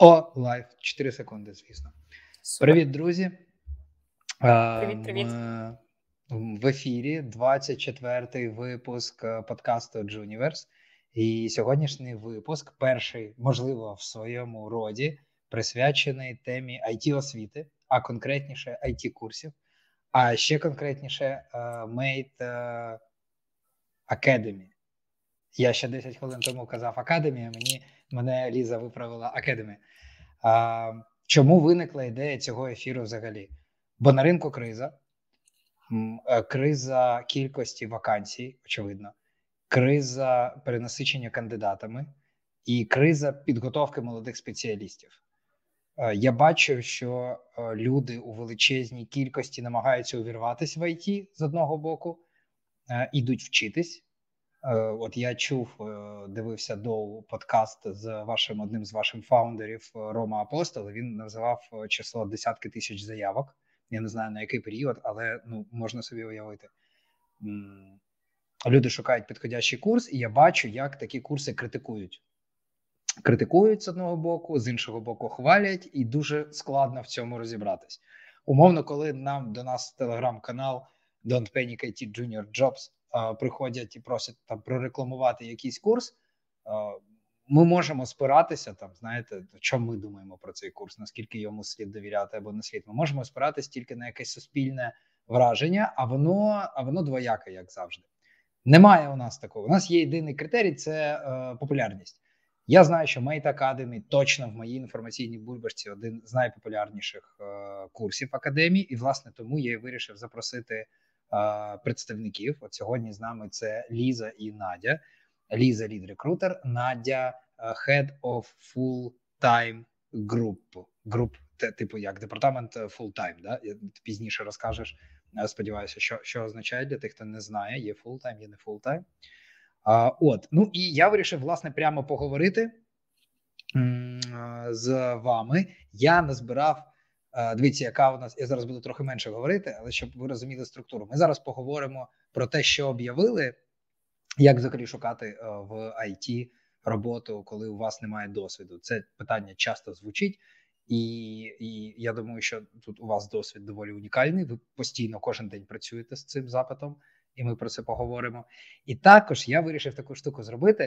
О, live. 4 секунди, звісно. Супер. Привіт, друзі. Привіт, привіт. В ефірі 24-й випуск е, подкасту Juniverse. І сьогоднішній випуск, перший, можливо, в своєму роді, присвячений темі IT освіти, а конкретніше IT курсів, а ще конкретніше е, Mate е, Academy. Я ще 10 хвилин тому казав Академія, мені мене Ліза виправила Academy. А, Чому виникла ідея цього ефіру взагалі? Бо на ринку криза, е, криза кількості вакансій, очевидно, криза перенасичення кандидатами і криза підготовки молодих спеціалістів. Е, я бачу, що е, люди у величезній кількості намагаються увірватися в ІТ з одного боку, ідуть вчитись. От я чув, дивився до подкаст з вашим одним з ваших фаундерів Рома Апостол. Він називав число десятки тисяч заявок. Я не знаю на який період, але ну можна собі уявити. Люди шукають підходящий курс, і я бачу, як такі курси критикують. Критикують з одного боку, з іншого боку, хвалять, і дуже складно в цьому розібратись. Умовно, коли нам до нас телеграм-канал Don't Panic IT Junior Jobs приходять і просять там прорекламувати якийсь курс. Ми можемо спиратися там, знаєте, що ми думаємо про цей курс, наскільки йому слід довіряти або не слід. Ми можемо спиратися тільки на якесь суспільне враження, а воно а воно двояке, як завжди. Немає у нас такого. У нас є єдиний критерій це е, популярність. Я знаю, що Mate Academy точно в моїй інформаційній бульбашці один з найпопулярніших е, курсів академії, і власне тому я і вирішив запросити е, представників. От сьогодні з нами це Ліза і Надя. Ліза лід рекрутер, Надя е, Head of Full Time Group. Group, типу як департамент е, full time, да? Пізніше розкажеш. Е, сподіваюся, що що означає для тих, хто не знає, є time, є не time. От, ну і я вирішив власне прямо поговорити з вами. Я назбирав. Дивіться, яка у нас я зараз буду трохи менше говорити, але щоб ви розуміли структуру. Ми зараз поговоримо про те, що об'явили як взагалі шукати е, в IT роботу, коли у вас немає досвіду? Це питання часто звучить, і і я думаю, що тут у вас досвід доволі унікальний. Ви постійно кожен день працюєте з цим запитом, і ми про це поговоримо. І також я вирішив таку штуку зробити.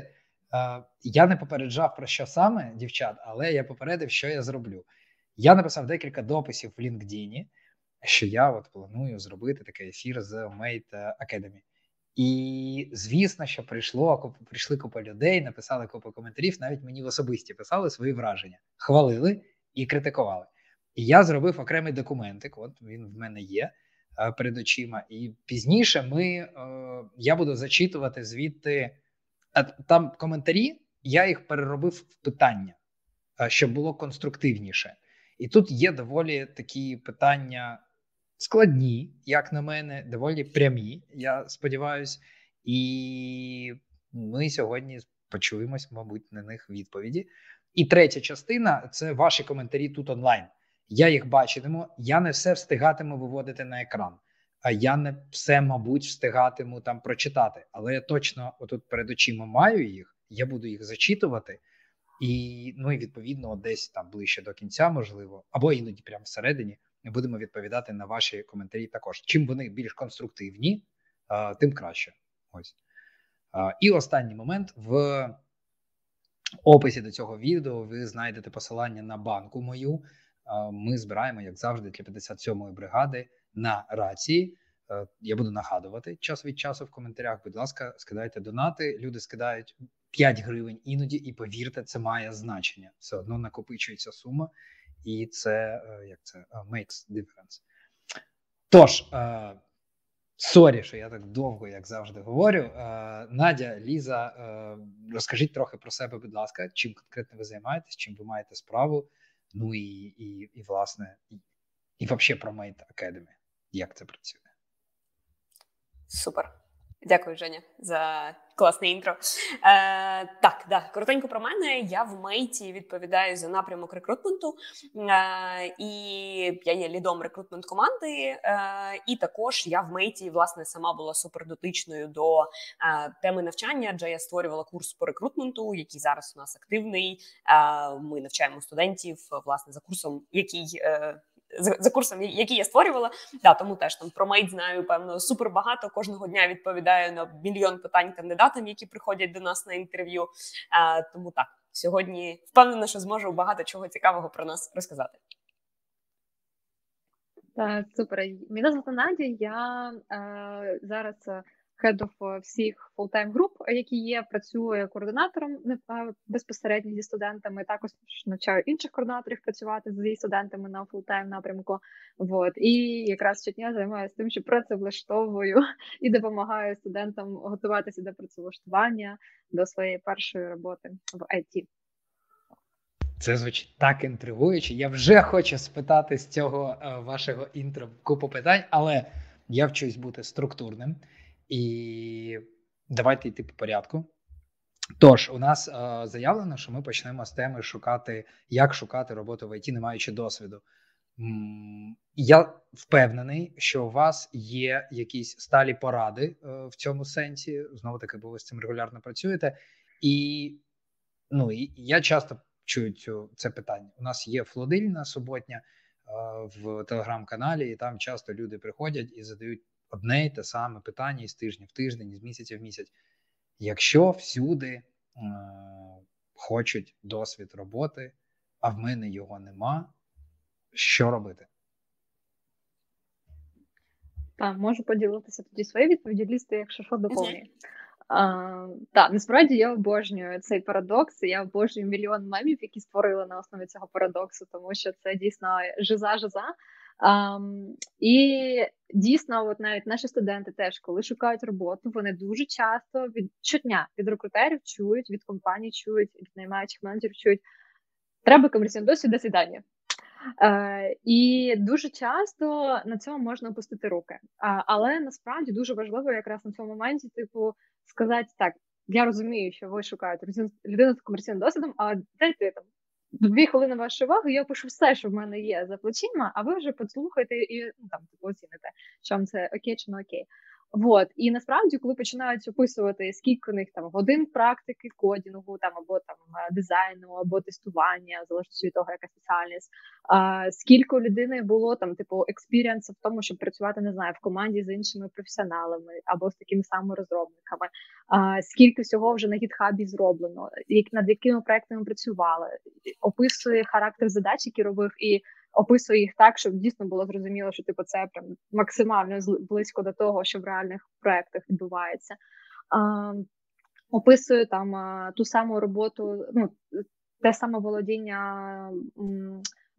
Е, я не попереджав про що саме дівчат, але я попередив, що я зроблю. Я написав декілька дописів в LinkedIn, що я от планую зробити такий ефір з Mate Academy. І звісно, що прийшло прийшли купа людей, написали купу коментарів. Навіть мені в особисті писали свої враження, хвалили і критикували. І я зробив окремий документик. От він в мене є е, перед очима. І пізніше ми е, я буду зачитувати звідти там коментарі. Я їх переробив в питання, е, щоб було конструктивніше. І тут є доволі такі питання складні, як на мене, доволі прямі. Я сподіваюся, і ми сьогодні почуємось, мабуть, на них відповіді. І третя частина це ваші коментарі тут онлайн. Я їх бачитиму. Я не все встигатиму виводити на екран, а я не все, мабуть, встигатиму там прочитати. Але я точно отут перед очима маю їх, я буду їх зачитувати. І ну і відповідно, десь там ближче до кінця, можливо, або іноді прямо всередині будемо відповідати на ваші коментарі. Також чим вони більш конструктивні, тим краще. Ось і останній момент в описі до цього відео ви знайдете посилання на банку мою. Ми збираємо, як завжди, для 57-ї бригади на рації. Я буду нагадувати час від часу в коментарях. Будь ласка, скидайте донати. Люди скидають 5 гривень іноді, і повірте, це має значення. Все одно накопичується сума і це е, як це е, makes difference. Тож, е, sorry, що я так довго, як завжди, говорю. Надя, Ліза, розкажіть трохи про себе, будь ласка, чим конкретно ви займаєтесь, чим ви маєте справу. Ну і і, і власне, і, і взагалі про Mate Academy. Як це працює? Супер. Дякую, Женя, за класне інтро. Е, Так, да, коротенько про мене. Я в мейті відповідаю за напрямок рекрутменту, е, і я є лідом рекрутмент команди. Е, І також я в мейті власне сама була супердотичною до е, теми навчання, адже я створювала курс по рекрутменту, який зараз у нас активний. Е, Ми навчаємо студентів власне за курсом, який. Е, за, курсом, який я створювала. Да, Тому теж там про мейт знаю, певно, супер багато. Кожного дня відповідаю на мільйон питань кандидатам, які приходять до нас на інтерв'ю. А, Тому так, сьогодні впевнена, що зможу багато чого цікавого про нас розказати. Так, супер. Мене звати Надя. Я е, зараз е, всіх full-time груп, які є, працює координатором безпосередньо зі студентами. Також навчаю інших координаторів працювати зі студентами на full-time напрямку. Вот. І якраз щодня займаюся тим, що працевлаштовую і допомагаю студентам готуватися до працевлаштування до своєї першої роботи в IT. Це звучить так інтригуюче. Я вже хочу спитати з цього е, вашого інтро купу питань, але я вчусь бути структурним. І давайте йти по порядку. Тож, у нас е, заявлено, що ми почнемо з теми шукати, як шукати роботу в ІТ, не маючи досвіду. Я впевнений, що у вас є якісь сталі поради е, в цьому сенсі. Знову таки, бо ви з цим регулярно працюєте. І ну, і я часто чую цю, це питання. У нас є флодильна суботня е, в телеграм-каналі, і там часто люди приходять і задають одне й те саме питання із тижня в тиждень, із місяця в місяць. Якщо всюди е, хочуть досвід роботи, а в мене його нема, що робити? Так, можу поділитися тоді своєю відповіді, лісти, якщо що доповнює. Так, насправді я обожнюю цей парадокс. Я обожнюю мільйон мемів, які створили на основі цього парадоксу, тому що це дійсно жиза-жиза. Um, і дійсно, от навіть наші студенти теж, коли шукають роботу, вони дуже часто від щодня від рекрутерів чують, від компаній чують, від наймаючих менеджерів чують. Треба комерційний досвід до свідання. Uh, і дуже часто на цьому можна опустити руки. Uh, але насправді дуже важливо якраз на цьому моменті, типу, сказати так: я розумію, що ви шукаєте людину з комерційним досвідом, а дайте там дві хвилини вашої уваги, я пишу все, що в мене є за плечима, а ви вже послухайте і ну, там оціните, що це окей чи не окей. Вот. І насправді, коли починають описувати, скільки у них там годин практики, кодінгу, там або там е, дизайну, або тестування, залежно від того, яка спеціальність, а, скільки у людини було там, типу, експіріенсу в тому, щоб працювати, не знаю, в команді з іншими професіоналами або з такими самими розробниками, а, скільки всього вже на гітхабі зроблено, як над якими проектами працювали, описує характер задач, які робив і описує їх так, щоб дійсно було зрозуміло, що типу це прям максимально близько до того, що в реальних проектах відбувається. А, Описує там ту саму роботу, ну те саме володіння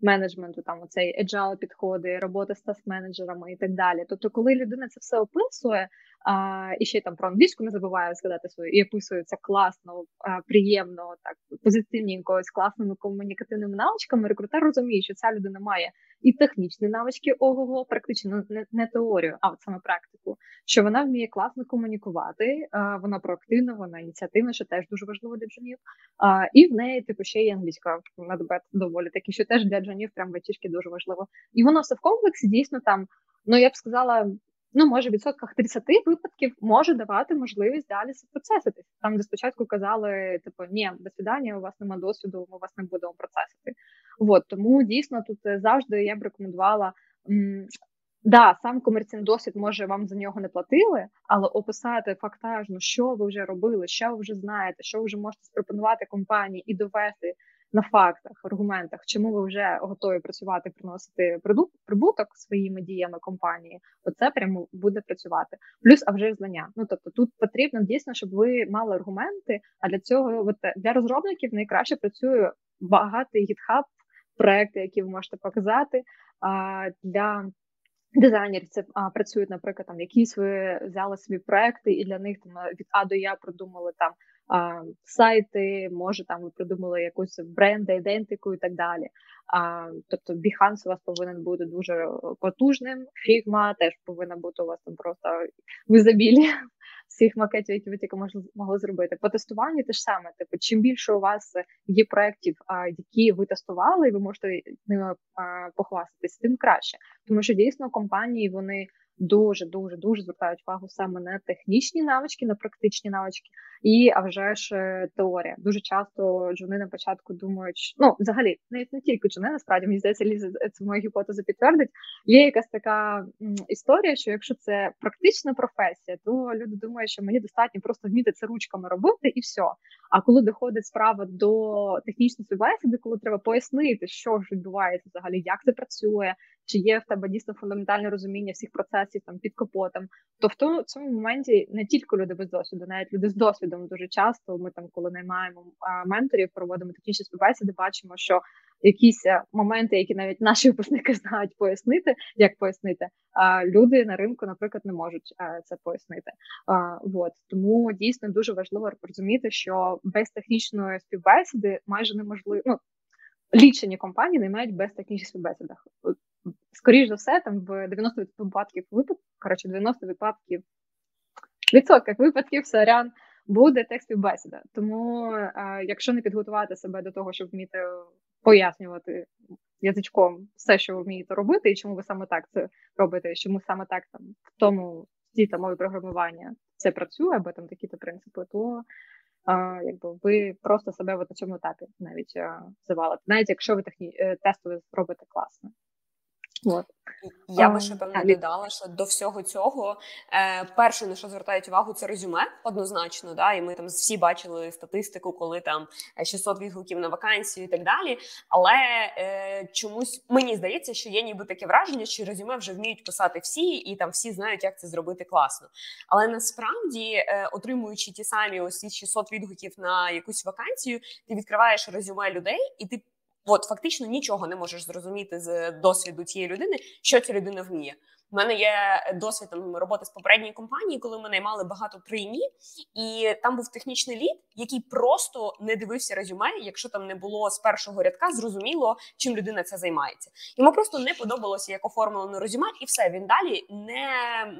менеджменту, там оцей agile підходи, робота з таsk-менеджерами і так далі. Тобто, коли людина це все описує, а, і ще там про англійську не забуває сказати свою, і описує це класно, приємно, так позитивненько, з класними комунікативними навичками, рекрутер розуміє, що ця людина має і технічні навички ого, практично не, не теорію, а от саме практику, що вона вміє класно комунікувати, а, вона проактивна, вона ініціативна, що теж дуже важливо для джунів. А, І в неї типу ще є англійська надбет доволі таки, що теж для джунів прям в дуже важливо. І воно все в комплексі дійсно там. Ну я б сказала, ну може в відсотках 30 випадків може давати можливість далі процесити. Там, де спочатку казали, типу, ні, до свидання, у вас немає досвіду, ми вас не будемо процесити. От тому дійсно тут е, завжди я б рекомендувала. М- Да, сам комерційний досвід може вам за нього не платили, але описати фактажно, що ви вже робили, що ви вже знаєте, що ви вже можете запропонувати компанії і довести на фактах, аргументах, чому ви вже готові працювати, приносити продукт прибуток своїми діями компанії, оце прямо буде працювати. Плюс, а вже знання. Ну тобто, тут потрібно дійсно, щоб ви мали аргументи. А для цього для розробників найкраще працює багатий GitHub проекти, які ви можете показати. А для Дизайнерів це а, працюють, наприклад, там якісь ви взяли собі проекти, і для них там від А до Я продумали там а, сайти, може там ви придумали якусь бренд, ідентику і так далі. А, Тобто Behance у вас повинен бути дуже потужним. Фігма теж повинна бути у вас там просто в ізобілі всіх макетів, які ви тільки могли зробити. По тестуванню те ж саме. Типу, чим більше у вас є проєктів, які ви тестували, і ви можете ними похвастатись, тим краще. Тому що дійсно компанії вони дуже дуже дуже звертають увагу саме на технічні навички, на практичні навички, і а вже ж е, теорія. Дуже часто джуни на початку думають, ну взагалі навіть не тільки джуни, насправді мені здається, Ліза це мою гіпотезу підтвердить. Є якась така історія, що якщо це практична професія, то люди думають, що мені достатньо просто вміти це ручками робити і все. А коли доходить справа до технічної співбесіди, коли треба пояснити, що ж відбувається взагалі, як це працює, чи є в тебе дійсно фундаментальне розуміння всіх процесів там під капотом, то в тому цьому моменті не тільки люди без досвіду, навіть люди з досвідом дуже часто. Ми там, коли наймаємо менторів, проводимо технічні співбесіди, бачимо, що якісь е, моменти, які навіть наші випускники знають пояснити, як пояснити, а люди на ринку, наприклад, не можуть е, це пояснити. А, вот. Тому дійсно дуже важливо розуміти, що без технічної співбесіди майже неможливо. Ну, Лічені компанії не мають без технічних співбесідах скоріш за все, там в 90 випадків випадків, коротше, 90 випадків відсотках випадків сорян буде текст співбесіда. Тому, а, якщо не підготувати себе до того, щоб вміти пояснювати язичком все, що ви вмієте робити, і чому ви саме так це робите, і чому саме так там в тому цій та мові програмування це працює, або там такі-то принципи, то а, якби ви просто себе на цьому етапі навіть завалите, навіть якщо ви техні... Е, тестове зробите класно. От. Я би ще певно додала, що до всього цього е, перше на що звертають увагу, це резюме однозначно. Да, І ми там всі бачили статистику, коли там 600 відгуків на вакансію і так далі. Але е, чомусь мені здається, що є ніби таке враження, що резюме вже вміють писати всі, і там всі знають, як це зробити класно. Але насправді, е, отримуючи ті самі ось ці 600 відгуків на якусь вакансію, ти відкриваєш резюме людей, і ти От фактично нічого не можеш зрозуміти з досвіду цієї людини, що ця людина вміє. У мене є досвід там, роботи з попередньої компанії, коли ми наймали багато трейні, і там був технічний лід, який просто не дивився резюме, якщо там не було з першого рядка, зрозуміло, чим людина це займається. Йому просто не подобалося як оформлено резюме, і все він далі не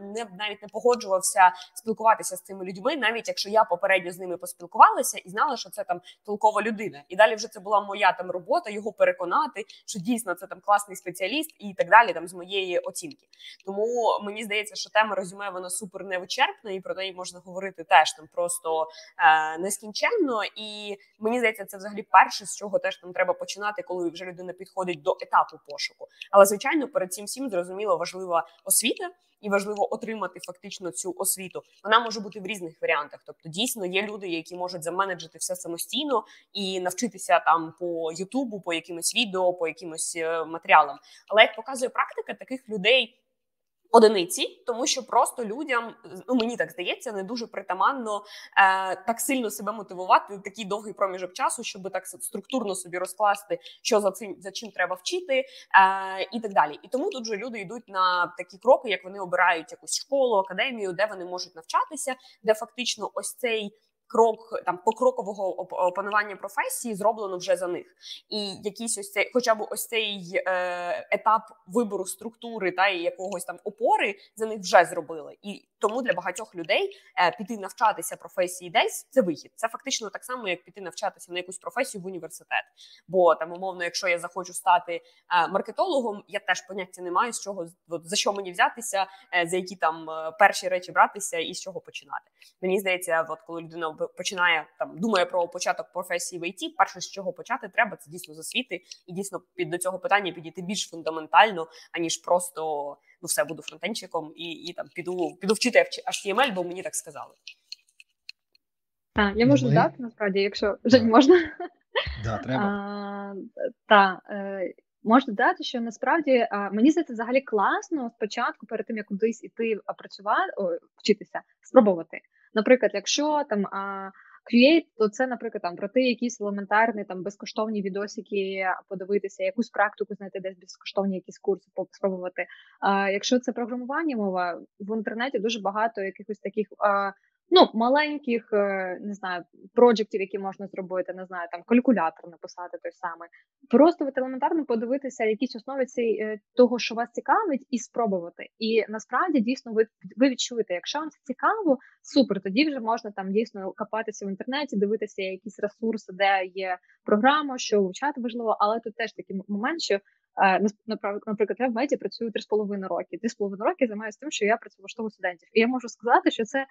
не навіть не погоджувався спілкуватися з цими людьми, навіть якщо я попередньо з ними поспілкувалася і знала, що це там толкова людина. І далі вже це була моя там робота, його переконати, що дійсно це там класний спеціаліст і так далі, там з моєї оцінки. Тому мені здається, що тема резюме вона супер невичерпна, і про неї можна говорити теж там просто е, нескінченно. І мені здається, це взагалі перше, з чого теж там треба починати, коли вже людина підходить до етапу пошуку. Але звичайно, перед цим всім зрозуміло важлива освіта. І важливо отримати фактично цю освіту. Вона може бути в різних варіантах. Тобто, дійсно є люди, які можуть заменеджити все самостійно і навчитися там по Ютубу, по якимось відео, по якимось е, матеріалам. Але як показує практика, таких людей Одиниці, тому що просто людям, ну мені так здається, не дуже притаманно е, так сильно себе мотивувати такий довгий проміжок часу, щоб так структурно собі розкласти, що за цим за чим треба вчити, е, і так далі. І тому тут же люди йдуть на такі кроки, як вони обирають якусь школу, академію, де вони можуть навчатися, де фактично ось цей крок там покрокового опанування професії зроблено вже за них, і якийсь ось цей, хоча б ось цей е, етап вибору структури та і якогось там опори за них вже зробили. І тому для багатьох людей е, піти навчатися професії десь це вихід. Це фактично так само, як піти навчатися на якусь професію в університет. Бо там, умовно, якщо я захочу стати е, маркетологом, я теж поняття не маю з чого от, за що мені взятися, е, за які там е, перші речі братися і з чого починати. Мені здається, от коли людина починає там думає про початок професії в ІТ, перше з чого почати треба це дійсно з освіти, і дійсно під до цього питання підійти більш фундаментально, аніж просто ну все буду фронтенчиком і і там піду піду вчити HTML, бо мені так сказали. Так, я можу Ми... додати насправді, якщо Жень, можна. Да, треба. Так, е, можу додати, що насправді а, мені здається взагалі класно спочатку, перед тим як кудись іти працювати, о, вчитися, спробувати. Наприклад, якщо там Create, то це, наприклад, там пройти якісь елементарні там безкоштовні відосики, подивитися, якусь практику знайти десь безкоштовні якісь курси спробувати. А якщо це програмування мова в інтернеті дуже багато якихось таких а, ну, маленьких, е, не знаю, проджектів, які можна зробити, не знаю, там калькулятор написати той самий. Просто от елементарно подивитися якісь основи цієї е, того, що вас цікавить, і спробувати. І насправді дійсно ви ви відчуєте, якщо вам це цікаво, супер. Тоді вже можна там дійсно копатися в інтернеті, дивитися якісь ресурси, де є програма, що вивчати важливо, але тут теж такий момент, що. Е, наприклад, я в меді працюю 3,5 роки. 3,5 роки займаюся тим, що я працюю влаштовую студентів. І я можу сказати, що це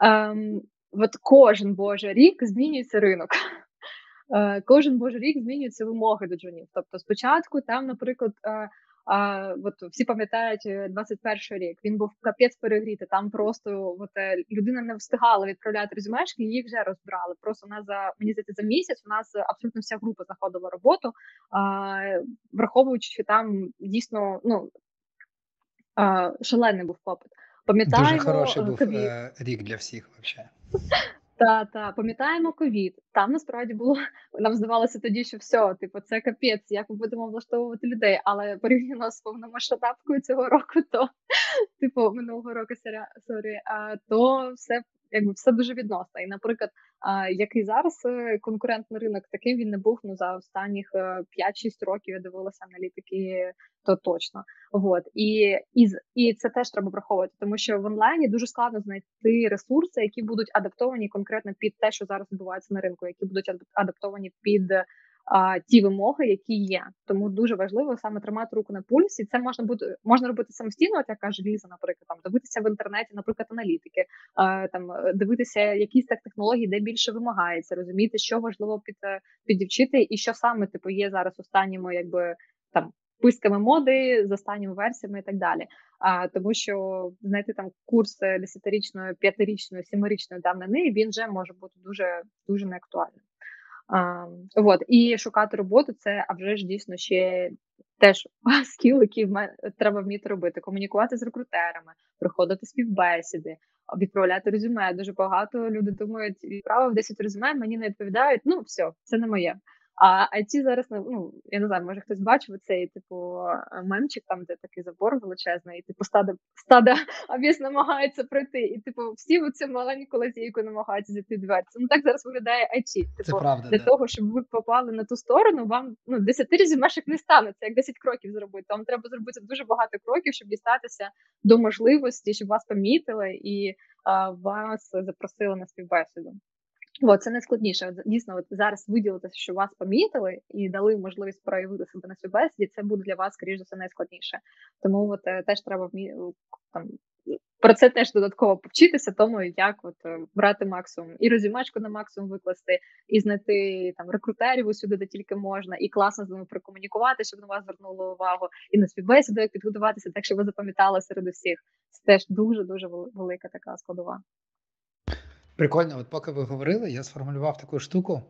ем, от кожен божий рік змінюється ринок. Е, Кожен божий рік змінюються вимоги до джунів. Тобто, спочатку там, наприклад, е, а, от всі пам'ятають 21 е, рік. Він був капець перегріти. Там просто от, е, людина не встигала відправляти резюмешки, їх вже розбирали. Просто нас за мені здається, за місяць у нас абсолютно вся група знаходила роботу, а, враховуючи, що там дійсно ну а, шалений був попит. Пам'ятаємо Дуже хороший був COVID. Е, рік для всіх. Взагалі. Та, та, пам'ятаємо ковід. Там насправді було нам здавалося тоді, що все, типу, це капець, як ми будемо влаштовувати людей. Але порівняно з повномасштабкою цього року, то типу минулого року sorry, то все якби все дуже відносно. І, наприклад, який зараз е, конкурентний ринок, таким він не був ну за останніх 5-6 е, років. Я дивилася аналітики, то точно. Вот і і і це теж треба враховувати, тому що в онлайні дуже складно знайти ресурси, які будуть адаптовані конкретно під те, що зараз відбувається на ринку, які будуть адаптовані під а, ті вимоги, які є. Тому дуже важливо саме тримати руку на пульсі. Це можна бути можна робити самостійно, от як каже Ліза, наприклад, там дивитися в інтернеті, наприклад, аналітики, а, там дивитися якісь так технології, де більше вимагається, розуміти, що важливо під підівчити, і що саме типу є зараз останніми, якби там. Писками моди з останніми версіями і так далі. А тому, що знайти там курс десятирічної, п'ятирічної, сімирічної давнини він вже може бути дуже дуже неактуальним. А, вот. І шукати роботу це а вже ж дійсно ще теж скіл, який треба вміти робити: комунікувати з рекрутерами, проходити співбесіди, відправляти резюме. Дуже багато люди думають, відправив 10 резюме, мені не відповідають. Ну все, це не моє. А IT зараз ну я не знаю, може хтось бачив цей типу мемчик, там де такий забор величезний, і типу стада стада обіс намагається пройти, і типу всі в цю маленьку лазійку намагаються зайти дверці. Ну так зараз виглядає IT. Типу, Це правда, для да. того, щоб ви попали на ту сторону, вам ну 10 резюмешок не станеться, як 10 кроків зробити. Вам треба зробити дуже багато кроків, щоб дістатися до можливості, щоб вас помітили і а, вас запросили на співбесіду. От, це найскладніше. Дійсно, от зараз виділити, що вас помітили і дали можливість проявити себе на співбесіді, це буде для вас, скоріш за все, найскладніше. Тому от е, теж треба вмі... там. Про це теж додатково повчитися, тому як от е, брати максимум і резюмечку на максимум викласти, і знайти там рекрутерів усюди, де тільки можна, і класно з ними прокомунікувати, щоб на вас звернули увагу, і на співбесіду як підготуватися, так щоб ви запам'ятали серед усіх. Це теж дуже дуже велика така складова. Прикольно, от поки ви говорили, я сформулював таку штуку,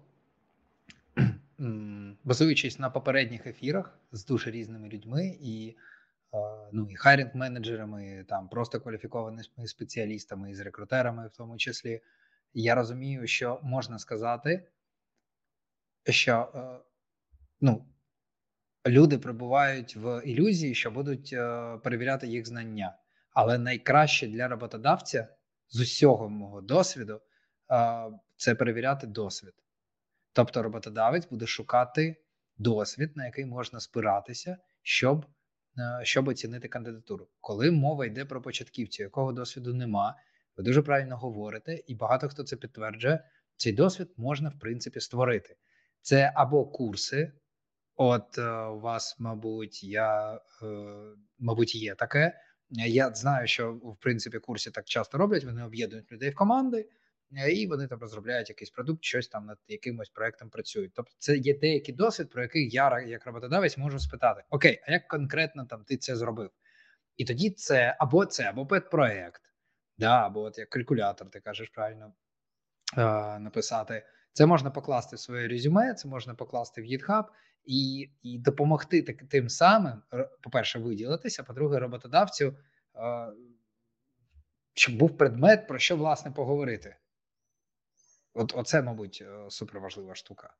базуючись на попередніх ефірах з дуже різними людьми, і ну, і хайрінг менеджерами, там просто кваліфікованими спеціалістами і з рекрутерами, в тому числі, я розумію, що можна сказати, що е, ну, люди перебувають в ілюзії, що будуть е, перевіряти їх знання, але найкраще для роботодавця з усього мого досвіду це перевіряти досвід. Тобто роботодавець буде шукати досвід, на який можна спиратися, щоб щоб оцінити кандидатуру. Коли мова йде про початківців, якого досвіду нема, ви дуже правильно говорите, і багато хто це підтверджує. Цей досвід можна в принципі створити. Це або курси. От е, у вас, мабуть, я е, мабуть, є таке. Я знаю, що в принципі курси так часто роблять. Вони об'єднують людей в команди, е, і вони там розробляють якийсь продукт, щось там над якимось проектом працюють. Тобто, це є деякий досвід, про який я як роботодавець можу спитати: Окей, а як конкретно там ти це зробив? І тоді це або це, або педпроект, да, або от як калькулятор, ти кажеш правильно е, написати. Це можна покласти в своє резюме, це можна покласти в GitHub і і допомогти так, тим самим, по-перше, виділитися, по-друге, роботодавцю, щоб був предмет, про що власне поговорити. От Оце, мабуть, суперважлива штука.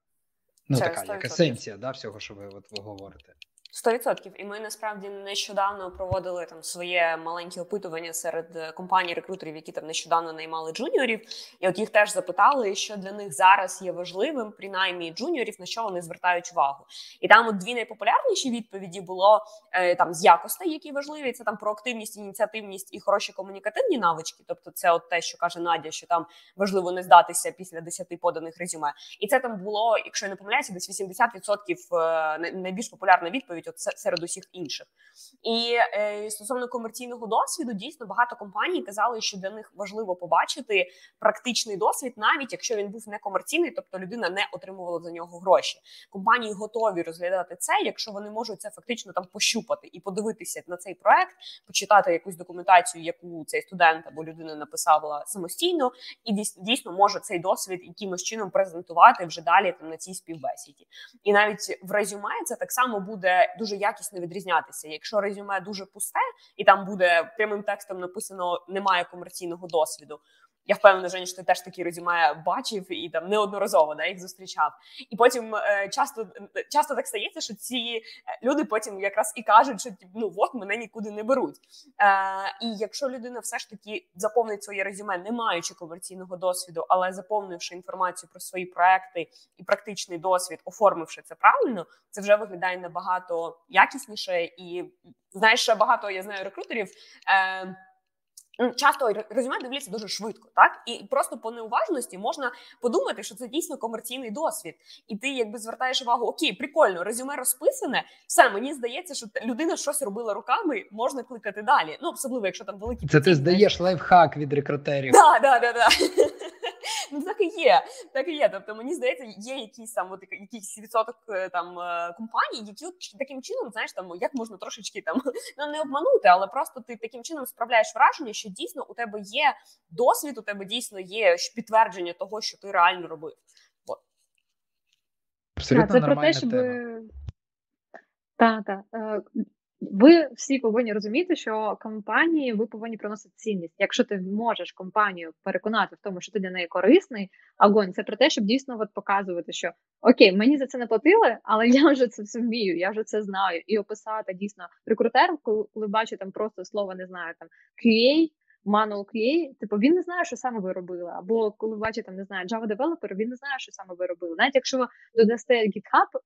Ну, це така, як есенція да, всього, що ви от, ви говорите. 100%. І ми насправді нещодавно проводили там своє маленьке опитування серед е, компаній рекрутерів, які там нещодавно наймали джуніорів. І от їх теж запитали, що для них зараз є важливим, принаймні джуніорів, на що вони звертають увагу. І там от дві найпопулярніші відповіді було е, там з якостей, які важливі. Це там проактивність, ініціативність і хороші комунікативні навички. Тобто, це от те, що каже Надя, що там важливо не здатися після 10 поданих резюме. І це там було, якщо я не помиляюся, десь 80% е, найбільш популярна відповідь навіть от серед усіх інших. І е, стосовно комерційного досвіду, дійсно багато компаній казали, що для них важливо побачити практичний досвід, навіть якщо він був не комерційний, тобто людина не отримувала за нього гроші. Компанії готові розглядати це, якщо вони можуть це фактично там пощупати і подивитися на цей проект, почитати якусь документацію, яку цей студент або людина написала самостійно, і дійсно може цей досвід якимось чином презентувати вже далі там на цій співбесіді. І навіть в резюме це так само буде дуже якісно відрізнятися. Якщо резюме дуже пусте, і там буде прямим текстом написано немає комерційного досвіду. Я впевнена, Жені, що ти теж такі резюме бачив і там неодноразово да, їх зустрічав. І потім е, часто часто так стається, що ці е, люди потім якраз і кажуть, що ну от мене нікуди не беруть. Е, І якщо людина все ж таки заповнить своє резюме, не маючи комерційного досвіду, але заповнивши інформацію про свої проекти і практичний досвід, оформивши це правильно, це вже виглядає набагато якісніше і знаєш, ще багато я знаю рекрутерів. Е, Часто резюме дивляться дуже швидко, так і просто по неуважності можна подумати, що це дійсно комерційний досвід, і ти якби звертаєш увагу, окей, прикольно, резюме розписане. Все мені здається, що людина щось робила руками, можна кликати далі. Ну особливо, якщо там великі це ти здаєш лайфхак від рекрутерів. Да, да, да, да. Ну так і є, так і є. Тобто мені здається, є якийсь там от, якийсь відсоток е, там е, компаній, які от таким чином, знаєш, там як можна трошечки там ну не обманути, але просто ти таким чином справляєш враження, що дійсно у тебе є досвід, у тебе дійсно є підтвердження того, що ти реально робив. От. Абсолютно це нормальна про те, щоб... тема. Так, так. Ви всі повинні розуміти, що компанії ви повинні приносити цінність. Якщо ти можеш компанію переконати в тому, що ти для неї корисний, огонь це про те, щоб дійсно от показувати, що окей, мені за це не платили, але я вже це вмію, я вже це знаю. І описати дійсно рекрутер, коли бачу там просто слово не знаю, там QA, manual QA, типу він не знає, що саме ви робили. Або коли бачить там не знаю, Java девелопер, він не знає, що саме ви робили. Навіть якщо ви додасте GitHub,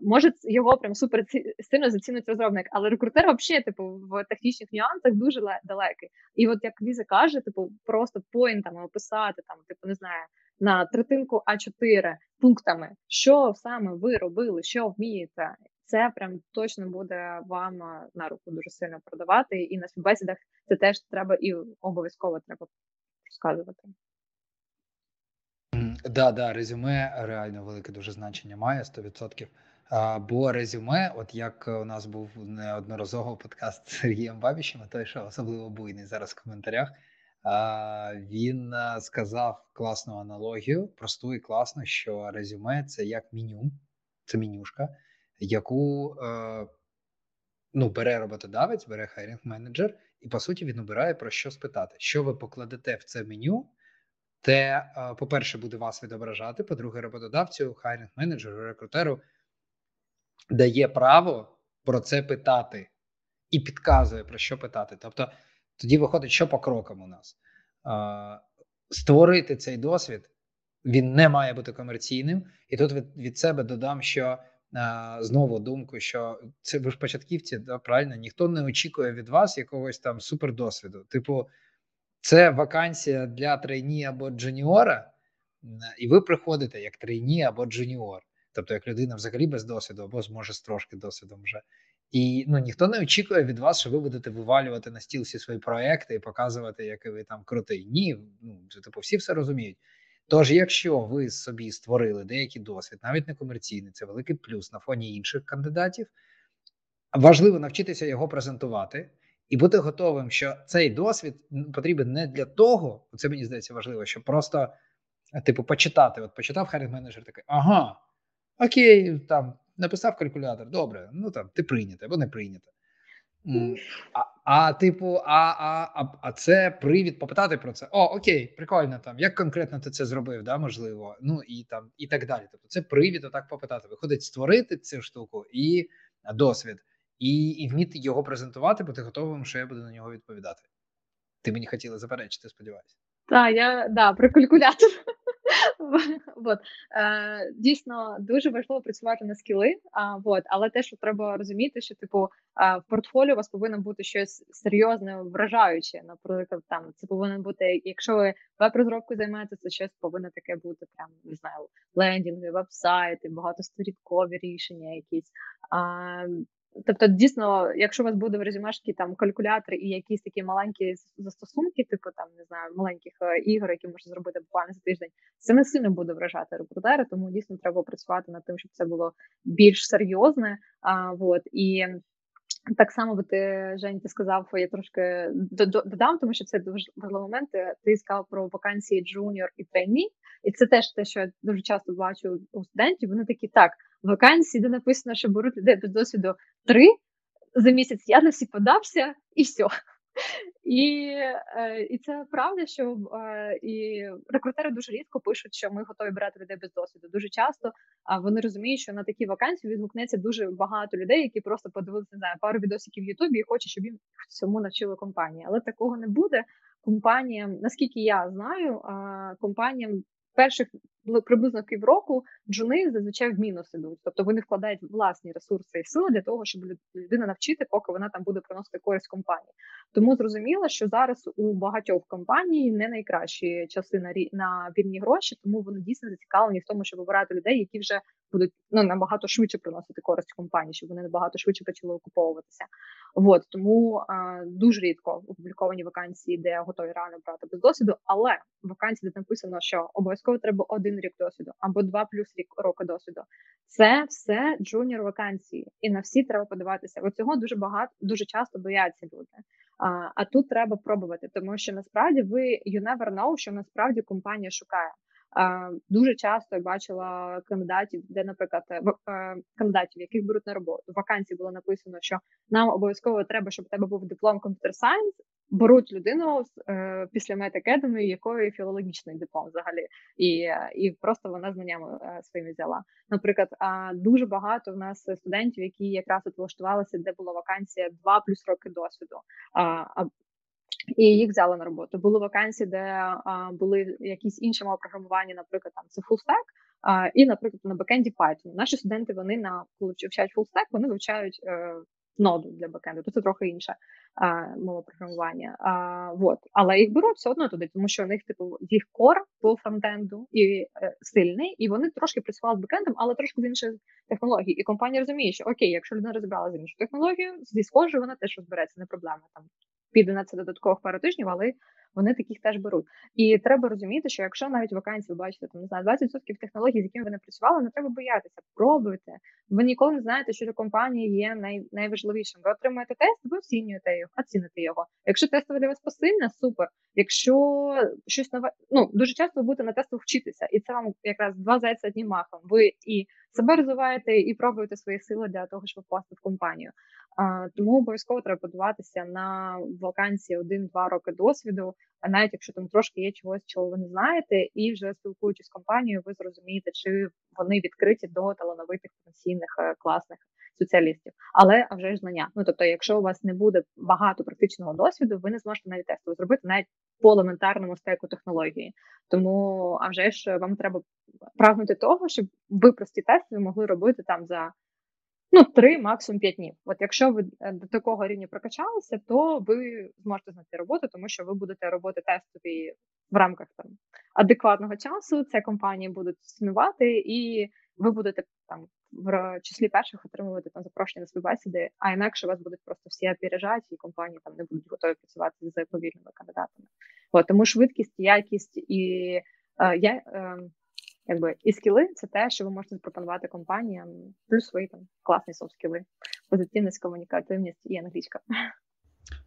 може його прям супер сильно зацінить розробник, але рекрутер взагалі, типу, в технічних нюансах дуже далекий. І от як Ліза каже, типу, просто поінтами описати там, типу, не знаю, на третинку А4 пунктами, що саме ви робили, що вмієте. Це прям точно буде вам на руку дуже сильно продавати. І на співбесідах це теж треба і обов'язково треба розказувати. Да, да, резюме реально велике дуже значення має 100%. Бо резюме, от як у нас був неодноразово подкаст з Сергієм Бабішем, той, що особливо буйний зараз в коментарях, він сказав класну аналогію, просту і класну, що резюме це як меню, це менюшка, яку е, ну, бере роботодавець, бере хайрінг менеджер, і по суті він обирає про що спитати. Що ви покладете в це меню? Те, по-перше, буде вас відображати. По-друге, роботодавцю, хайрінг менеджеру, рекрутеру дає право про це питати і підказує про що питати. Тобто, тоді виходить, що по крокам у нас створити цей досвід. Він не має бути комерційним, і тут від від себе додам, що а, знову думку, що це ви ж початківці, да, правильно ніхто не очікує від вас якогось там супердосвіду. Типу, це вакансія для trainee або джуніора, і ви приходите як trainee або джуніор, тобто як людина взагалі без досвіду, або, може, з трошки досвідом вже. І ну ніхто не очікує від вас, що ви будете вивалювати на стіл всі свої проекти і показувати, який ви там крутий. Ні, ну типу, всі все розуміють. Тож, якщо ви собі створили деякий досвід, навіть не комерційний, це великий плюс на фоні інших кандидатів. Важливо навчитися його презентувати і бути готовим, що цей досвід потрібен не для того, це мені здається важливо, щоб просто, типу, почитати. От почитав хайрінг менеджер такий, ага, окей, там написав калькулятор, добре, ну там ти прийнято або не прийнято. А, а типу, а а, а, а це привід попитати про це. О, окей, прикольно там. Як конкретно ти це зробив, да, можливо, ну і там і так далі. Тобто, це привід отак попитати. Виходить, створити цю штуку і досвід і і вміти його презентувати, бути готовим, що я буду на нього відповідати. Ти мені хотіла заперечити, сподіваюся. Так, я да, про калькулятор. вот. Е, Дійсно, дуже важливо працювати на скіли, а, вот. але те, що треба розуміти, що типу в портфоліо у вас повинно бути щось серйозне, вражаюче. Наприклад, там це повинно бути, якщо ви веб-розробкою займаєтеся, це щось повинно таке бути, прям не знаю, лендінги, веб-сайти, багатосторінкові рішення, якісь. Тобто, дійсно, якщо у вас буде в резюмешці там калькулятор і якісь такі маленькі застосунки, типу там не знаю, маленьких е, ігор, які можна зробити буквально за тиждень, це не сильно буде вражати рекрутера, тому дійсно треба працювати над тим, щоб це було більш серйозне. А, вот, і так само би ти Жень, ти сказав, я трошки додам, тому що це дуже важливий момент. Ти сказав про вакансії джуніор і trainee, і це теж те, що я дуже часто бачу у студентів. Вони такі так вакансії, де написано, що беруть людей без досвіду, три за місяць. Я на всі подався і все. І е, і це правда, що е, і рекрутери дуже рідко пишуть, що ми готові брати людей без досвіду. Дуже часто вони розуміють, що на такі вакансії відгукнеться дуже багато людей, які просто подивилися не знаю, пару відосиків в Ютубі і хочуть, щоб їм цьому навчили компанії. Але такого не буде. Компаніям, наскільки я знаю, компаніям перших ну, приблизно півроку джуни зазвичай в мінус ідуть. Тобто вони вкладають власні ресурси і сили для того, щоб людина навчити, поки вона там буде приносити користь компанії. Тому зрозуміло, що зараз у багатьох компаній не найкращі часи на на вільні гроші, тому вони дійсно зацікавлені в тому, щоб обирати людей, які вже будуть ну набагато швидше приносити користь компанії, щоб вони набагато швидше почали окуповуватися. От тому а, дуже рідко опубліковані вакансії, де готові реально брати без досвіду, але вакансії, де написано, що обов'язково треба один рік досвіду або два плюс рік роки досвіду. Це все джуніор вакансії, і на всі треба подаватися. От цього дуже багато, дуже часто бояться люди. А а тут треба пробувати, тому що насправді ви you never know, що насправді компанія шукає. Дуже часто я бачила кандидатів, де, наприклад, е, е, кандидатів, яких беруть на роботу. В вакансії було написано, що нам обов'язково треба, щоб у тебе був диплом computer science, беруть людину е, після Mate Academy, якої філологічний диплом взагалі, і і просто вона знаннями своїми взяла. Наприклад, дуже багато в нас студентів, які якраз от влаштувалися, де була вакансія 2 плюс роки досвіду. І їх взяли на роботу. Були вакансії, де а, були якісь інші мови програмування, наприклад, там це stack, а, і, наприклад, на бекенді Python. Наші студенти вони на коли вчать stack, вони вивчають е, ноду для бекенду, то це трохи інша мова програмування. А, вот. Але їх беруть все одно туди, тому що у них типу їх кор по фронтенду і е, сильний, і вони трошки працювали з бекендом, але трошки з інших технологій. І компанія розуміє, що окей, якщо людина розібрала з іншу технологію, зі схожою вона теж розбереться, не проблема там. Піде на це додаткових пару тижнів, але вони таких теж беруть. І треба розуміти, що якщо навіть вакансії бачите там не знаю, 20% технологій, з якими ви не працювали, не треба боятися, пробуйте. Ви ніколи не знаєте, що для компанії є най, найважливішим. Ви отримуєте тест, ви оцінюєте його, оціните його. Якщо тестове для вас посильне, супер. Якщо щось нове, ну дуже часто ви будете на тестах вчитися, і це вам якраз два зайця одним махом. Ви і себе розвиваєте, і пробуєте свої сили для того, щоб впасти в компанію. Тому обов'язково треба подаватися на вакансії один-два роки досвіду, а навіть якщо там трошки є чогось, чого ви не знаєте, і вже спілкуючись з компанією, ви зрозумієте, чи вони відкриті до талановитих потенційних е, класних спеціалістів. Але а вже ж знання. Ну тобто, якщо у вас не буде багато практичного досвіду, ви не зможете навіть тестове зробити навіть по елементарному стеку технології. Тому а вже ж вам треба прагнути того, щоб ви прості тести могли робити там за ну, три, максимум п'ять днів. От якщо ви е, до такого рівня прокачалися, то ви зможете знайти роботу, тому що ви будете робити тестові в рамках там адекватного часу. Це компанії будуть цінувати, і ви будете там в числі перших отримувати там запрошення на співбесіди, а інакше вас будуть просто всі опережати, і компанії там не будуть готові працювати з повільними кандидатами. От, тому швидкість, якість і е, я. Е, якби і скіли це те, що ви можете запропонувати компаніям, плюс свої там класні софт-скіли, позитивність, комунікативність і англійська.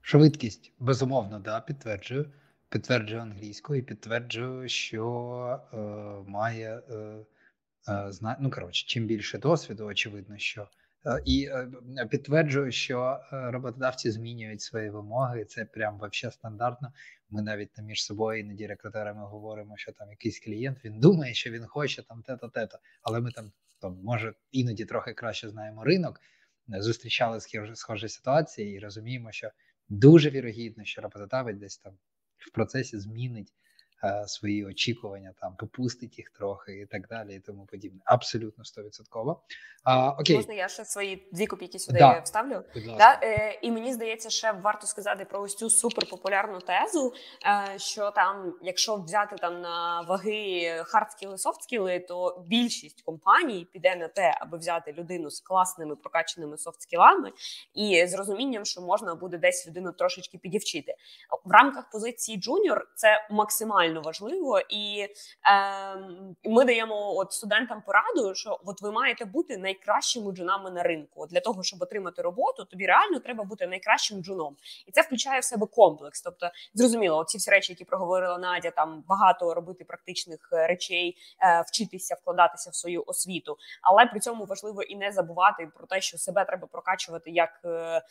Швидкість, безумовно, да, підтверджую. Підтверджую англійську і підтверджую, що е, має е, е, зна... ну коротше, чим більше досвіду, очевидно, що Е, і е, підтверджую, що роботодавці змінюють свої вимоги. Це прям вообще стандартно. Ми навіть там між собою іноді рекрутерами говоримо, що там якийсь клієнт він думає, що він хоче там те-то, те-то, але ми там там може іноді трохи краще знаємо ринок. зустрічали схожі ситуації і розуміємо, що дуже вірогідно, що роботодавець десь там в процесі змінить свої очікування, там попустить їх трохи і так далі, і тому подібне. Абсолютно стовідсотково. окей. Можна я ще свої дві копійки сюди да. вставлю? Да? Е, І мені здається, ще варто сказати про ось цю суперпопулярну тезу, е, що там, якщо взяти там на ваги hard скіли, soft скіли, то більшість компаній піде на те, аби взяти людину з класними прокаченими soft скілами і з розумінням, що можна буде десь людину трошечки підівчити в рамках позиції джуніор. Це максимально максимально важливо, і е, ми даємо от студентам пораду, що от ви маєте бути найкращими джунами на ринку. От Для того щоб отримати роботу, тобі реально треба бути найкращим джуном, і це включає в себе комплекс. Тобто, зрозуміло, ці всі речі, які проговорила Надя, там багато робити практичних е, речей, е, вчитися, вкладатися в свою освіту, але при цьому важливо і не забувати про те, що себе треба прокачувати як е, е,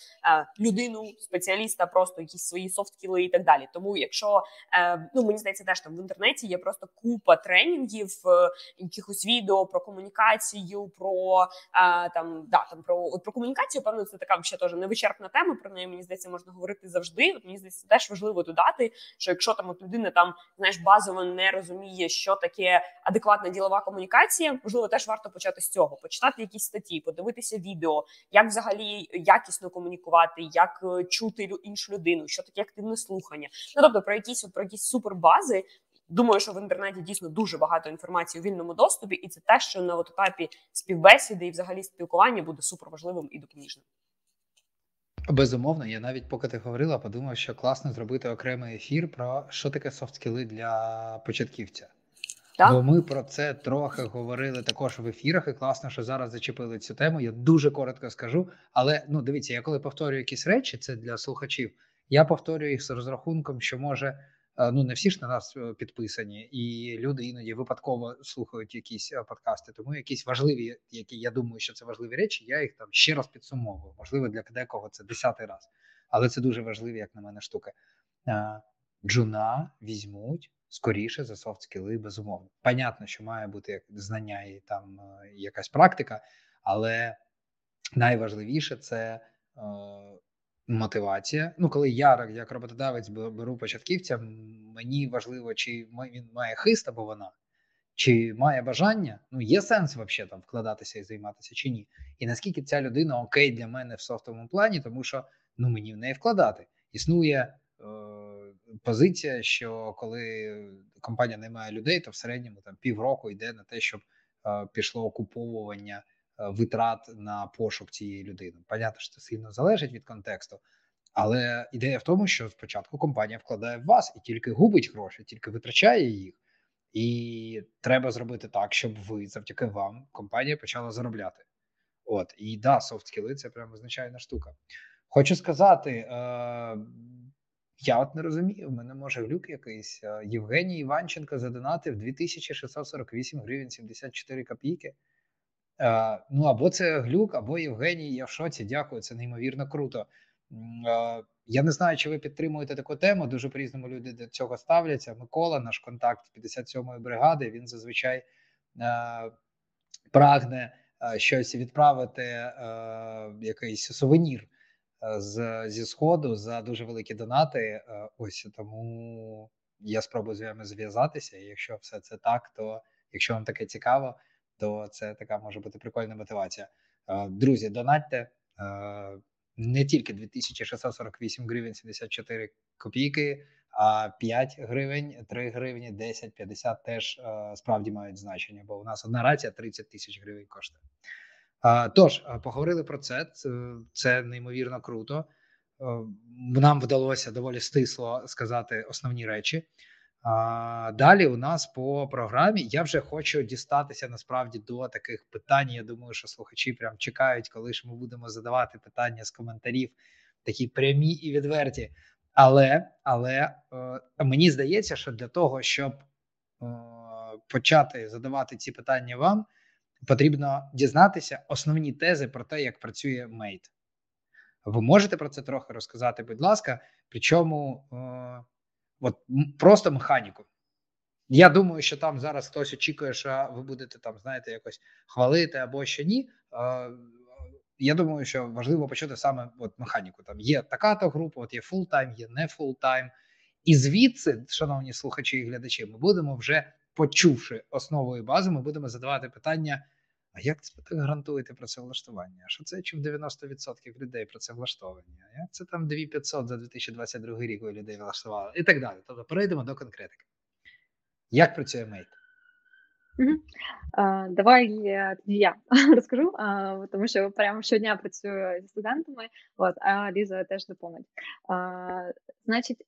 людину, спеціаліста, просто якісь свої софткіли і так далі. Тому, якщо е, ну мені здається, теж там в інтернеті є просто купа тренінгів, е, якихось відео про комунікацію, про е, там да там про от про комунікацію. Певно, це така ще теж невичерпна тема. Про неї мені здається, можна говорити завжди. От мені здається, теж важливо додати, що якщо там от людина там знаєш базово не розуміє, що таке адекватна ділова комунікація, можливо, теж варто почати з цього, почитати якісь статті, подивитися відео, як взагалі якісно комунікувати, як е, чути іншу людину, що таке активне слухання. Ну тобто про якісь про якісь супербази, Думаю, що в інтернеті дійсно дуже багато інформації у вільному доступі, і це те, що на от етапі співбесіди і взагалі спілкування буде суперважливим і допоміжним. Безумовно, я навіть поки ти говорила, подумав, що класно зробити окремий ефір про що таке софт-скіли для початківця. Так? Бо ми про це трохи говорили також в ефірах, і класно, що зараз зачепили цю тему. Я дуже коротко скажу. Але ну дивіться, я коли повторюю якісь речі, це для слухачів. Я повторюю їх з розрахунком, що може ну не всі ж на нас е, підписані, і люди іноді випадково слухають якісь е, подкасти. Тому якісь важливі, які я думаю, що це важливі речі. Я їх там ще раз підсумовую. Можливо, для декого це десятий раз, але це дуже важливі, як на мене, штуки. Джуна візьмуть скоріше за софт скіли, безумовно. Понятно, що має бути як знання і там е, якась практика, але найважливіше це мотивація. Ну, коли я як роботодавець беру початківця, мені важливо, чи він має хист або вона, чи має бажання. Ну, є сенс взагалі там вкладатися і займатися чи ні. І наскільки ця людина окей для мене в софтовому плані, тому що ну мені в неї вкладати. Існує е, позиція, що коли компанія не має людей, то в середньому там півроку йде на те, щоб е, пішло окуповування. Е, витрат на пошук цієї людини. Понятно, що це сильно залежить від контексту, але ідея в тому, що спочатку компанія вкладає в вас і тільки губить гроші, тільки витрачає їх. І треба зробити так, щоб ви завдяки вам компанія почала заробляти. От і да, софт-скіли – це прямо звичайна штука. Хочу сказати, е, я от не розумію. В мене може глюк якийсь. Е, Євгеній Іванченко задонатив 2648 гривень 74 копійки. Е, ну або це глюк, або Євгеній. Я в шоці. Дякую, це неймовірно круто. Е, я не знаю, чи ви підтримуєте таку тему. Дуже по різному люди до цього ставляться. Микола, наш контакт 57-ї бригади. Він зазвичай е, прагне щось відправити, якийсь сувенір з зі сходу за дуже великі донати. Ось тому я спробую з вами зв'язатися. І Якщо все це так, то якщо вам таке цікаво то це така може бути прикольна мотивація. Е, друзі, донатьте е, не тільки 2648 гривень 74 копійки, а 5 гривень, 3 гривні, 10, 50 теж е, справді мають значення, бо у нас одна рація 30 тисяч гривень коштує. Тож, поговорили про це. Це неймовірно круто. Нам вдалося доволі стисло сказати основні речі. А, Далі у нас по програмі я вже хочу дістатися насправді до таких питань. Я думаю, що слухачі прям чекають, коли ж ми будемо задавати питання з коментарів, такі прямі і відверті. Але але е, мені здається, що для того, щоб е, почати задавати ці питання вам, потрібно дізнатися основні тези про те, як працює Mate. Ви можете про це трохи розказати, будь ласка. Причому. Е, От просто механіку. Я думаю, що там зараз хтось очікує, що ви будете там, знаєте, якось хвалити або ще ні. я думаю, що важливо почути саме от механіку. Там є така то група, от є full-time, є не full-time. І звідси, шановні слухачі і глядачі, ми будемо вже почувши основою бази, ми будемо задавати питання: а як це гарантуєте працевлаштування? Що це чим 90% людей працевлаштовані? Як це там 2500 за 2022 рік ви людей влаштували? І так далі. Тобто перейдемо до конкретики. Як працює мейт? Давай тоді я розкажу, тому що прямо щодня працюю зі студентами, от, а Ліза теж доповнить. Значить,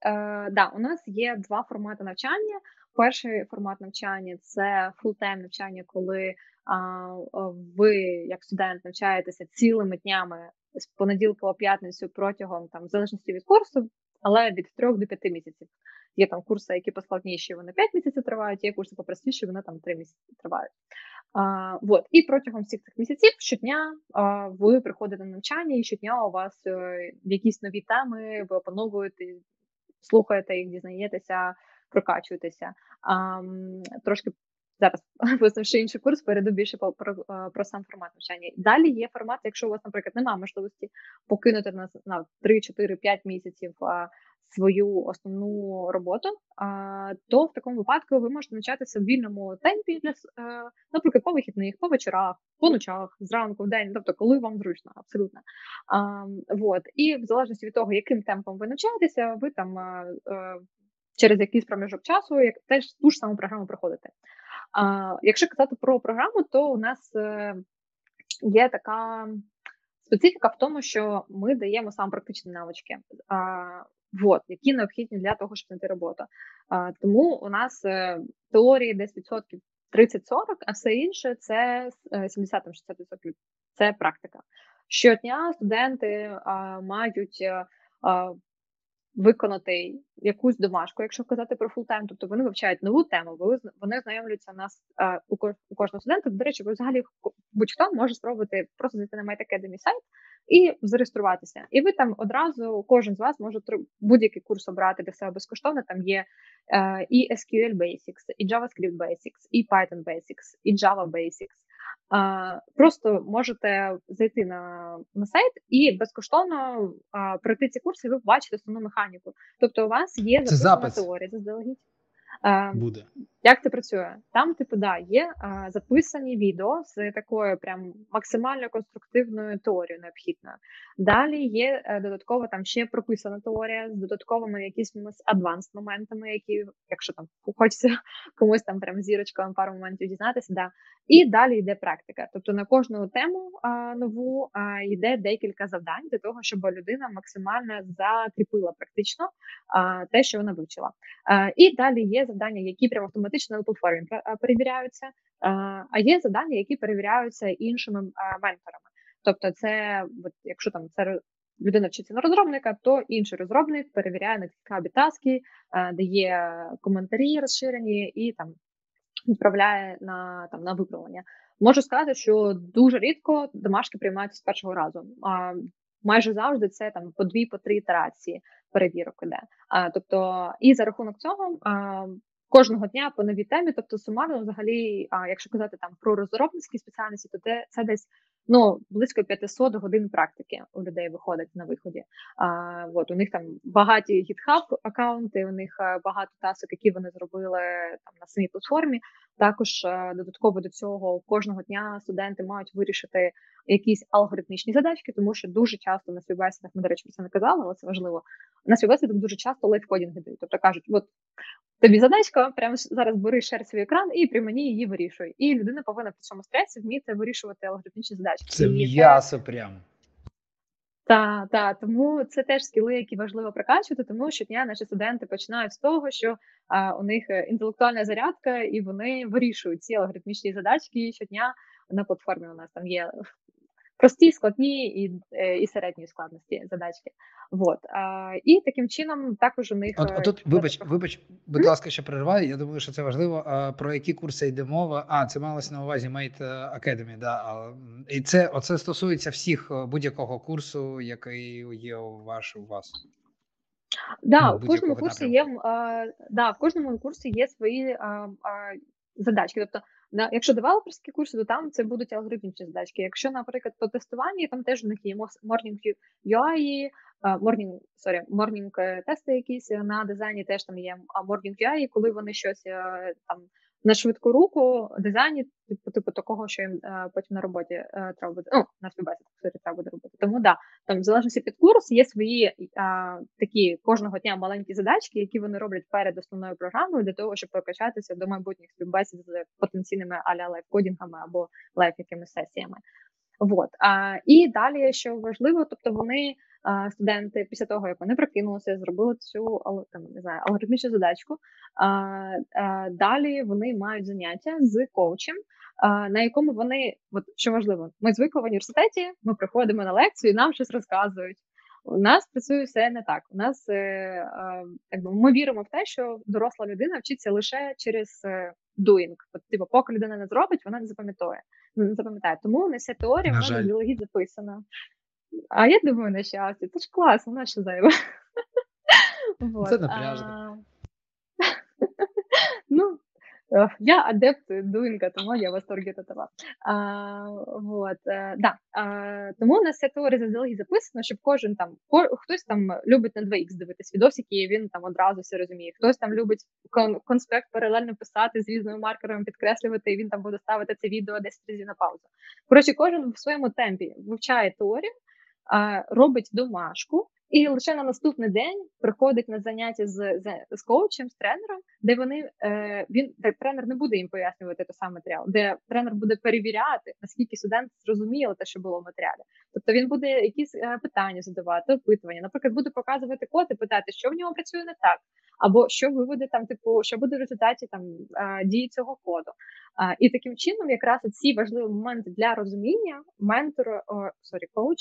да, у нас є два формати навчання. Перший формат навчання це full-time навчання, коли а, ви, як студент, навчаєтеся цілими днями з понеділка по п'ятницю протягом там в залежності від курсу, але від 3 до 5 місяців. Є там курси, які поскладніші, вони 5 місяців тривають, є курси попростіші, вони там 3 місяці тривають. А, вот. І протягом всіх цих місяців щодня а, ви приходите на навчання, і щодня у вас а, якісь нові теми, ви опановуєте, слухаєте їх, дізнаєтеся, прокачуєтеся. А, Трошки зараз визнавши інший курс, перейду більше про, про, про сам формат навчання. Далі є формат, якщо у вас, наприклад, немає можливості покинути на, на 3, 4, 5 місяців свою основну роботу, то в такому випадку ви можете навчатися в вільному темпі для е, наприклад, по вихідних, по вечорах, по ночах, зранку, в день, тобто коли вам зручно, абсолютно. Вот. І в залежності від того, яким темпом ви навчаєтеся, ви там е, е, через якийсь проміжок часу як теж ту ж саму програму проходите. А, Якщо казати про програму, то у нас є така специфіка в тому, що ми даємо саме практичні навички вот, які необхідні для того, щоб знайти роботу. А, Тому у нас е, теорії десь відсотків 30-40, а все інше це 70-60% е, це практика. Щодня студенти а, мають а, е, виконати якусь домашку, якщо казати про фултайм, тобто вони вивчають нову тему, вони знайомляться нас у кожного студента. До речі, ви взагалі будь-хто може спробувати просто зайти на Mate academy сайт і зареєструватися. І ви там одразу, кожен з вас може будь-який курс обрати для себе безкоштовно. Там є е, і SQL Basics, і JavaScript Basics, і Python Basics, і Java Basics. Просто можете зайти на на сайт і безкоштовно uh, пройти ці курси, і ви побачите основну механіку. Тобто, у вас є записана теорія заздалегідь. Uh, Буде. Як це працює? Там, типу, да, є а, записані відео з такою прям максимально конструктивною теорією необхідною. Далі є а, е, додатково там ще прописана теорія з додатковими якимись адванс моментами, які, якщо там хочеться комусь там прям зірочкою пару моментів дізнатися, да. І далі йде практика. Тобто на кожну тему а, нову а, йде декілька завдань для того, щоб людина максимально закріпила практично а, те, що вона вивчила. А, І далі є завдання, які прямо автоматично автоматично на платформі перевіряються, а є завдання, які перевіряються іншими менторами. Тобто, це от, якщо там це людина вчиться на розробника, то інший розробник перевіряє на цікаві таски, дає коментарі розширені і там відправляє на там на виправлення. Можу сказати, що дуже рідко домашки приймаються з першого разу. А майже завжди це там по дві, по три ітерації перевірок іде. А, Тобто, і за рахунок цього а, кожного дня по новій темі. Тобто, сумарно, взагалі, а якщо казати там про розробницькі спеціальності, то це, це десь ну близько 500 годин практики у людей виходить на виході. А, от, У них там багаті GitHub аккаунти, у них багато тасок, які вони зробили там на самій платформі. Також додатково до цього кожного дня студенти мають вирішити якісь алгоритмічні задачки, тому що дуже часто на співбесідах, ми, до речі, про це не казали, але це важливо. На співбесідах дуже часто лайфкодінги дають. Тобто кажуть, от тобі задачка, прямо зараз бери шер свій екран і при мені її вирішуй. І людина повинна при цьому стресі вміти вирішувати алгоритмічні задачки. Це м'ясо прямо. Так, так, тому це теж скіли, які важливо прокачувати, тому щодня наші студенти починають з того, що а, у них е, інтелектуальна зарядка, і вони вирішують ці алгоритмічні задачки щодня на платформі. У нас там є прості, складні і е, і середньої складності задачки. Вот. А, І таким чином також у них. От, от тут, вибач, вибач, будь ласка, що перерваю. Я думаю, що це важливо. А, Про які курси йде мова? А, це малося на увазі Mate Academy, да. І це оце стосується всіх е, будь-якого курсу, який є у ваш у вас. Да, ну, в кожному курсі є а, да, в кожному курсі є свої а, а, задачки. Тобто На, якщо девелоперські курси, то там це будуть алгоритмічні задачки. Якщо, наприклад, по тестуванні, там теж у них є Morning UI, Morning, sorry, Morning тести якісь на дизайні теж там є Morning UI, коли вони щось там на швидку руку дизайні, типу, типу такого, що їм е, потім на роботі е, треба буде, ну, на співбесіді треба буде робити. Тому да, там в залежності під курс є свої е, такі кожного дня маленькі задачки, які вони роблять перед основною програмою для того, щоб прокачатися до майбутніх співбесід з потенційними аля live coding ами або live якимись сесіями. Вот. А, І далі, що важливо, тобто вони студенти після того, як вони прокинулися, зробили цю там, не знаю, алгоритмічну задачку. Далі вони мають заняття з коучем, на якому вони, от що важливо, ми звикли в університеті, ми приходимо на лекцію, і нам щось розказують. У нас працює все не так. У нас якби ми віримо в те, що доросла людина вчиться лише через е, doing. От, типу, поки людина не зробить, вона не запам'ятає. Не запам'ятає. Тому не вся теорія вона заздалегідь записана. А я думаю, на щастя, це ж класно, на що зайве. Це напряжно. Ну, Э, я адепт дуінга, тому я в восторгі від того. А, вот, э, да. а, Тому у нас ця теорія заздалегідь записано, щоб кожен там, хтось там любить на 2х дивитись відосики, і він там одразу все розуміє. Хтось там любить кон, конспект паралельно писати з різними маркерами, підкреслювати, і він там буде ставити це відео 10 разів на паузу. Коротше, кожен в своєму темпі вивчає теорію, робить домашку. І лише на наступний день приходить на заняття з з, з коучем, з тренером, де вони е, він де тренер не буде їм пояснювати той самий матеріал, де тренер буде перевіряти, наскільки студент зрозуміли те, що було в матеріалі. Тобто він буде якісь е, питання задавати, опитування. Наприклад, буде показувати код і питати, що в ньому працює не так, або що виведе там, типу, що буде в результаті там е, дії цього коду. І таким чином, якраз ці важливі моменти для розуміння ментор, sorry, коуч,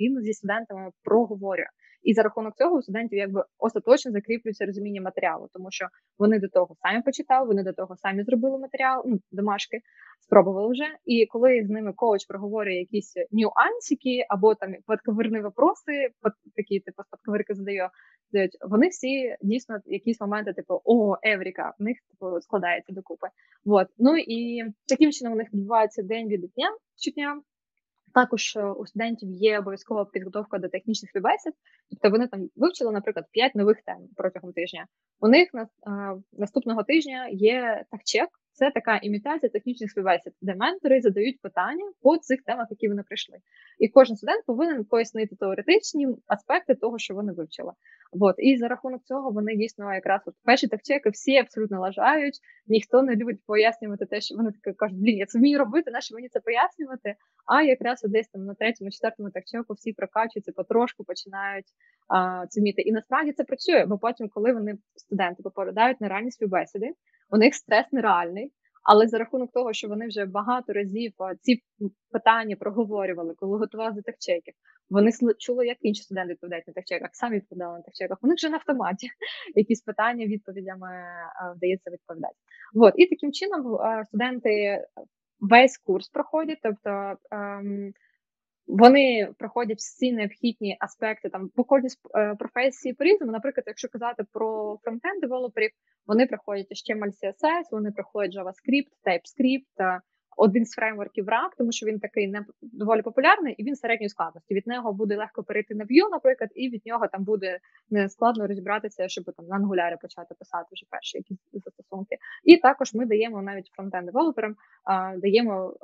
він зі студентами проговорює. І за рахунок цього у студентів якби остаточно закріплюється розуміння матеріалу, тому що вони до того самі почитали, вони до того самі зробили матеріал, ну домашки спробували вже. І коли з ними коуч проговорює якісь нюансики або там подковырные вопросы, такі типу подковирки задає, вони всі дійсно якісь моменти, типу о, Евріка, в них типу складається докупи. Вот. Ну і таким чином у них відбувається день від дня щодня. Також е, у студентів є обов'язкова підготовка до технічних співбесід, тобто вони там вивчили, наприклад, 5 нових тем протягом тижня. У них на а, наступного тижня є такчек, це така імітація технічних співбесід, де ментори задають питання по цих темах, які вони прийшли. І кожен студент повинен пояснити теоретичні аспекти того, що вони вивчили. От. І за рахунок цього вони дійсно якраз от перші такчеки всі абсолютно лажають, ніхто не любить пояснювати те, що вони таке кажуть, блін, я це вмію робити, нащо мені це пояснювати? А якраз десь там на третьому, четвертому такчеку всі прокачуються, потрошку починають а, це. І насправді це працює, бо потім, коли вони студенти попадають на ранні співбесіди, у них стрес нереальний. Але за рахунок того, що вони вже багато разів ці питання проговорювали, коли готували до вони чули, як інші студенти відповідають на техчеках, самі відповідали на техчеках. Них вже на автоматі якісь питання відповідями вдається відповідати. От і таким чином студенти весь курс проходять, тобто. Вони проходять всі необхідні аспекти там по кожній е, професії по різному. Наприклад, якщо казати про фронтенд девелоперів, вони проходять HTML, CSS, вони проходять JavaScript, TypeScript, один з фреймворків RAG, тому що він такий не доволі популярний і він середньої складності. Від нього буде легко перейти на Vue, наприклад, і від нього там буде не складно розібратися, щоб там на Angular і почати писати вже перші якісь. І також ми даємо навіть frontend developer ам даємо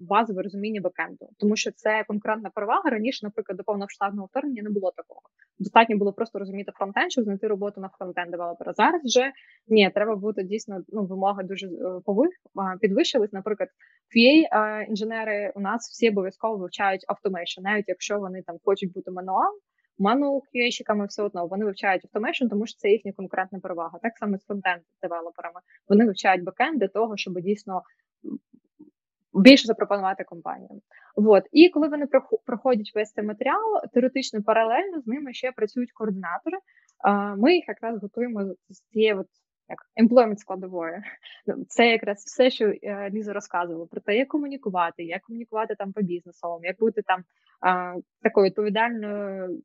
базове розуміння бекенду, тому що це конкурентна перевага. Раніше, наприклад, до повноштабного вторгнення не було такого. Достатньо було просто розуміти фронтенд, щоб знайти роботу на frontend developer а. Зараз вже ні, треба бути дійсно ну вимоги дуже е, пових підвищились. Наприклад, QA інженери у нас всі обов'язково вивчають automation, навіть якщо вони там хочуть бути manual, manual QA-щиками все одно вони вивчають automation, тому що це їхня конкурентна перевага. Так само з frontend developer ами. Вони вивчають бекенд для того, щоб дійсно більше запропонувати компаніям. От. І коли вони проходять весь цей матеріал, теоретично паралельно з ними ще працюють координатори. Ми їх якраз готуємо з цієї от як employment складової. Ну, це якраз все, що е, Ліза розказувала про те, як комунікувати, як комунікувати там по бізнесовому, як бути там такою відповідальною,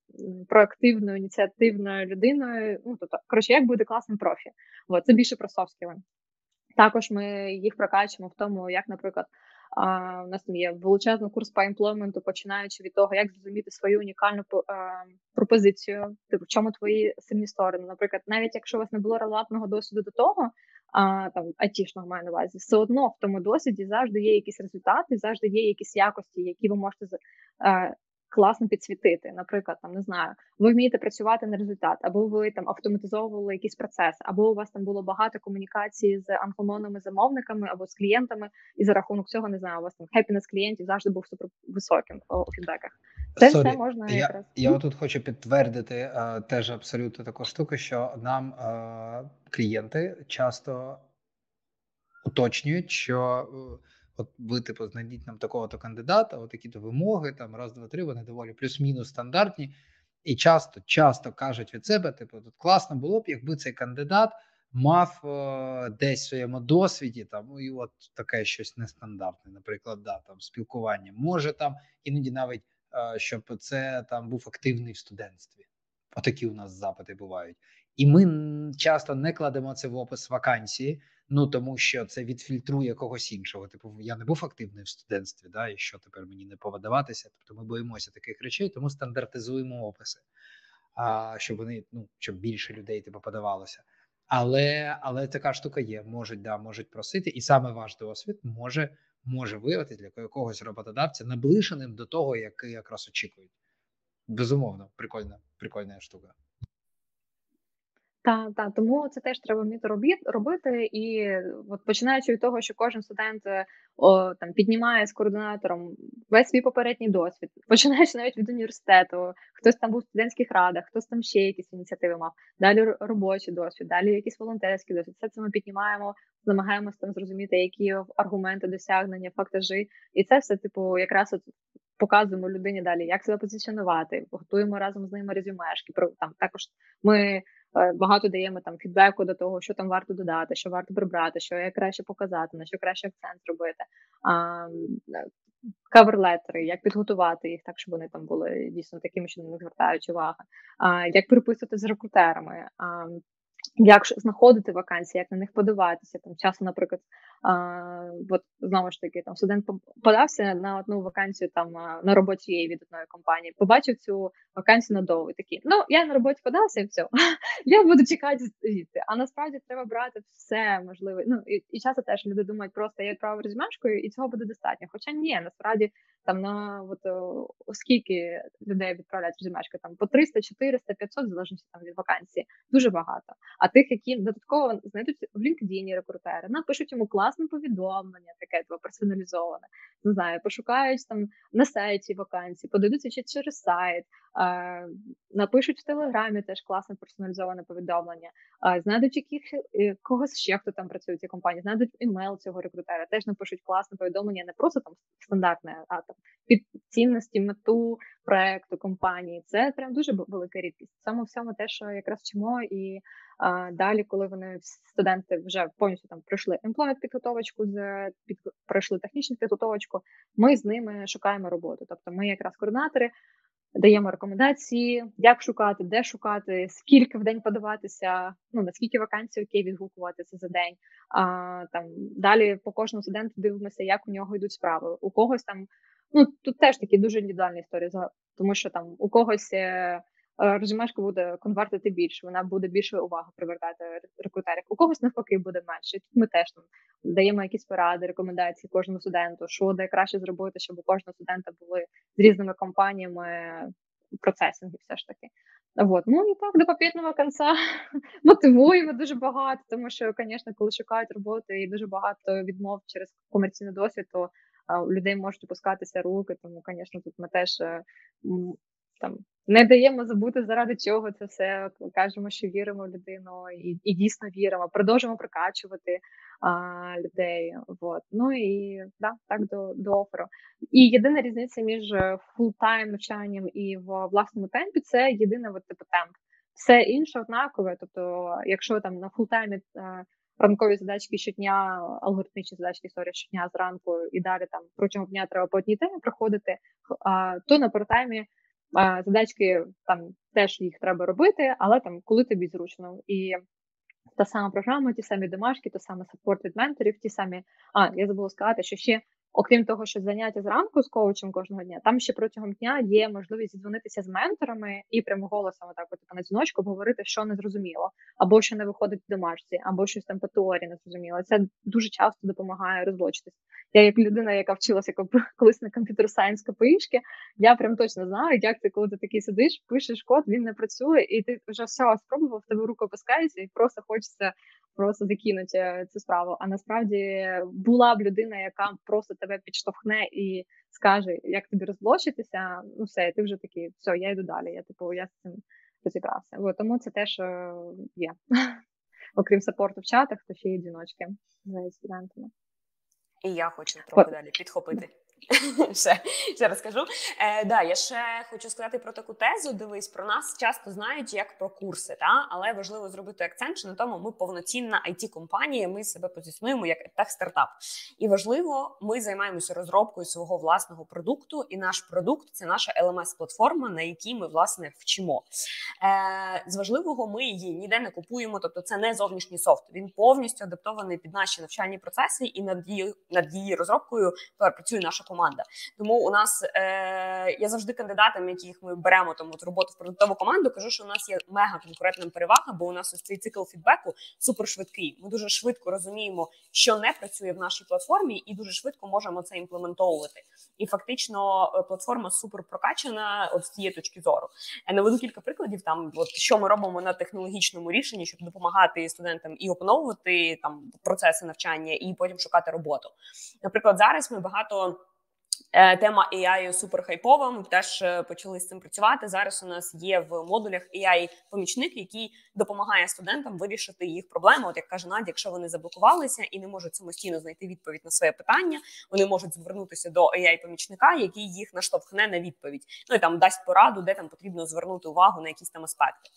проактивною, ініціативною людиною. Ну тобто, коротше, як бути класним профі. От, це більше про софт Також ми їх прокачуємо в тому, як, наприклад, у нас там є величезний курс по імплементу, починаючи від того, як зрозуміти свою унікальну пропозицію, типу в чому твої сильні сторони. Наприклад, навіть якщо у вас не було релевантного досвіду до того, а, там айтішного маю на увазі, все одно в тому досвіді завжди є якісь результати, завжди є якісь якості, які ви можете класно підсвітити. Наприклад, там не знаю, ви вмієте працювати на результат, або ви там автоматизовували якийсь процес, або у вас там було багато комунікації з англомовними замовниками або з клієнтами, і за рахунок цього не знаю, у вас там хеппінес клієнтів завжди був супер високим у фідбеках. Це Sorry, все можна я, якраз. Я тут хочу підтвердити е, теж абсолютно таку штуку, що нам е, клієнти часто уточнюють, що е, от ви типу знайдіть нам такого-то кандидата, от такі-то вимоги, там раз, два, три, вони доволі плюс-мінус стандартні, і часто, часто кажуть від себе: типу, тут класно було б, якби цей кандидат мав е, десь в своєму досвіді, там і от таке щось нестандартне, наприклад, да, там спілкування, може там іноді навіть е, щоб це там був активний в студентстві. Отакі у нас запити бувають, і ми часто не кладемо це в опис вакансії. Ну тому що це відфільтрує когось іншого. Типу, я не був активний в студентстві, да, і що тепер мені не повидаватися. Тобто ми боїмося таких речей, тому стандартизуємо описи, а щоб вони ну щоб більше людей типу подавалося. Але але така штука є. Можуть да можуть просити, і саме ваш досвід може може виявити для якогось роботодавця наближеним до того, який якраз очікують. Безумовно, прикольна, прикольна штука. Так, так, тому це теж треба вміти робити. І от починаючи від того, що кожен студент е, о, там піднімає з координатором весь свій попередній досвід, починаючи навіть від університету, хтось там був в студентських радах, хтось там ще якісь ініціативи мав, далі робочий досвід, далі якийсь волонтерський досвід. Все це ми піднімаємо, намагаємося там зрозуміти, які аргументи досягнення, фактажі, і це все, типу, якраз от. Показуємо людині далі, як себе позиціонувати, готуємо разом з ними резюмешки. там також ми Е, багато даємо там фідбеку до того, що там варто додати, що варто прибрати, що як краще показати, на що краще акцент зробити. Каверлетери, як підготувати їх так, щоб вони там були дійсно такими, що них звертають увагу, як переписувати з рекрутерами, як знаходити вакансії, як на них подаватися. Там часом, наприклад, а, от знову ж таки, там студент подався на одну вакансію там на роботі від одної компанії, побачив цю вакансію надовго. Такі ну я на роботі подався, і все я буду чекати звідти. А насправді треба брати все можливе. Ну і, і часто теж люди думають, просто я відправив резюмешкою, і цього буде достатньо. Хоча ні, насправді там на от оскільки людей відправляють резюмешки, там по 300, 400, 500, залежно там від вакансії, дуже багато. А тих, які додатково знайдуть в LinkedIn рекрутери, напишуть йому класне повідомлення, таке типу, персоналізоване. Не знаю, пошукають там на сайті вакансії, подадуться чи через сайт, е, напишуть в телеграмі теж класне персоналізоване повідомлення, е, знайдуть яких е, когось ще хто там працює в цій компанії, знайдуть імейл цього рекрутера, теж напишуть класне повідомлення, не просто там стандартне, а там під цінності, мету проекту компанії. Це прям дуже велика рідкість. Саме всьому те, що якраз вчимо і а, далі, коли вони студенти вже повністю там пройшли employment підготовочку, з під пройшли технічну підготовочку, ми з ними шукаємо роботу. Тобто, ми якраз координатори. Даємо рекомендації, як шукати, де шукати, скільки в день подаватися, ну наскільки вакансій окей відгукуватися за день. А там далі по кожному студенту дивимося, як у нього йдуть справи. У когось там ну тут теж такі дуже індивідуальні історії, тому що там у когось е, Е, резюмешка буде конвертити більше, вона буде більше уваги привертати рекрутерів. У когось навпаки буде менше. Тут ми теж там даємо якісь поради, рекомендації кожному студенту, що де краще зробити, щоб у кожного студента були з різними компаніями процесинги, все ж таки. Вот. Ну і так до попітного кінця мотивуємо дуже багато, тому що, звісно, коли шукають роботи і дуже багато відмов через комерційний досвід, то у людей можуть опускатися руки. Тому, звісно, тут ми теж е, там не даємо забути, заради чого це все. Кажемо, що віримо в людину і і дійсно віримо. Продовжуємо прокачувати а, людей. Вот. Ну і да, так до до оферу. І єдина різниця між full-time навчанням і в власному темпі це єдине от, типу темп. Все інше однакове. Тобто, якщо там на full-time і ранкові задачки щодня, алгоритмічні задачки sorry, щодня зранку і далі там протягом дня треба по одній темі проходити, а то на part-time і задачки там теж їх треба робити, але там коли тобі зручно. І та сама програма, ті самі домашки, то саме support від менторів, ті самі. А, я забула сказати, що ще окрім того, що заняття зранку з коучем кожного дня, там ще протягом дня є можливість зідзвонитися з менторами і прямо голосом так от, типу, на дзвіночку говорити, що не зрозуміло, або що не виходить в домашці, або щось там по теорії не зрозуміло. Це дуже часто допомагає розблочитись. Я, як людина, яка вчилася колись на computer science КПІшки, я прям точно знаю, як ти, коли ти такий сидиш, пишеш код, він не працює, і ти вже все спробував, тебе рука опускається, і просто хочеться просто закинути цю справу. А насправді була б людина, яка просто тебе підштовхне і скаже, як тобі розблочитися. Ну все, ти вже такий, все, я йду далі. Я типу, я з цим розібрався. Бо тому це теж є. Окрім сапорту в чатах, то ще й дзвіночки за студентами. І я хочу трохи далі підхопити. ще ще розкажу. Е, да, Я ще хочу сказати про таку тезу. Дивись, про нас часто знають як про курси, та але важливо зробити акцент, що на тому ми повноцінна it компанія Ми себе позиціонуємо як тех стартап. І важливо, ми займаємося розробкою свого власного продукту, і наш продукт це наша lms платформа на якій ми власне вчимо. Е, З важливого ми її ніде не купуємо, тобто це не зовнішній софт. Він повністю адаптований під наші навчальні процеси, і над її над її розробкою працює наша команда. Тому у нас е, я завжди кандидатам, яких ми беремо там от роботу в продуктову команду, кажу, що у нас є мега конкурентна перевага, бо у нас ось цей цикл фідбеку супер швидкий. Ми дуже швидко розуміємо, що не працює в нашій платформі, і дуже швидко можемо це імплементовувати. І фактично е, платформа супер прокачана от з цієї точки зору. Я наведу кілька прикладів там, от що ми робимо на технологічному рішенні, щоб допомагати студентам і опановувати там процеси навчання, і потім шукати роботу. Наприклад, зараз ми багато. Е, тема AI супер хайпова. Ми теж е, почали з цим працювати. Зараз у нас є в модулях ai помічник, який допомагає студентам вирішити їх проблеми. От як каже Надя, якщо вони заблокувалися і не можуть самостійно знайти відповідь на своє питання, вони можуть звернутися до ai помічника який їх наштовхне на відповідь. Ну і там дасть пораду, де там потрібно звернути увагу на якісь там аспекти.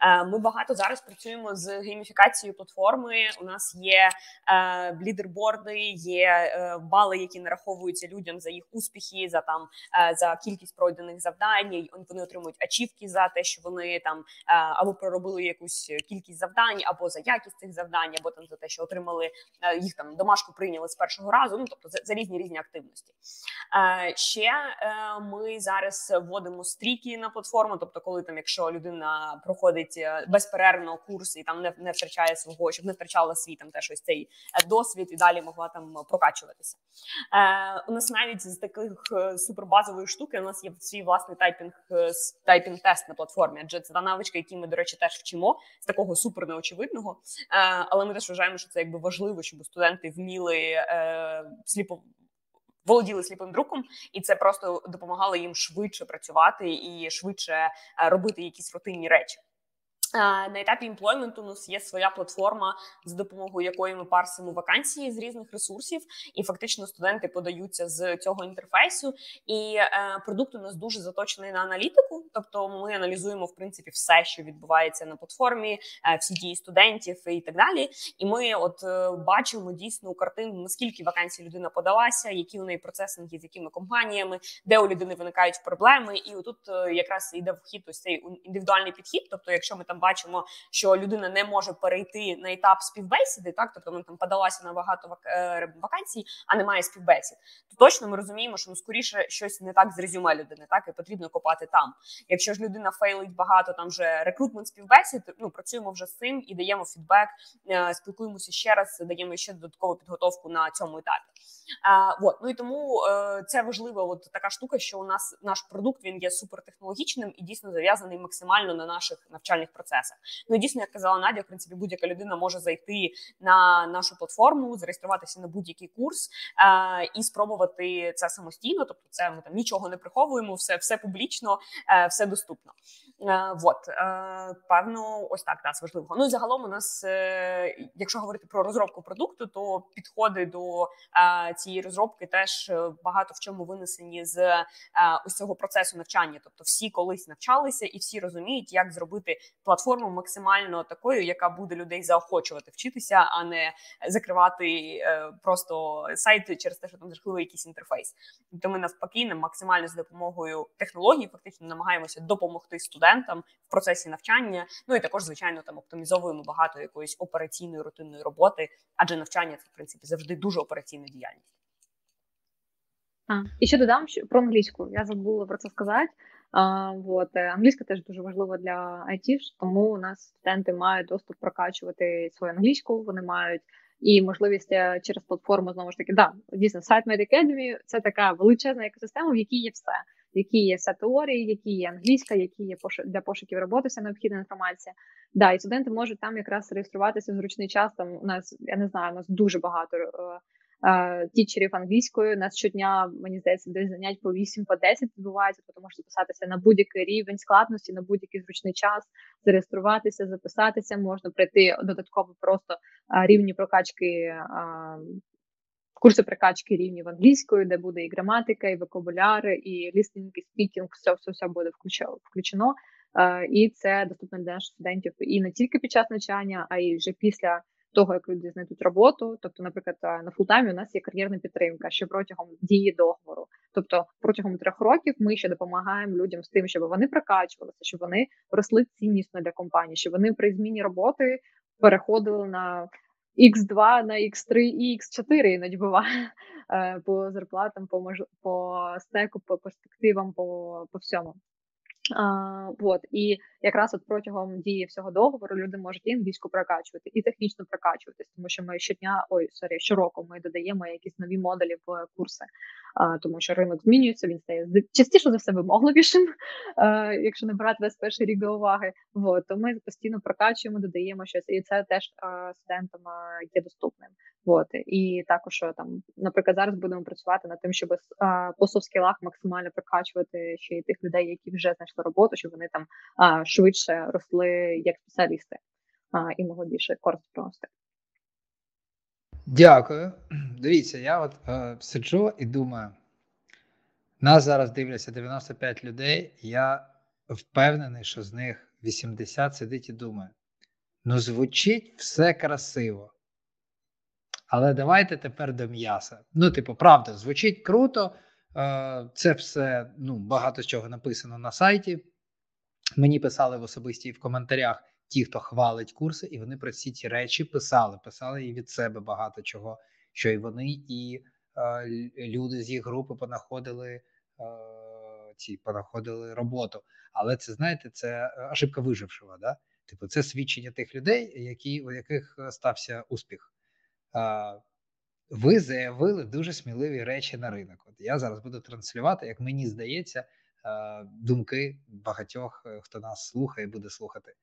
Е, ми багато зараз працюємо з гейміфікацією платформи. У нас є е, лідерборди, є е, бали, які нараховуються людям за їх успіхи, за там за кількість пройдених завдань. Вони отримують ачівки за те, що вони там або проробили якусь кількість завдань, або за якість цих завдань, або там за те, що отримали їх там домашку прийняли з першого разу. Ну тобто за, різні різні активності. Ще ми зараз вводимо streak и на платформу. Тобто, коли там, якщо людина проходить проходить е, безперервно курс і там не не втрачає свого, щоб не втрачала свій там теж ось цей е, досвід і далі могла там прокачуватися. Е, У нас навіть з таких е, супербазової штуки у нас є свій власний typing typing тест на платформі. Адже це та навичка, які ми, до речі, теж вчимо з такого супер неочевидного. Е, Але ми теж вважаємо, що це якби важливо, щоб студенти вміли е, сліпо. Володіли сліпим друком, і це просто допомагало їм швидше працювати і швидше робити якісь рутинні речі. На етапі імплойменту у нас є своя платформа, з допомогою якої ми парсимо вакансії з різних ресурсів, і фактично студенти подаються з цього інтерфейсу. І е, продукт у нас дуже заточений на аналітику. Тобто, ми аналізуємо в принципі все, що відбувається на платформі, е, всі дії студентів і так далі. І ми, от е, бачимо дійсну картину, наскільки вакансій людина подалася, які у неї процесинги з якими компаніями, де у людини виникають проблеми. І отут е, якраз йде вхід ось цей індивідуальний підхід. Тобто, якщо ми там бачимо, що людина не може перейти на етап співбесіди, так тобто вона там подалася на багато е, вакансій, а немає співбесід, то точно ми розуміємо, що ну скоріше щось не так з резюме людини, так і потрібно копати там. Якщо ж людина фейлить багато, там вже рекрутмент співбесід, ну працюємо вже з цим і даємо фідбек, е, спілкуємося ще раз, даємо ще додаткову підготовку на цьому етапі. А, вот. Ну і тому е, це важлива от така штука, що у нас наш продукт він є супертехнологічним і дійсно зав'язаний максимально на наших навчальних процесах. Ну і дійсно, як казала Надя, в принципі, будь-яка людина може зайти на нашу платформу, зареєструватися на будь-який курс е, і спробувати це самостійно. Тобто, це ми там нічого не приховуємо, все все публічно, е, все доступно. Е, вот е, певно, ось так це важливо. Ну загалом у нас, е, якщо говорити про розробку продукту, то підходи до е, цієї розробки теж е, багато в чому винесені з е, ось цього процесу навчання. Тобто, всі колись навчалися і всі розуміють, як зробити платформу максимально такою, яка буде людей заохочувати вчитися, а не закривати е, просто сайти через те, що там жахливий якийсь інтерфейс. Тобто ми навпаки, нам максимально з допомогою технологій, фактично намагаємося допомогти студентам студентам в процесі навчання. Ну і також, звичайно, там оптимізовуємо багато якоїсь операційної рутинної роботи, адже навчання це в принципі завжди дуже операційна діяльність. А, І ще додам про англійську. Я забула про це сказати. А, вот. Е, англійська теж дуже важлива для IT, тому у нас студенти мають доступ прокачувати свою англійську, вони мають і можливість е, через платформу знову ж таки, да, дійсно, сайт Academy – це така величезна екосистема, в якій є все, в якій є вся теорія, які є англійська, які є для пошуків роботи, вся необхідна інформація. Да, і студенти можуть там якраз реєструватися в зручний час. Там у нас я не знаю, у нас дуже багато е, тічерів англійською. У нас щодня, мені здається, десь занять по 8 по 10 відбувається, тобто можна записатися на будь-який рівень складності, на будь-який зручний час, зареєструватися, записатися. Можна пройти додатково просто рівні прокачки. Курси прокачки рівнів англійської, де буде і граматика, і vocabulary, і listening, і speaking, все все все буде включено. І це доступно для наших студентів і не тільки під час навчання, а й вже після того, як люди знайдуть роботу. Тобто, наприклад, на full-time і у нас є кар'єрна підтримка, що протягом дії договору. Тобто, протягом трьох років ми ще допомагаємо людям з тим, щоб вони прокачувалися, щоб вони росли ціннісно для компанії, щоб вони при зміні роботи переходили на X2 на X3 і X4 іноді буває е, по зарплатам, по мож... по стеку, по перспективам, по, по всьому. А, вот. І якраз от протягом дії всього договору люди можуть і англійську прокачувати, і технічно прокачуватись, тому що ми щодня, ой, sorry, щороку ми додаємо якісь нові модулі в курси, а, тому що ринок змінюється, він стає частіше за все вимогливішим, а, якщо не брати весь перший рік до уваги. Вот. То ми постійно прокачуємо, додаємо щось, і це теж а, студентам є доступним. От і також там, наприклад, зараз будемо працювати над тим, щоб по софт-скілах максимально прокачувати ще й тих людей, які вже знайшли роботу, щоб вони там а, швидше росли як спеціалісти а, і могли більше користь приносити. Дякую. Дивіться, я от е, сиджу і думаю, нас зараз дивляться 95 людей. Я впевнений, що з них 80 сидить і думає: ну звучить все красиво. Але давайте тепер до м'яса. Ну, типу, правда, звучить круто. Е, це все ну, багато чого написано на сайті. Мені писали в особисті в коментарях ті, хто хвалить курси, і вони про всі ці речі писали. Писали і від себе багато чого, що і вони, і е, люди з їх групи понаходили е, ці понаходили роботу. Але це знаєте, це ошибка вижившого. Да? Типу, це свідчення тих людей, які у яких стався успіх ви заявили дуже сміливі речі на ринок. От я зараз буду транслювати, як мені здається, думки багатьох, е, хто нас слухає, буде слухати.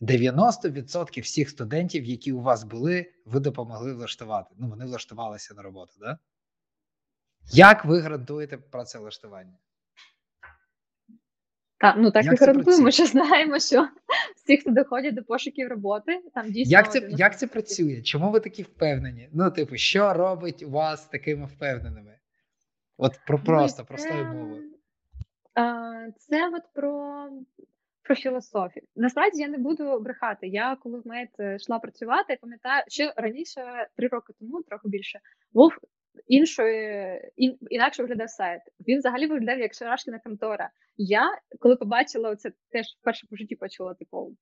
90% всіх студентів, які у вас були, ви допомогли влаштувати. Ну, вони влаштувалися на роботу, да? Як ви гарантуєте працевлаштування? Так, ну так як і гарантуємо, що знаємо, що всі, хто доходять до пошуків роботи, там дійсно як це як це працює? Чому ви такі впевнені? Ну, типу, що робить вас такими впевненими? От про ну, просто, простою мовою. Це от про про філософію. Насправді я не буду брехати. Я коли в мед е, йшла працювати, я пам'ятаю, що раніше, три роки тому, трохи більше, був іншої ін, інакше виглядав сайт. Він взагалі виглядав як шарашкіна контора. Я коли побачила це, теж вперше по житті почула типу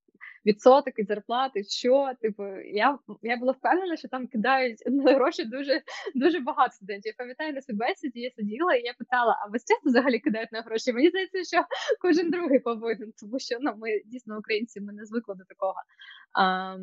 відсоток від зарплати. Що типу, я я була впевнена, що там кидають на гроші дуже дуже багато студентів. Я пам'ятаю на співбесіді, я сиділа і я питала: а вас часто взагалі кидають на гроші? Мені здається, що кожен другий повинен, тому що ну, ми дійсно українці, ми не звикли до такого. А,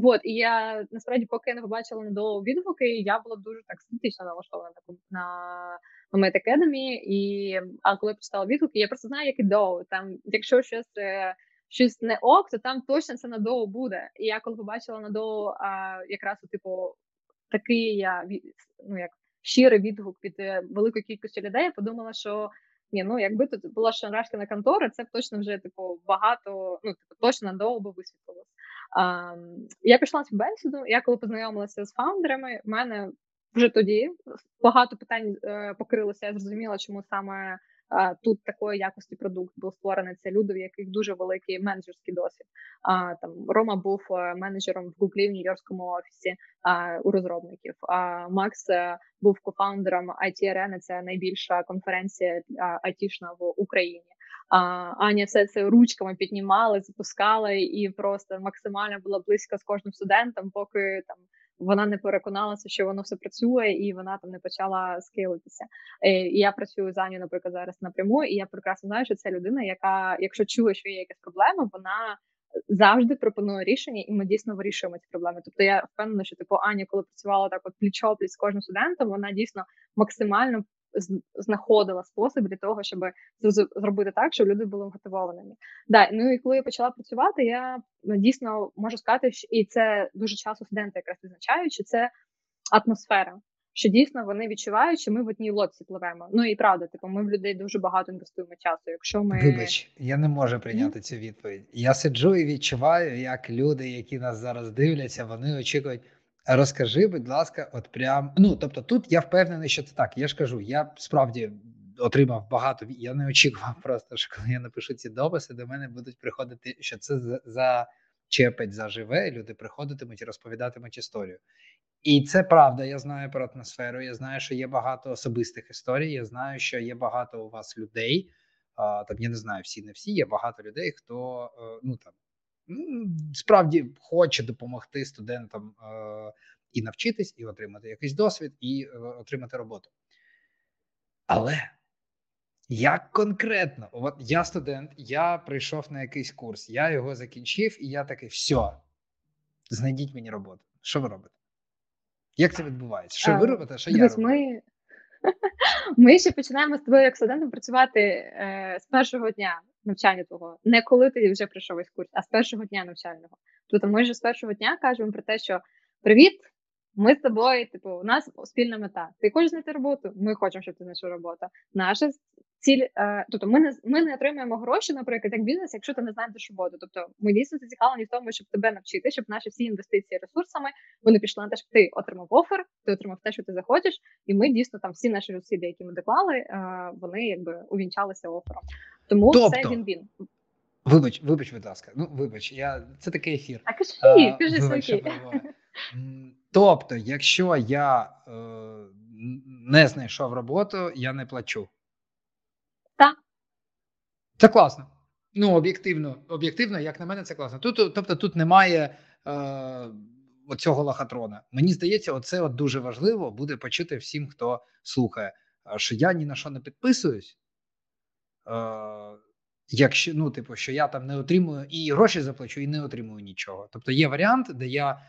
вот, і я насправді, поки я не побачила недовго відгуки, я була дуже так скептично налаштована на на Meta Academy, і а коли я почитала відгуки, я просто знаю, як і доу. Там, якщо щось е, щось не ок, то там точно це на доу буде. І я коли побачила на доу, а, якраз типу такий я ну як щирий відгук від е, великої кількості людей, я подумала, що ні, ну якби тут була шанрашкина контора, це б точно вже типу багато, ну типу точно на доу би висвітлилось. Я пішла на співбесіду, я коли познайомилася з фаундерами, в мене вже тоді багато питань е, покрилося. Я зрозуміла, чому саме е, тут такої якості продукт був створений. Це люди, в яких дуже великий менеджерський досвід. А там Рома був е, менеджером в Гуглі в Нью-Йоркському офісі а, у розробників. А Макс був кофаундером IT Arena, Це найбільша конференція айтішна в Україні. А Аня все це ручками піднімала, запускала і просто максимально була близько з кожним студентом, поки там вона не переконалася, що воно все працює, і вона там не почала скилитися. Е, і Я працюю з Аню, наприклад, зараз напряму, і я прекрасно знаю, що це людина, яка, якщо чує, що є якась проблема, вона завжди пропонує рішення, і ми дійсно вирішуємо ці проблеми. Тобто я впевнена, що типу Аня, коли працювала так, от пліч-опліч з кожним студентом, вона дійсно максимально знаходила спосіб для того, щоб зробити так, щоб люди були мотивованими. Да, ну і коли я почала працювати, я ну, дійсно можу сказати, що і це дуже часто студенти якраз визначають, що це атмосфера. Що дійсно вони відчувають, що ми в одній лодці пливемо. Ну і правда, типу, ми в людей дуже багато інвестуємо часу. Якщо ми вибач, я не можу прийняти цю відповідь. Я сиджу і відчуваю, як люди, які нас зараз дивляться, вони очікують. Розкажи, будь ласка, от прям ну тобто, тут я впевнений, що це так. Я ж кажу, я справді отримав багато. Я не очікував просто, що коли я напишу ці дописи, до мене будуть приходити, що це зачепить заживе. Люди приходитимуть і розповідатимуть історію. І це правда. Я знаю про атмосферу. Я знаю, що є багато особистих історій. Я знаю, що є багато у вас людей. Там я не знаю всі, не всі. Є багато людей, хто е, ну там справді хоче допомогти студентам е, і навчитись, і отримати якийсь досвід, і е, отримати роботу. Але як конкретно, от я студент, я прийшов на якийсь курс, я його закінчив, і я такий: все, знайдіть мені роботу. Що ви робите? Як це відбувається? Що ви робите? Що я роблю? Ми... Ми ще починаємо з тобою як студентом працювати е, з першого дня навчання твого, не коли ти вже пройшов весь курс, а з першого дня навчального. Тобто ми вже з першого дня кажемо про те, що привіт, ми з тобою, типу, у нас спільна мета. Ти хочеш знайти роботу? Ми хочемо, щоб ти знайшов роботу. Наша ціль, е, тобто ми не ми не отримуємо гроші, наприклад, як бізнес, якщо ти не знайдеш роботу. Тобто ми дійсно зацікавлені в тому, щоб тебе навчити, щоб наші всі інвестиції ресурсами вони пішли на те, щоб ти отримав офер, ти отримав те, що ти захочеш, і ми дійсно там всі наші зусилля, які ми доклали, е, вони якби увінчалися офером. Тому тобто, це він він. Вибач, вибач, будь ласка. Ну вибач, я це такий ефір. А кажи, кажи свої. Тобто, якщо я е, не знайшов роботу, я не плачу. Це класно. Ну, об'єктивно, об'єктивно, як на мене, це класно. Тут, Тобто, тут немає е, оцього лохотрона. Мені здається, оце от дуже важливо буде почути всім, хто слухає, що я ні на що не підписуюсь. Е, Якщо ну, типу, що я там не отримую і гроші заплачу, і не отримую нічого. Тобто є варіант, де я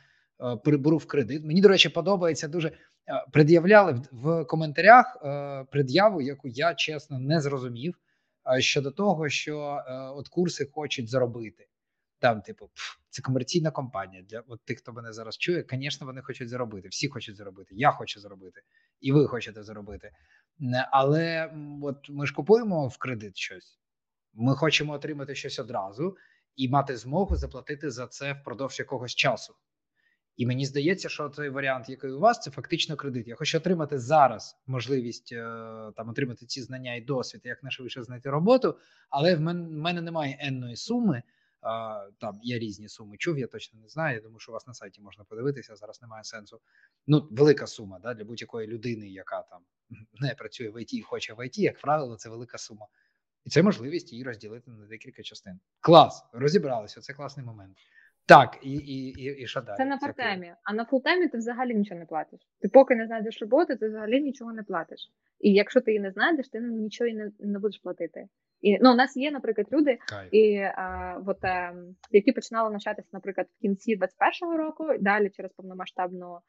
Е, переберу в кредит. Мені, до речі, подобається дуже. Е, пред'являли в коментарях е, пред'яву, яку я чесно не зрозумів щодо того, що от курси хочуть заробити. Там, типу, це комерційна компанія для от тих, хто мене зараз чує. Звісно, вони хочуть заробити. Всі хочуть заробити. Я хочу заробити, і ви хочете заробити. Але от ми ж купуємо в кредит щось. Ми хочемо отримати щось одразу і мати змогу заплатити за це впродовж якогось часу. І мені здається, що той варіант, який у вас, це фактично кредит. Я хочу отримати зараз можливість е, там отримати ці знання і досвід, як найшвидше знайти роботу, але в мене, в мене немає енної суми. Там є різні суми. Чув, я точно не знаю. Я думаю, що у вас на сайті можна подивитися. Зараз немає сенсу. Ну, велика сума да, для будь-якої людини, яка там не працює в ІТ і хоче в ІТ, як правило, це велика сума. І це можливість її розділити на декілька частин. Клас, розібралися. Це класний момент. Так, і і, і, і що далі? Це на part-time і, а на full-time і ти взагалі нічого не платиш. Ти поки не знайдеш роботу, ти взагалі нічого не платиш. І якщо ти її не знайдеш, ти нічого і не, не будеш платити. І ну, у нас є, наприклад, люди, і, а, от, а, ем, які починали навчатися, наприклад, в кінці 21-го року, далі через повномасштабну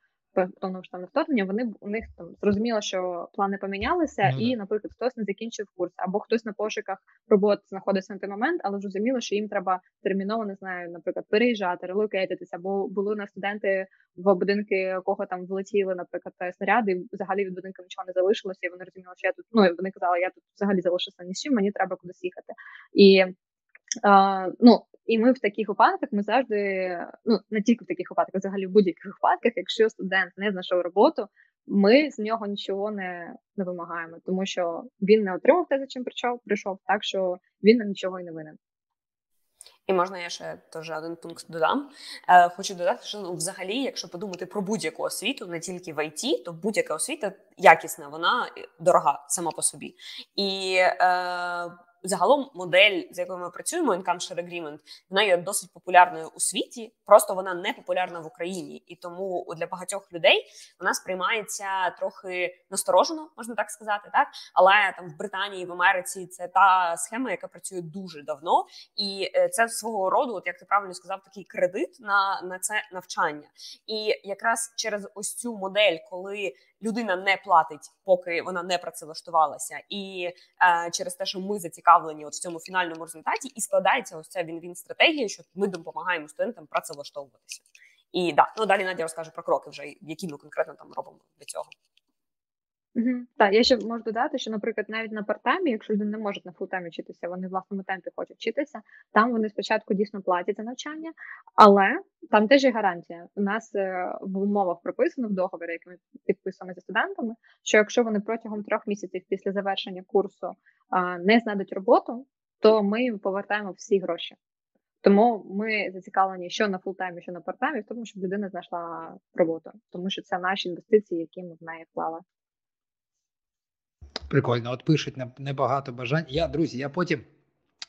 повномасштабне вторгнення, вони у них там зрозуміло, що плани помінялися, ну, і, наприклад, хтось не закінчив курс, або хтось на пошуках роботи знаходиться на той момент, але зрозуміло, що їм треба терміново не знаю, наприклад, переїжджати, релокейтитися, бо були на студенти в будинки, кого там влетіли, наприклад, снаряди, і взагалі від будинку нічого не залишилося, і вони розуміли, що я тут. Ну вони казали, я тут взагалі залишився ні з чим, мені треба кудись їхати. І а, ну, і ми в таких випадках ми завжди, ну не тільки в таких випадках, взагалі в будь-яких випадках, якщо студент не знайшов роботу, ми з нього нічого не не вимагаємо, тому що він не отримав те, за чим прийшов, прийшов, так що він нам нічого і не винен. І можна я ще теж один пункт додам. Е, Хочу додати, що ну, взагалі, якщо подумати про будь-яку освіту, не тільки в ІТ, то будь-яка освіта якісна, вона дорога сама по собі. І е, загалом модель, з якою ми працюємо, Income Share Agreement, вона є досить популярною у світі, просто вона не популярна в Україні, і тому для багатьох людей вона сприймається трохи насторожено, можна так сказати, так? Але там в Британії, в Америці це та схема, яка працює дуже давно, і е, це свого роду, от як ти правильно сказав, такий кредит на, на це навчання. І якраз через ось цю модель, коли людина не платить, поки вона не працевлаштувалася, і е, через те, що ми зацікавлені от в цьому фінальному результаті, і складається ось ця він-він стратегія, що ми допомагаємо студентам працевлаштовуватися. І да, ну далі Надя розкаже про кроки, вже які ми конкретно там робимо для цього. Угу. Так, я ще можу додати, що, наприклад, навіть на part-time і, якщо люди не можуть на full-time і вчитися, вони в власному темпі хочуть вчитися, там вони спочатку дійсно платять за навчання, але там теж є гарантія. У нас е, в умовах прописано в договорі, який ми підписуємо зі студентами, що якщо вони протягом трьох місяців після завершення курсу не знайдуть роботу, то ми їм повертаємо всі гроші. Тому ми зацікавлені, що на full-time і, що на part-time і, в тому, щоб людина знайшла роботу, тому що це наші інвестиції, які ми в неї вклали. Прикольно, от пишуть небагато бажань. Я, друзі, я потім,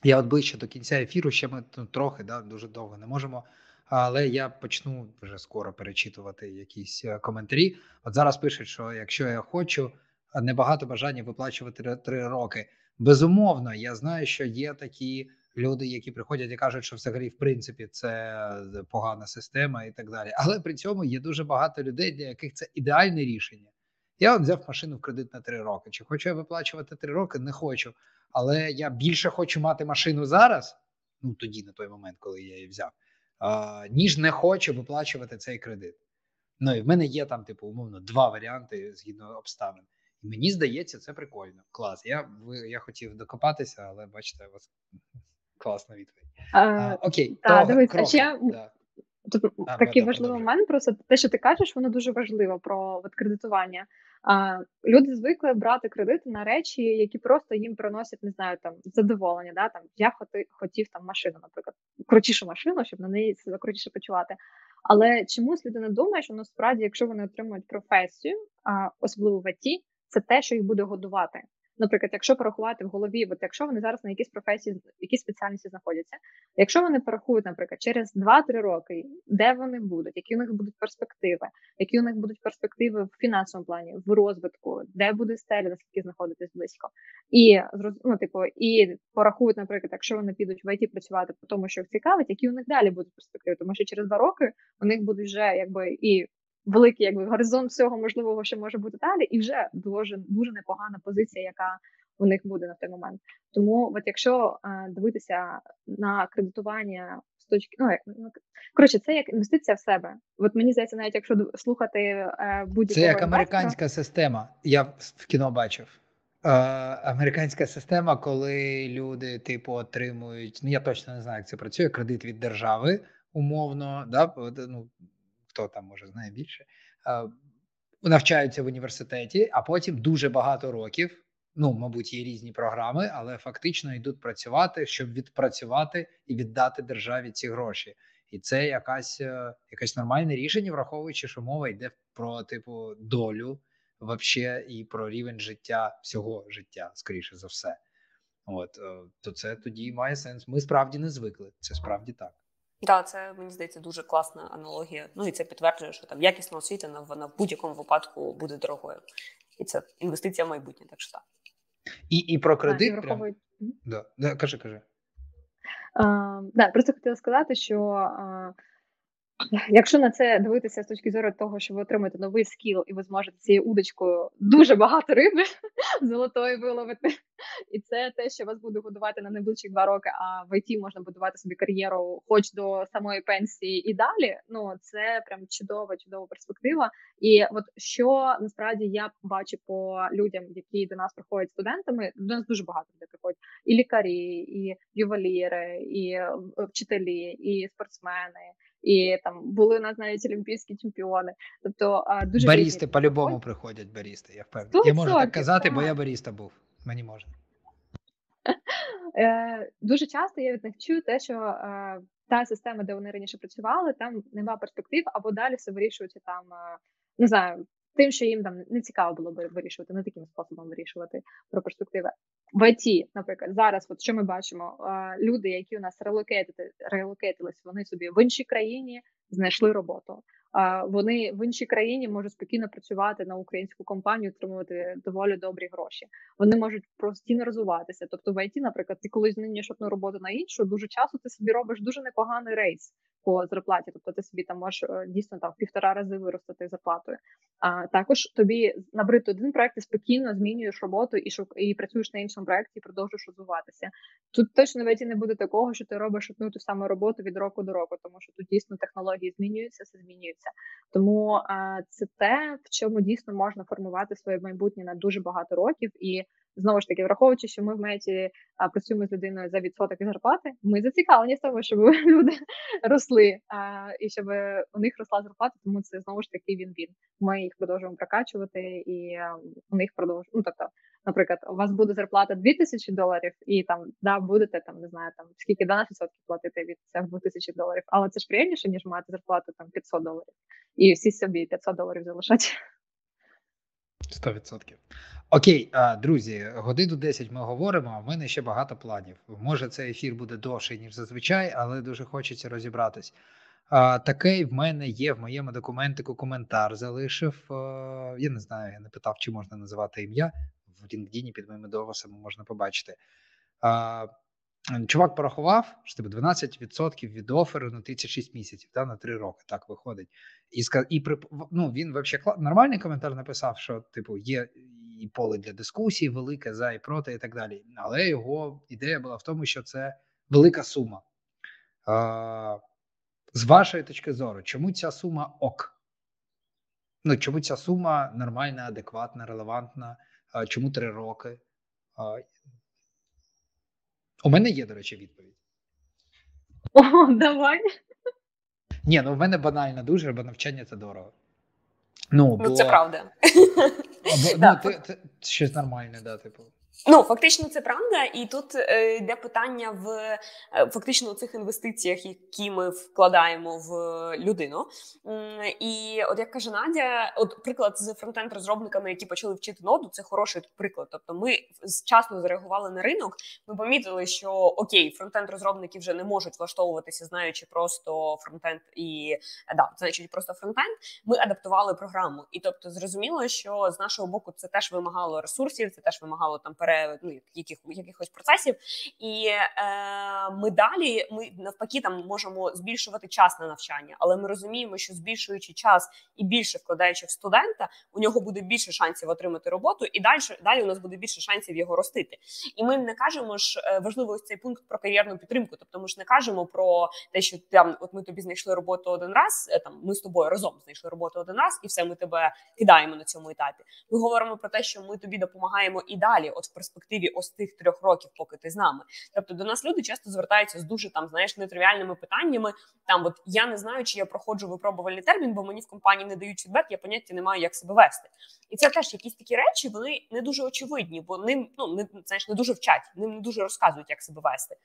я от ближче до кінця ефіру, ще ми ну, трохи, да, дуже довго не можемо. Але я почну вже скоро перечитувати якісь е, коментарі. От зараз пишуть, що якщо я хочу небагато бажання виплачувати три роки. Безумовно, я знаю, що є такі люди, які приходять і кажуть, що взагалі, в принципі, це е, погана система і так далі. Але при цьому є дуже багато людей, для яких це ідеальне рішення. Я от взяв машину в кредит на три роки. Чи хочу я виплачувати три роки? Не хочу. Але я більше хочу мати машину зараз, ну тоді, на той момент, коли я її взяв, а, ніж не хочу виплачувати цей кредит. Ну і в мене є там, типу, умовно, два варіанти згідно обставин. І мені здається, це прикольно. Клас. Я я хотів докопатися, але бачите, у вас класна відповідь. А, Окей, та, дивись, а ще да. Тут а, такий да, важливий момент, просто те, що ти кажеш, воно дуже важливо про от, кредитування. А, Люди звикли брати кредити на речі, які просто їм приносять, не знаю, там задоволення. Да? Там Я хоти, хотів там машину, наприклад, крутішу машину, щоб на неї себе крутіше почувати. Але чомусь людина думає, що насправді, якщо вони отримують професію, а, особливо в АТі, це те, що їх буде годувати. Наприклад, якщо порахувати в голові, от якщо вони зараз на якісь професії, якісь спеціальності знаходяться, якщо вони порахують, наприклад, через 2-3 роки, де вони будуть, які у них будуть перспективи, які у них будуть перспективи в фінансовому плані, в розвитку, де буде стеля, наскільки знаходитись близько, і ну, типу, і порахують, наприклад, якщо вони підуть в ІТ працювати по тому, що їх цікавить, які у них далі будуть перспективи, тому що через два роки у них будуть вже якби і великий якби горизонт всього можливого, що може бути далі, і вже дуже дуже непогана позиція, яка у них буде на той момент. Тому, от якщо е, дивитися на кредитування з точки, ну як ну коротше, це як інвестиція в себе. От мені здається, навіть якщо слухати е, будь-якого це як американська система. Я в кіно бачив. Е, американська система, коли люди, типу, отримують. Ну я точно не знаю, як це працює. Кредит від держави умовно, да, ну, хто там може знає більше, навчаються в університеті, а потім дуже багато років. Ну, мабуть, є різні програми, але фактично йдуть працювати, щоб відпрацювати і віддати державі ці гроші. І це якась е, якесь нормальне рішення, враховуючи, що мова йде про типу долю вообще і про рівень життя всього життя, скоріше за все. От е, то це тоді має сенс. Ми справді не звикли. Це справді так. Так, да, це мені здається дуже класна аналогія. Ну і це підтверджує, що там якісна освіта вона в будь-якому випадку буде дорогою, і це інвестиція в майбутнє. Так що так. І і про кредит. А, прям... да. Да, Кажи, кажи. А, да, Просто хотіла сказати, що а, Якщо на це дивитися з точки зору того, що ви отримаєте новий скіл, і ви зможете цією удочкою дуже багато риби золотої виловити, і це те, що вас буде годувати на найближчі два роки. А в ІТ можна будувати собі кар'єру, хоч до самої пенсії і далі. Ну це прям чудова, чудова перспектива. І от що насправді я бачу по людям, які до нас приходять студентами, до нас дуже багато людей приходять і лікарі, і ювеліри, і вчителі, і спортсмени і там були у нас навіть олімпійські чемпіони. Тобто дуже барісти по-любому приходять барісти. Я впевнений. Я можу так казати, бо я баріста був. Мені можна. Е, дуже часто я від них чую те, що е, та система, де вони раніше працювали, там нема перспектив, або далі все вирішується там, е, не знаю, тим, що їм там не цікаво було би вирішувати, не таким способом вирішувати про перспективи. В ІТ, наприклад, зараз, от що ми бачимо, люди, які у нас relocate йтились, вони собі в іншій країні знайшли роботу вони в іншій країні можуть спокійно працювати на українську компанію, отримувати доволі добрі гроші. Вони можуть постійно розвиватися. Тобто, в ІТ, наприклад, ти коли змінюєш одну роботу на іншу, дуже часто ти собі робиш дуже непоганий raise по зарплаті. Тобто, ти собі там можеш е, дійсно там півтора рази виростити зарплатою. А також тобі набрити один проект і спокійно змінюєш роботу і шук і працюєш на іншому проекті, і продовжуєш розвиватися. Тут точно в ІТ не буде такого, що ти робиш одну ту саму роботу від року до року, тому що тут дійсно технології змінюються, все змінюється. Тому це те, в чому дійсно можна формувати своє майбутнє на дуже багато років. І знову ж таки, враховуючи, що ми в меті працюємо з людиною за відсоток зарплати, ми зацікавлені в тому, щоб люди росли і щоб у них росла зарплата. Тому це знову ж таки він він. Ми їх продовжуємо прокачувати, і у них продовжуємо. Ну тобто, наприклад, у вас буде зарплата 2000 доларів, і там да будете там не знаю, там скільки 12% платити від цих 2000 доларів, але це ж приємніше ніж мати зарплату там 500 доларів, і всі собі 500 доларів залишать. 100%. Окей, друзі, годину 10 ми говоримо. а в мене ще багато планів. Може, цей ефір буде довший ніж зазвичай, але дуже хочеться розібратись. Такий в мене є в моєму документику коментар. Залишив. Я не знаю, я не питав, чи можна називати ім'я в LinkedIn під моїми довосами можна побачити. Чувак порахував, що тебе 12% від оферу на 36 місяців, та, на 3 роки так виходить. І і ну, він взагалі нормальний коментар написав, що типу є і поле для дискусії, велике за і проти, і так далі. Але його ідея була в тому, що це велика сума. А, З вашої точки зору, чому ця сума ок? Ну, Чому ця сума нормальна, адекватна, релевантна? А, Чому 3 роки? А, у мене є, до речі, відповідь. О, давай. Ні, ну в мене банально дуже, бо навчання це дорого. Ну, ну бо... це правда. Або, ну, ти, ти, щось нормальне, да, типу. Ну фактично це правда, і тут е, йде питання в е, фактично цих інвестиціях, які ми вкладаємо в людину. І от як каже Надя, от приклад з фронтенд розробниками, які почали вчити ноду, це хороший приклад. Тобто, ми вчасно зареагували на ринок. Ми помітили, що окей, фронтенд розробники вже не можуть влаштовуватися, знаючи просто фронтенд і да, значить просто фронтенд. Ми адаптували програму, і тобто зрозуміло, що з нашого боку це теж вимагало ресурсів, це теж вимагало там пере, ну, яких, якихось процесів. І е, ми далі ми навпаки там можемо збільшувати час на навчання, але ми розуміємо, що збільшуючи час і більше вкладаючи в студента, у нього буде більше шансів отримати роботу, і далі далі у нас буде більше шансів його ростити. І ми не кажемо ж е, важливо ось цей пункт про кар'єрну підтримку. Тобто, ми ж не кажемо про те, що там, от ми тобі знайшли роботу один раз. Е, там ми з тобою разом знайшли роботу один раз, і все ми тебе кидаємо на цьому етапі. Ми говоримо про те, що ми тобі допомагаємо і далі. От перспективі ось тих трьох років, поки ти з нами. Тобто до нас люди часто звертаються з дуже там знаєш нетривіальними питаннями. Там от я не знаю, чи я проходжу випробувальний термін, бо мені в компанії не дають фідбек, я поняття не маю, як себе вести. І це теж якісь такі речі, вони не дуже очевидні, бо ним ну не знаєш, не дуже вчать, ним не дуже розказують, як себе вести.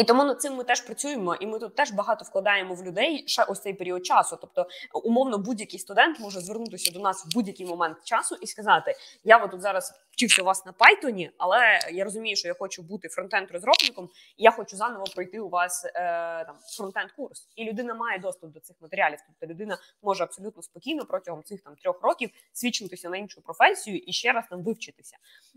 І тому над цим ми теж працюємо, і ми тут теж багато вкладаємо в людей ще ось цей період часу. Тобто, умовно, будь-який студент може звернутися до нас в будь-який момент часу і сказати: Я от тут зараз вчився у вас на Python, але я розумію, що я хочу бути фронтенд розробником, і я хочу заново пройти у вас е, там фронтенд курс. І людина має доступ до цих матеріалів. Тобто людина може абсолютно спокійно протягом цих там трьох років свідчитися на іншу професію і ще раз там вивчитися.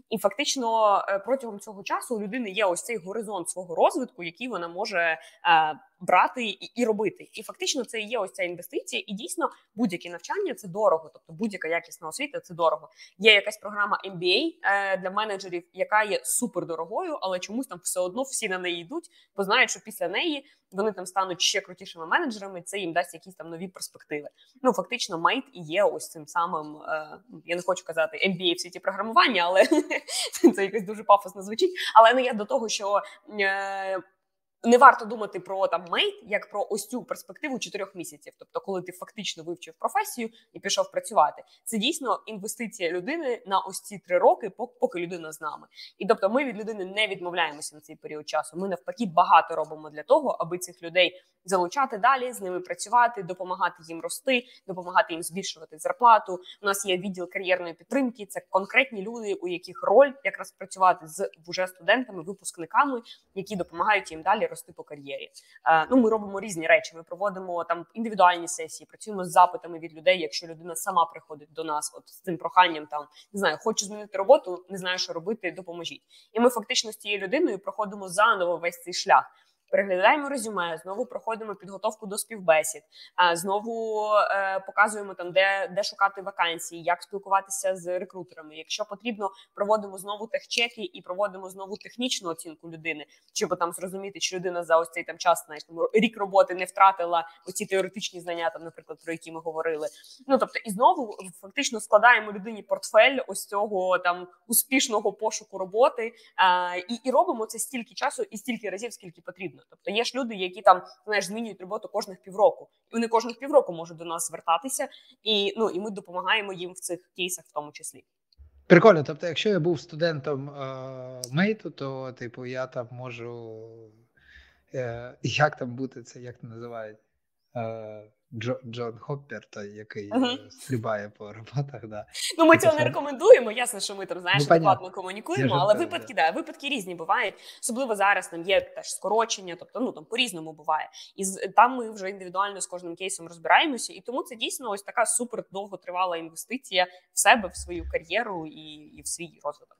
І фактично е, протягом цього часу у людини є ось цей горизонт свого розвитку, який вона може. Е, брати і і робити. І фактично це і є ось ця інвестиція. І дійсно будь-яке навчання це дорого. Тобто будь-яка якісна освіта це дорого. Є якась програма MBA е, для менеджерів, яка є супер дорогою, але чомусь там все одно всі на неї йдуть, бо знають, що після неї вони там стануть ще крутішими менеджерами. Це їм дасть якісь там нові перспективи. Ну фактично, Мейт і є ось цим самим. Е, я не хочу казати MBA в світі програмування, але це якось дуже пафосно звучить. Але не я до того, що. Не варто думати про там мейт як про ось цю перспективу чотирьох місяців. Тобто, коли ти фактично вивчив професію і пішов працювати, це дійсно інвестиція людини на ось ці три роки, поки людина з нами. І тобто, ми від людини не відмовляємося на цей період часу. Ми навпаки багато робимо для того, аби цих людей залучати далі, з ними працювати, допомагати їм рости, допомагати їм збільшувати зарплату. У нас є відділ кар'єрної підтримки. Це конкретні люди, у яких роль якраз працювати з вже студентами, випускниками, які допомагають їм далі рости по кар'єрі. Е, ну, ми робимо різні речі. Ми проводимо там індивідуальні сесії, працюємо з запитами від людей. Якщо людина сама приходить до нас, от з цим проханням, там не знаю, хочу змінити роботу, не знаю, що робити, допоможіть. І ми фактично з цією людиною проходимо заново весь цей шлях переглядаємо резюме, знову проходимо підготовку до співбесід, знову е, показуємо там, де де шукати вакансії, як спілкуватися з рекрутерами. Якщо потрібно, проводимо знову техчеки і проводимо знову технічну оцінку людини, щоб там зрозуміти, чи людина за ось цей там час знаєш, там, рік роботи не втратила оці теоретичні знання, там, наприклад, про які ми говорили. Ну тобто, і знову фактично складаємо людині портфель ось цього там успішного пошуку роботи, а, і, і робимо це стільки часу і стільки разів, скільки потрібно. Тобто є ж люди, які там знаєш, змінюють роботу кожних півроку, і вони кожних півроку можуть до нас звертатися, і ну і ми допомагаємо їм в цих кейсах, в тому числі. Прикольно. Тобто, якщо я був студентом е, мейту, то типу я там можу е, як там бути це, як це називають? Е, Джо, Джон Хоппер, той, який uh-huh. стрибає по роботах. Да. Ну ми цього не рекомендуємо. Ясно, що ми там знаєш ну, адекватно комунікуємо, але випадки да. випадки різні бувають. Особливо зараз там є теж скорочення, тобто ну там по різному буває, і там ми вже індивідуально з кожним кейсом розбираємося, і тому це дійсно ось така супер довготривала інвестиція в себе, в свою кар'єру і, і в свій розвиток.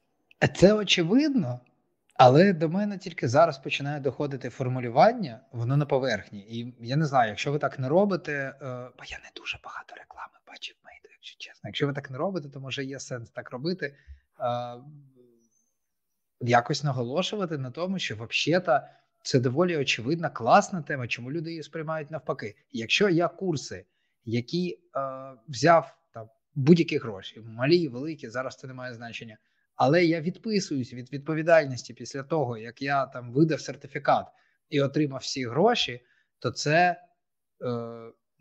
Це очевидно. Але до мене тільки зараз починає доходити формулювання, воно на поверхні. І я не знаю, якщо ви так не робите, е, бо я не дуже багато реклами бачив мейду, якщо чесно. Якщо ви так не робите, то може є сенс так робити. Е, якось наголошувати на тому, що взагалі це доволі очевидна, класна тема, чому люди її сприймають навпаки. Якщо я курси, які е, взяв там будь-які гроші, малі, великі, зараз це не має значення. Але я відписуюсь від відповідальності після того, як я там видав сертифікат і отримав всі гроші, то це е,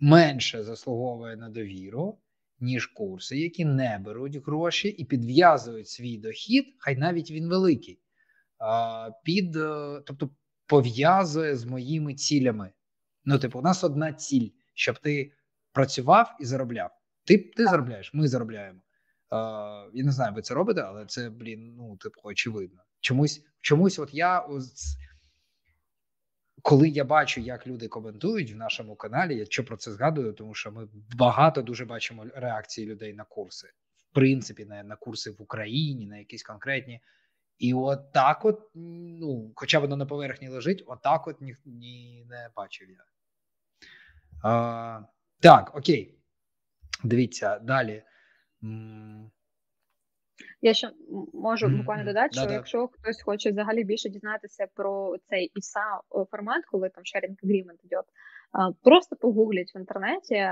менше заслуговує на довіру, ніж курси, які не беруть гроші і підв'язують свій дохід, хай навіть він великий, е, під, е, тобто пов'язує з моїми цілями. Ну, типу, у нас одна ціль, щоб ти працював і заробляв. Ти ти заробляєш, ми заробляємо. Я не знаю, ви це робите, але це, блін, ну, типу, очевидно. Чомусь, чомусь, от я коли я бачу, як люди коментують в нашому каналі, я що про це згадую, тому що ми багато дуже бачимо реакції людей на курси, в принципі, на, на курси в Україні, на якісь конкретні. І от так, от, ну, хоча воно на поверхні лежить, отак от ні, ні не бачив я. А, Так, окей. Дивіться далі. Я ще можу буквально додати, що якщо хтось хоче взагалі більше дізнатися про цей ІСА формат, коли там sharing agreement йде, просто погугліть в інтернеті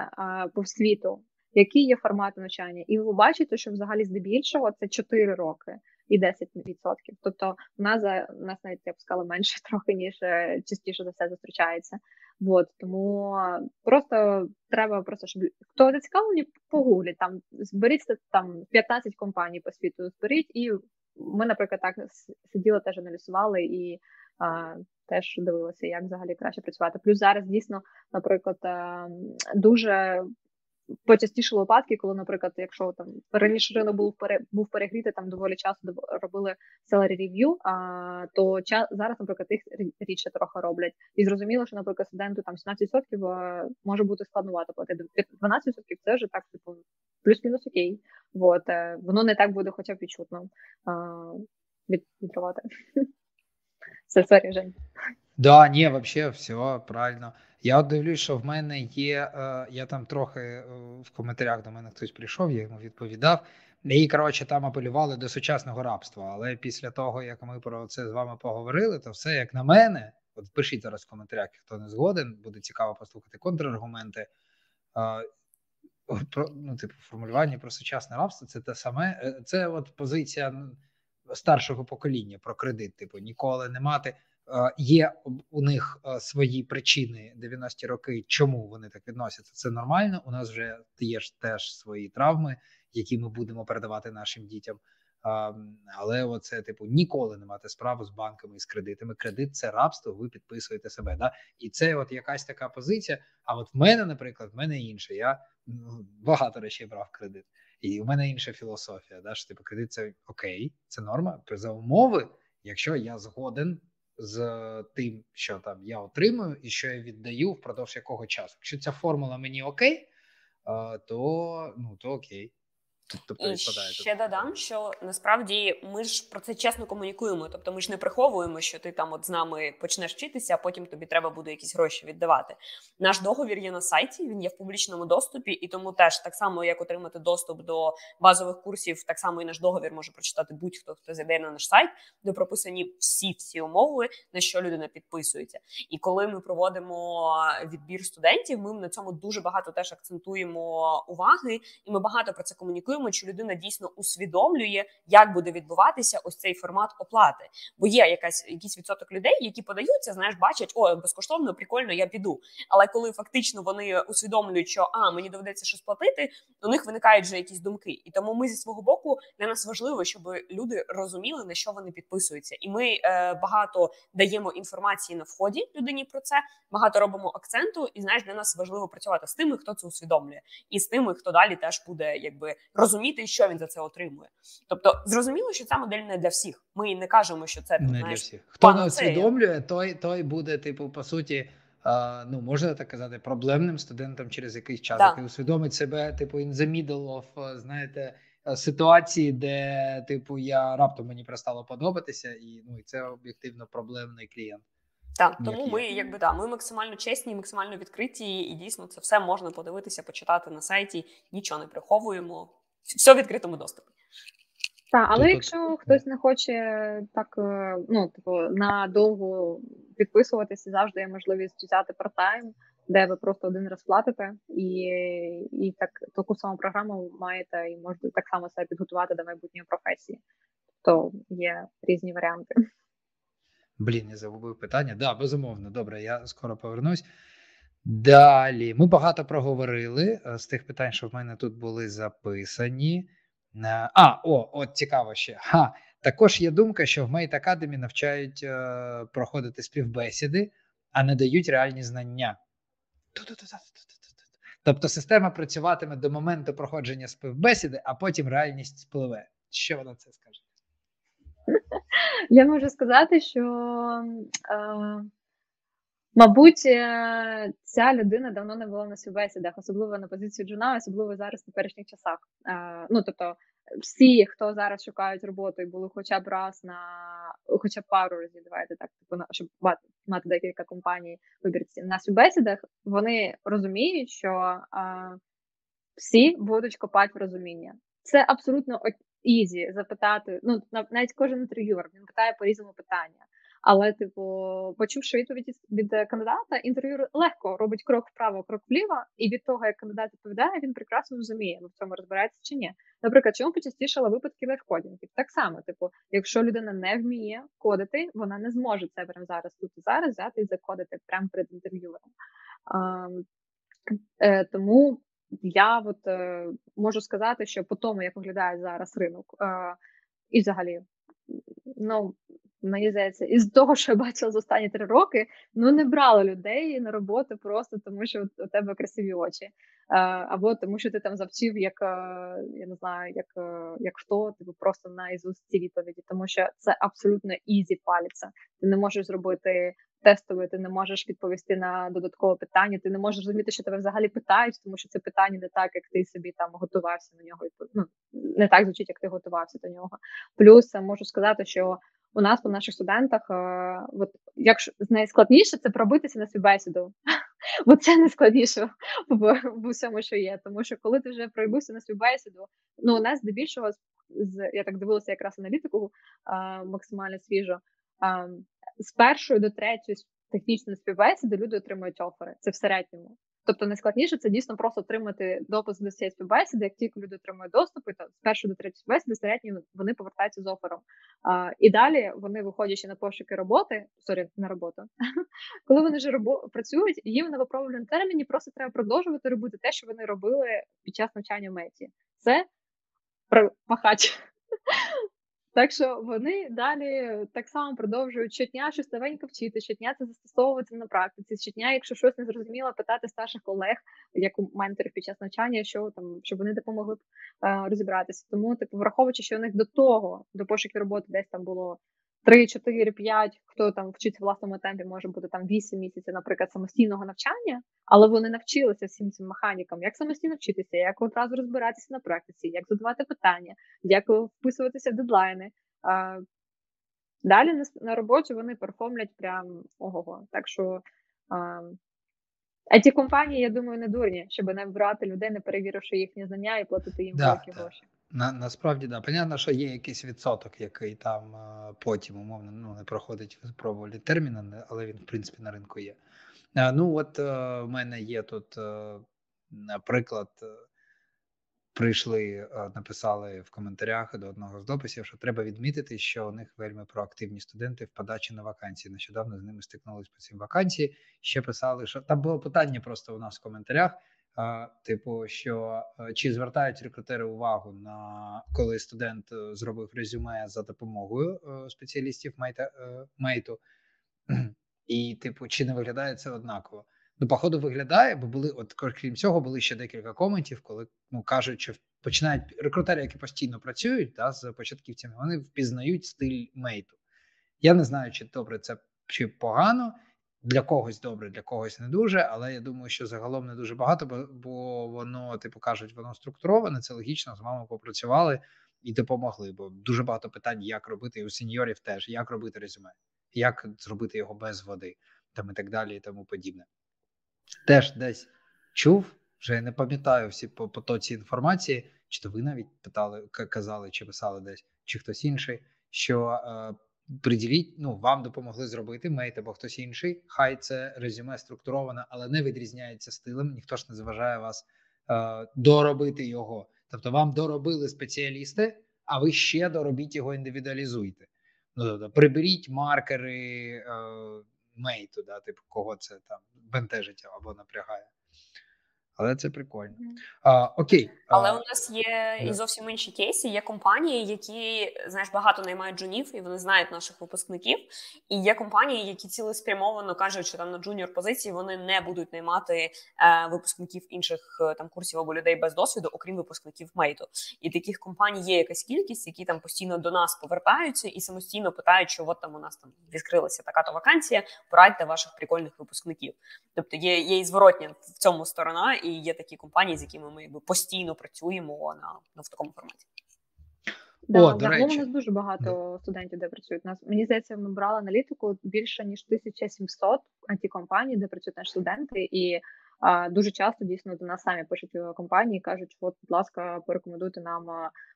по світу, які є формати навчання, і ви бачите, що взагалі здебільшого це 4 роки і 10%. Тобто у нас у нас навіть я б сказала менше трохи ніж е, частіше за все зустрічається. Вот, тому просто треба просто, щоб хто зацікавлені, погугліть там, зберіть там 15 компаній по світу, зберіть, і ми, наприклад, так сиділи, теж аналізували і а, теж дивилися, як взагалі краще працювати. Плюс зараз дійсно, наприклад, дуже почастіші випадки, коли, наприклад, якщо там раніше ринок був пере, був перегрітий, там доволі часто робили salary review, а то ча, зараз, наприклад, їх рідше трохи роблять. І зрозуміло, що, наприклад, студенту там 17% може бути складновато платити. 12% це вже так, типу, плюс-мінус окей. Вот. Е, воно не так буде, хоча б відчутно від, відривати. Це sorry, Жень. Да, ні, взагалі, все правильно. Я дивлюсь, що в мене є. Е, я там трохи е, в коментарях до мене хтось прийшов, я йому відповідав. І, коротше, там апелювали до сучасного рабства. Але після того, як ми про це з вами поговорили, то все як на мене. От пишіть зараз в коментарях, хто не згоден, буде цікаво послухати контраргументи. Про ну, типу, формулювання про сучасне рабство це те саме. Це от позиція старшого покоління про кредит. Типу, ніколи не мати Є у них свої причини 90-ті роки, чому вони так відносяться. Це нормально. У нас вже є ж теж свої травми, які ми будемо передавати нашим дітям. Але оце, типу, ніколи не мати справу з банками і з кредитами. Кредит це рабство, ви підписуєте себе. Да? І це от якась така позиція. А от в мене, наприклад, в мене інше. Я ну, багато речей брав кредит, і у мене інша філософія. Да? що типу, кредит це окей, це норма за умови, якщо я згоден з тим, що там я отримую, і що я віддаю впродовж якого часу. Якщо ця формула мені окей, то ну то окей. Тобто і ще додам, що насправді ми ж про це чесно комунікуємо. Тобто, ми ж не приховуємо, що ти там от з нами почнеш вчитися, а потім тобі треба буде якісь гроші віддавати. Наш договір є на сайті, він є в публічному доступі, і тому теж так само, як отримати доступ до базових курсів, так само і наш договір може прочитати будь-хто хто зайде на наш сайт, де прописані всі всі умови, на що людина підписується. І коли ми проводимо відбір студентів, ми на цьому дуже багато теж акцентуємо уваги, і ми багато про це комунікуємо контролюємо, чи людина дійсно усвідомлює, як буде відбуватися ось цей формат оплати. Бо є якась якийсь відсоток людей, які подаються, знаєш, бачать, о, безкоштовно, прикольно, я піду. Але коли фактично вони усвідомлюють, що а мені доведеться щось платити, у них виникають вже якісь думки. І тому ми зі свого боку для нас важливо, щоб люди розуміли на що вони підписуються, і ми е, багато даємо інформації на вході людині про це. Багато робимо акценту, і знаєш, для нас важливо працювати з тими, хто це усвідомлює, і з тими, хто далі теж буде якби розуміти, що він за це отримує. Тобто, зрозуміло, що ця модель не для всіх. Ми не кажемо, що це не знаєш, для всіх. Хто не усвідомлює, той той буде, типу, по суті. Uh, ну, можна так казати, проблемним студентом через якийсь час, да. який усвідомить себе, типу, in the middle of, знаєте, ситуації, де, типу, я раптом мені перестало подобатися, і ну і це об'єктивно проблемний клієнт. Так, тому ми, якби да, ми максимально чесні, максимально відкриті, і дійсно це все можна подивитися, почитати на сайті. Нічого не приховуємо все в відкритому доступі. Так, але Тут... якщо хтось не хоче так е, ну типу надовго підписуватися, завжди є можливість взяти партайм, де ви просто один раз платите, і і так таку саму програму маєте і можете так само себе підготувати до майбутньої професії. То є різні варіанти. Блін, я загубив питання. Да, безумовно. Добре, я скоро повернусь. Далі ми багато проговорили е, з тих питань, що в мене тут були записані. Е, а, о, от цікаво ще. Ха, Також є думка, що в Mate Academy навчають е, проходити співбесіди, а не дають реальні знання. Тобто система працюватиме до моменту проходження співбесіди, а потім реальність спливе. Що вона це скаже? Я можу сказати, що. Е... Мабуть, е, ця людина давно не була на співбесідах, особливо на позиції джуна, особливо зараз в теперішніх часах. Е, ну тобто, всі, хто зараз шукають роботу і були хоча б раз на хоча б пару разів, давайте так, типу, щоб мати декілька компаній вибірці в на співбесідах, вони розуміють, що а, всі будуть копати в розуміння. Це абсолютно easy запитати. Ну навіть кожен інтерв'юер він питає по різному питання. Але, типу, почувши відповідь від кандидата, інтерв'юер легко робить крок вправо, крок вліво, і від того, як кандидат відповідає, він прекрасно розуміє, в цьому розбирається чи ні. Наприклад, чому почастішали випадки лайфкодінгів? Так само, типу, якщо людина не вміє кодити, вона не зможе це прямо зараз тут і зараз взяти і закодити прямо перед інтерв'юером. Е, тому я от е, можу сказати, що по тому, як виглядає зараз ринок, е, і взагалі, ну мені здається, із того, що я бачила за останні три роки, ну не брали людей на роботу просто тому, що у тебе красиві очі, або тому, що ти там завчив, як я не знаю, як як хто, типу просто на ізуст ці відповіді, тому що це абсолютно easy паліться. Ти не можеш зробити тестове, ти не можеш відповісти на додаткове питання, ти не можеш розуміти, що тебе взагалі питають, тому що це питання не так, як ти собі там готувався на нього. Ну, не так звучить, як ти готувався до нього. Плюс можу сказати, що у нас по наших студентах, е, от якщо найскладніше це пробитися на співбесіду, бо це найскладніше в, в усьому, що є. Тому що коли ти вже пробився на співбесіду, ну у нас здебільшого з я так дивилася якраз аналітику а, максимально свіжо. А, з першої до третьої технічної співбесіди люди отримують офери. Це в середньому. Тобто найскладніше це дійсно просто отримати допуск до цієї співбесіди. Як тільки люди отримують доступ, то з першої до третьої співбесіди середньо вони повертаються з офером. А, І далі вони, виходячи на пошуки роботи, sorry, на роботу, коли вони вже робо працюють, їм на випробувальному терміні просто треба продовжувати робити те, що вони робили під час навчання в меті. Це пахач. Так що вони далі так само продовжують щодня щось новенько вчити, щодня це застосовувати на практиці. Щодня, якщо щось не зрозуміло, питати старших колег, як у менторів під час навчання, що там щоб вони допомогли б е, розібратися. Тому, типу, враховуючи, що у них до того, до пошуків роботи, десь там було 3, 4, 5, хто там вчиться в власному темпі, може бути там 8 місяців, наприклад, самостійного навчання, але вони навчилися всім цим механікам, як самостійно вчитися, як одразу розбиратися на практиці, як задавати питання, як вписуватися в дедлайни. А, Далі на, на роботі вони перформлять прям ого-го. Так що а, ті компанії, я думаю, не дурні, щоб не брати людей, не перевіривши їхні знання і платити їм великі да. гроші. На, Насправді, да. Понятно, що є якийсь відсоток, який там потім, умовно, ну, не проходить випробувальні терміни, але він, в принципі, на ринку є. А, ну, от а, в мене є тут, наприклад, прийшли, написали в коментарях до одного з дописів, що треба відмітити, що у них вельми проактивні студенти в подачі на вакансії. Нещодавно з ними стикнулися по цим вакансії. Ще писали, що там було питання просто у нас в коментарях. Типу, що чи звертають рекрутери увагу на коли студент е, зробив резюме за допомогою е, спеціалістів мейта, е, мейту, і типу, чи не виглядає це однаково? Ну, походу, виглядає, бо були, от крім цього, були ще декілька коментів, коли ну кажуть, що починають рекрутери, які постійно працюють да, з початківцями, вони впізнають стиль мейту. Я не знаю, чи добре це чи погано. Для когось добре, для когось не дуже, але я думаю, що загалом не дуже багато, бо, бо воно, типу, кажуть, воно структуроване, це логічно, з вами попрацювали і допомогли. Бо дуже багато питань, як робити і у сеньорів теж, як робити резюме, як зробити його без води, там і так далі, і тому подібне. Теж десь чув, вже не пам'ятаю всі по потоці інформації, чи то ви навіть питали, казали, чи писали десь, чи хтось інший, що. Е, приділіть, ну вам допомогли зробити, мейт або хтось інший. Хай це резюме структуроване, але не відрізняється стилем. Ніхто ж не заважає вас е, доробити його. Тобто, вам доробили спеціалісти, а ви ще доробіть його індивідуалізуйте. Ну тобто, приберіть маркери е, мейту, да, типу, кого це там бентежить або напрягає але це прикольно. А, Окей, але у нас є і зовсім інші кейси. Є компанії, які знаєш багато наймають джунів, і вони знають наших випускників. І є компанії, які цілеспрямовано кажуть, що там на джуніор позиції вони не будуть наймати е, випускників інших е, там курсів або людей без досвіду, окрім випускників мейту. І таких компаній є якась кількість, які там постійно до нас повертаються і самостійно питають, що от там у нас там відкрилася така то вакансія. Порадьте ваших прикольних випускників. Тобто є є і зворотня в цьому сторона. і і є такі компанії, з якими ми якби постійно працюємо на ну, в такому форматі. Да, О, до речі. у нас дуже багато студентів, де працюють. Нас мені здається, ми брали аналітику більше ніж 1700 it компаній, де працюють наші студенти, і а, дуже часто дійсно до нас самі пишуть компанії, кажуть, от, будь ласка, порекомендуйте нам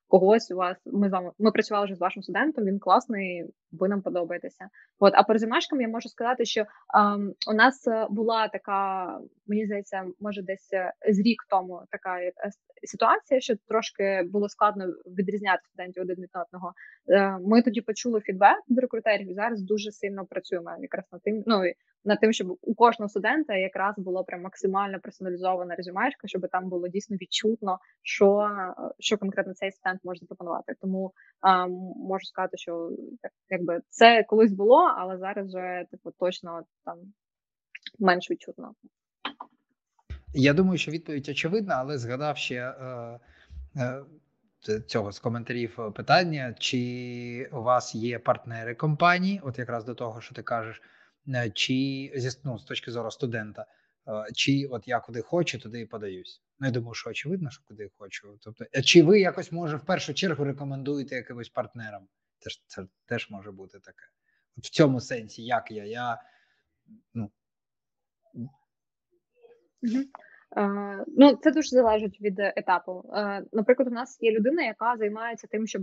когось у вас. Ми з вами ми працювали вже з вашим студентом. Він класний, ви нам подобаєтеся. От а по резюмешкам я можу сказати, що ем, у нас е, була така, мені здається, може десь е, з рік тому така е, ситуація, що трошки було складно відрізняти студентів один від одного. Е, Ми тоді почули фідбек від рекрутерів і зараз дуже сильно працюємо якраз над тим. Ну над тим, щоб у кожного студента якраз було прям максимально персоналізована резюмешка, щоб там було дійсно відчутно, що що конкретно цей студент може запропонувати. Тому а, можу сказати, що якби це колись було, але зараз вже типу точно там менш відчутно. Я думаю, що відповідь очевидна, але згадав ще е, е, цього з коментарів питання: чи у вас є партнери компанії? От якраз до того, що ти кажеш. Е, чи зі ну, з точки зору студента, е, чи от я куди хочу, туди і подаюсь. Ну, я думаю, що очевидно, що куди хочу. Тобто, е, чи ви якось може в першу чергу рекомендуєте якимось партнерам? Теж це теж може бути таке. От в цьому сенсі, як я, я ну. Uh, ну, це дуже залежить від етапу. Uh, наприклад, у нас є людина, яка займається тим, щоб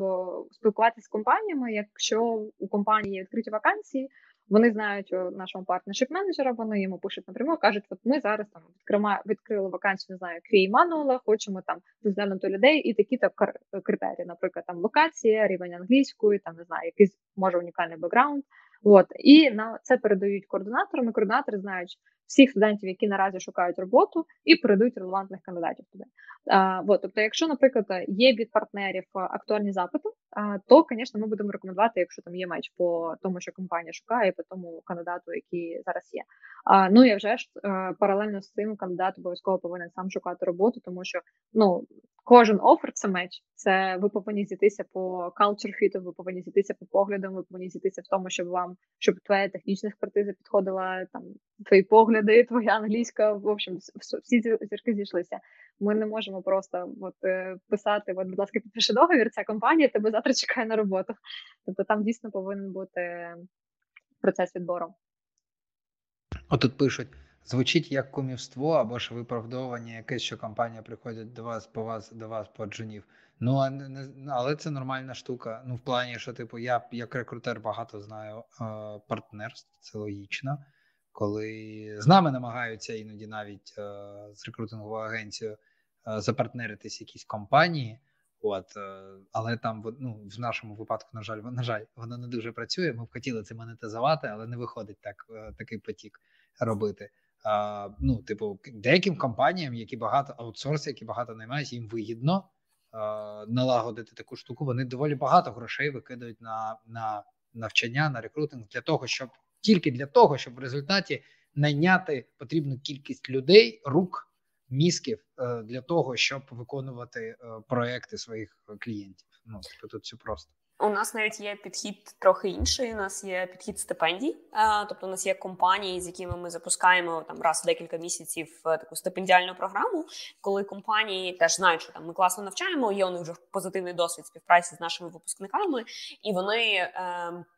спілкуватися з компаніями. Якщо у компанії відкриті вакансії, Вони знають у нашого партнершип менеджера, вони йому пишуть напряму, кажуть, от ми зараз там відкрима, відкрили вакансію, не знаю, QA мануала, хочемо там розглянути людей і такі то критерії, наприклад, там локація, рівень англійської, там не знаю, якийсь може унікальний бекграунд. От і на це передають координаторам. і Координатори знають всіх студентів, які наразі шукають роботу, і передають релевантних кандидатів туди. А, тобто, якщо, наприклад, є від партнерів актуальні запити, то, звісно, ми будемо рекомендувати, якщо там є меч по тому, що компанія шукає, по тому кандидату, який зараз є. Ну і вже ж е, паралельно з цим кандидат обов'язково повинен сам шукати роботу, тому що ну кожен офер це меч. Це ви повинні зійтися по fit, ви повинні зійтися по поглядам, ви повинні зійтися в тому, щоб вам щоб твоя технічна експертиза підходила там твої погляди, твоя англійська. В общем, всі ці зірки зійшлися. Ми не можемо просто от е, писати: от, будь ласка, підпиши договір. Ця компанія тебе завтра чекає на роботу. Тобто там дійсно повинен бути процес відбору. Отут пишуть. Звучить як кумівство або ж виправдовування якесь, що компанія приходить до вас по вас до вас по джунів. Ну а не але це нормальна штука. Ну, в плані, що типу, я як рекрутер багато знаю е, партнерств, це логічно. Коли з нами намагаються іноді навіть е, з рекрутинговою агенцією е, запартнеритись якісь компанії, от е, але там ну, в нашому випадку, на жаль, на жаль, воно не дуже працює. Ми б хотіли це монетизувати, але не виходить так такий потік робити. А, Ну, типу, деяким компаніям, які багато аутсорс, які багато наймають, їм вигідно а, налагодити таку штуку. Вони доволі багато грошей викидають на на навчання, на рекрутинг для того, щоб тільки для того, щоб в результаті найняти потрібну кількість людей, рук, мізків е, для того, щоб виконувати е, проекти своїх клієнтів. Ну тобто тут все просто. У нас навіть є підхід трохи інший. У нас є підхід стипендій. Тобто, у нас є компанії, з якими ми запускаємо там раз в декілька місяців е, таку стипендіальну програму, коли компанії теж знають, що там ми класно навчаємо. Є у них вже позитивний досвід співпраці з нашими випускниками, і вони е,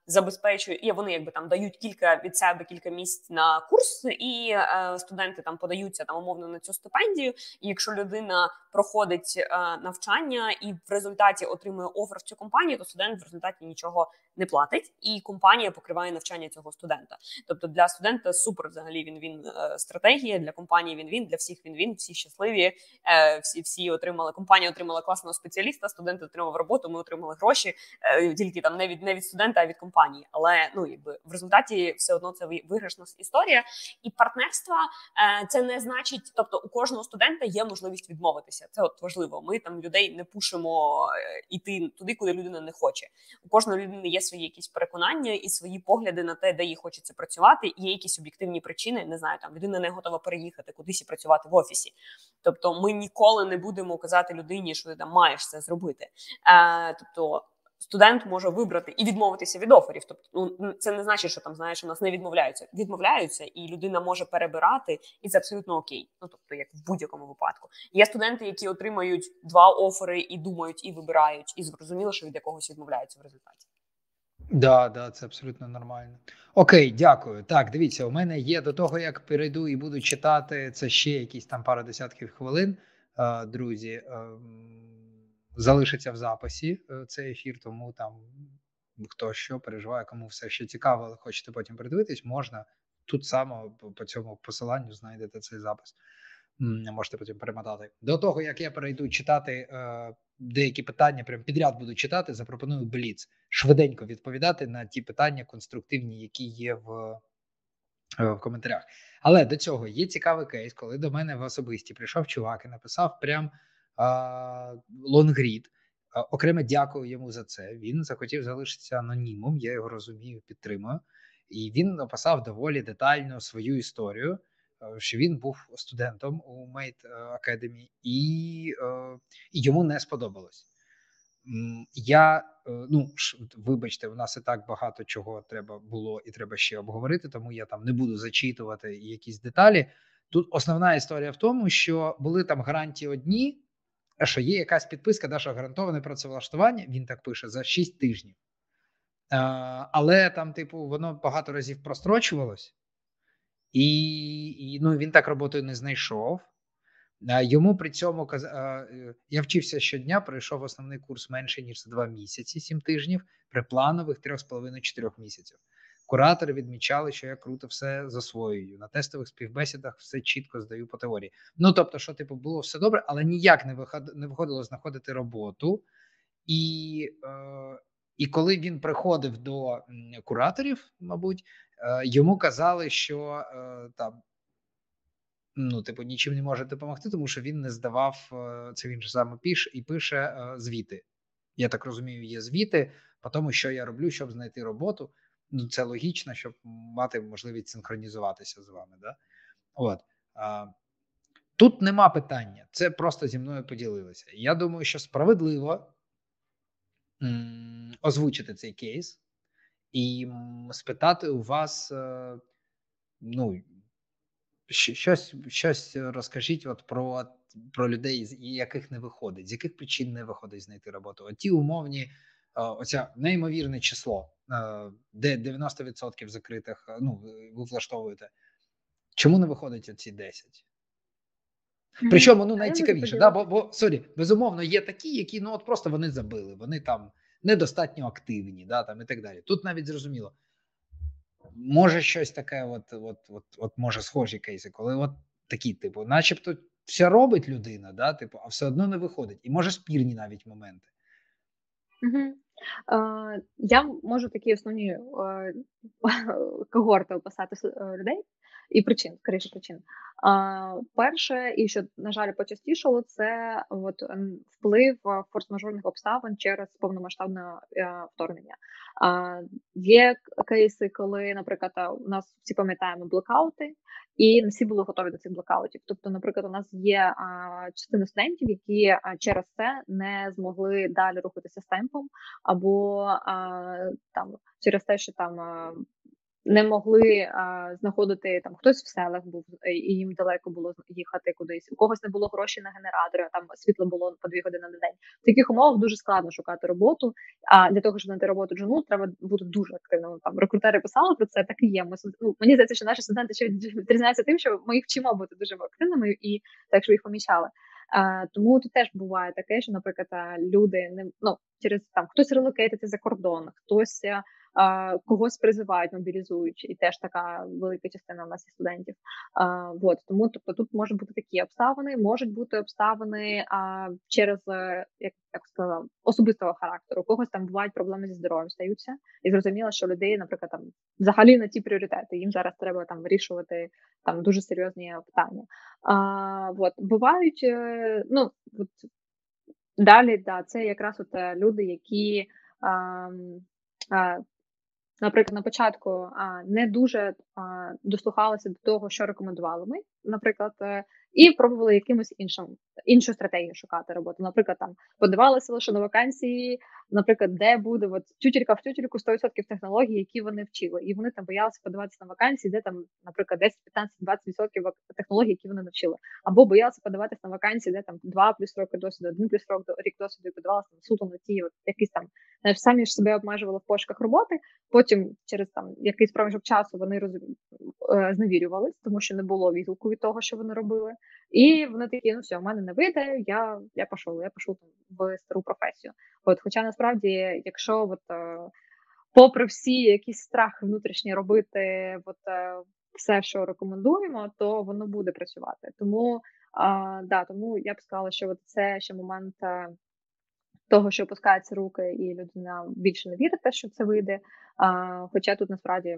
забезпечують і вони, якби там дають кілька від себе кілька місць на курс, і е, студенти там подаються там умовно на цю стипендію. І якщо людина проходить е, навчання і в результаті отримує офер в цю компанію, то студент в результаті нічого не платить, і компанія покриває навчання цього студента. Тобто для студента супер взагалі він він е, стратегія для компанії. Він він для всіх він він всі щасливі. Е, всі всі отримали. Компанія отримала класного спеціаліста. Студент отримав роботу. Ми отримали гроші е, тільки там не від не від студента, а від компанії. Але ну якби в результаті все одно це виграшна історія. І партнерства це не значить, тобто у кожного студента є можливість відмовитися. Це от важливо. Ми там людей не пушимо іти туди, куди людина не хоче. У кожної людини є свої якісь переконання і свої погляди на те, де їй хочеться працювати. І є якісь об'єктивні причини. Не знаю, там людина не готова переїхати кудись і працювати в офісі. Тобто, ми ніколи не будемо казати людині, що ти там маєш це зробити. Е, Тобто студент може вибрати і відмовитися від оферів. Тобто, ну це не значить, що там знаєш, у нас не відмовляються. Відмовляються, і людина може перебирати, і це абсолютно окей. Ну тобто, як в будь-якому випадку. Є студенти, які отримають два офери і думають, і вибирають, і зрозуміло, що від якогось відмовляються в результаті. Да, да, це абсолютно нормально. Окей, дякую. Так, дивіться, у мене є до того, як перейду і буду читати це ще якісь там пару десятків хвилин, друзі. Залишиться в записі е, цей ефір, тому там хто що переживає, кому все ще цікаво, але хочете потім передивитись, можна тут само по цьому посиланню знайдете цей запис. Можете потім перемотати. До того як я перейду читати е, деякі питання, прям підряд буду читати, запропоную Бліц швиденько відповідати на ті питання конструктивні, які є в, е, в коментарях. Але до цього є цікавий кейс, коли до мене в особисті прийшов чувак і написав прям Лонгрід. Окремо дякую йому за це. Він захотів залишитися анонімом. Я його розумію, підтримую. І він написав доволі детально свою історію. Що він був студентом у Mate Academy, і е, і йому не сподобалось. Я е, ну вибачте, у нас і так багато чого треба було і треба ще обговорити, тому я там не буду зачитувати якісь деталі. Тут основна історія в тому, що були там гарантії одні, що є якась підписка, да, що гарантоване працевлаштування, він так пише за 6 тижнів. Але там, типу, воно багато разів прострочувалось, і і ну, він так роботою не знайшов. Йому при цьому е, я вчився щодня, пройшов основний курс менше ніж за 2 місяці, 7 тижнів, при планових 3,5-4 місяців. Куратори відмічали, що я круто все засвоюю. На тестових співбесідах все чітко здаю по теорії. Ну тобто, що типу було все добре, але ніяк не не виходило знаходити роботу. І е, і коли він приходив до кураторів, мабуть, е, йому казали, що е, там ну, типу, нічим не може допомогти, тому що він не здавав е, це. Він ж саме пише і пише е, звіти. Я так розумію, є звіти по тому, що я роблю, щоб знайти роботу. Ну, це логічно, щоб мати можливість синхронізуватися з вами. Да? От. А, Тут нема питання, це просто зі мною поділилися. Я думаю, що справедливо м, озвучити цей кейс і м, спитати у вас, е, ну, щось щось розкажіть от про про людей, з яких не виходить, з яких причин не виходить знайти роботу. От ті умовні, оця неймовірне число, е, де 90% закритих, ну ви влаштовуєте. Чому не виходить оці 10? Причому ну найцікавіше, да, бо бо sorry, безумовно, є такі, які ну от просто вони забили, вони там недостатньо активні, да, там і так далі. Тут навіть зрозуміло. Може, щось таке, от от, от, от може схожі кейси, коли от такі, типу, начебто, все робить людина, да, типу, а все одно не виходить. І може спірні навіть моменти. Угу. Я можу такі основні е, когорти описати е, людей і причин, скоріше причин. Перше, і що на жаль почастішало, це от вплив форс-мажорних обставин через повномасштабне вторгнення. А, Є кейси, коли, наприклад, у нас всі пам'ятаємо блокаути, і не всі були готові до цих блокаутів. Тобто, наприклад, у нас є частина студентів, які через це не змогли далі рухатися з темпом, або там через те, що там не могли а, знаходити там хтось в селах був і їм далеко було їхати кудись. У когось не було грошей на генератори, там світло було по дві години на день. В таких умовах дуже складно шукати роботу. А для того, щоб знайти роботу джуну, треба бути дуже активним. Там рекрутери писали про це, так і є. Ми ну, мені здається, що наші студенти ще відрізняються тим, що ми їх вчимо бути дуже активними і так, що їх помічали. А, Тому тут теж буває таке, що, наприклад, люди не ну через там хтось релокейтиться за кордон, хтось когось призивають, мобілізують, і теж така велика частина у нас є студентів. Вот тому, тобто, тут можуть бути такі обставини, можуть бути обставини а, через е, як так сказала особистого характеру. У когось там бувають проблеми зі здоров'ям стаються, і зрозуміло, що людей, наприклад, там взагалі на ті пріоритети. Їм зараз треба там вирішувати там дуже серйозні питання. А, вот бувають е, ну от далі, да, це якраз от е, люди, які. А, а, наприклад, на початку не дуже дослухалися до того, що рекомендували ми, наприклад, е, і пробували якимось іншим іншу стратегію шукати роботу. Наприклад, там подавалися лише на вакансії, наприклад, де буде от тютелька в тютельку 100% технологій, які вони вчили, і вони там боялися подаватися на вакансії, де там, наприклад, 10, 15, 20% технологій, які вони навчили, або боялися подаватися на вакансії, де там 2 плюс роки досвіду, 1 плюс рок рік досвіду і подавалися суто на ті, от якісь там самі ж себе обмежували в пошуках роботи. Потім через там якийсь проміжок часу вони роз... Е, зневірювались, тому що не було відгуку від того, що вони робили. І вони такі, ну все, в мене не вийде, я я пішов, я пішов в стару професію. От, Хоча насправді, якщо от, е, попри всі якісь страхи внутрішні робити, от, е, все, що рекомендуємо, то воно буде працювати. Тому а, да, тому я б сказала, що от це ще момент того, що опускаються руки, і людина більше не вірить, те, що це вийде. А, Хоча тут насправді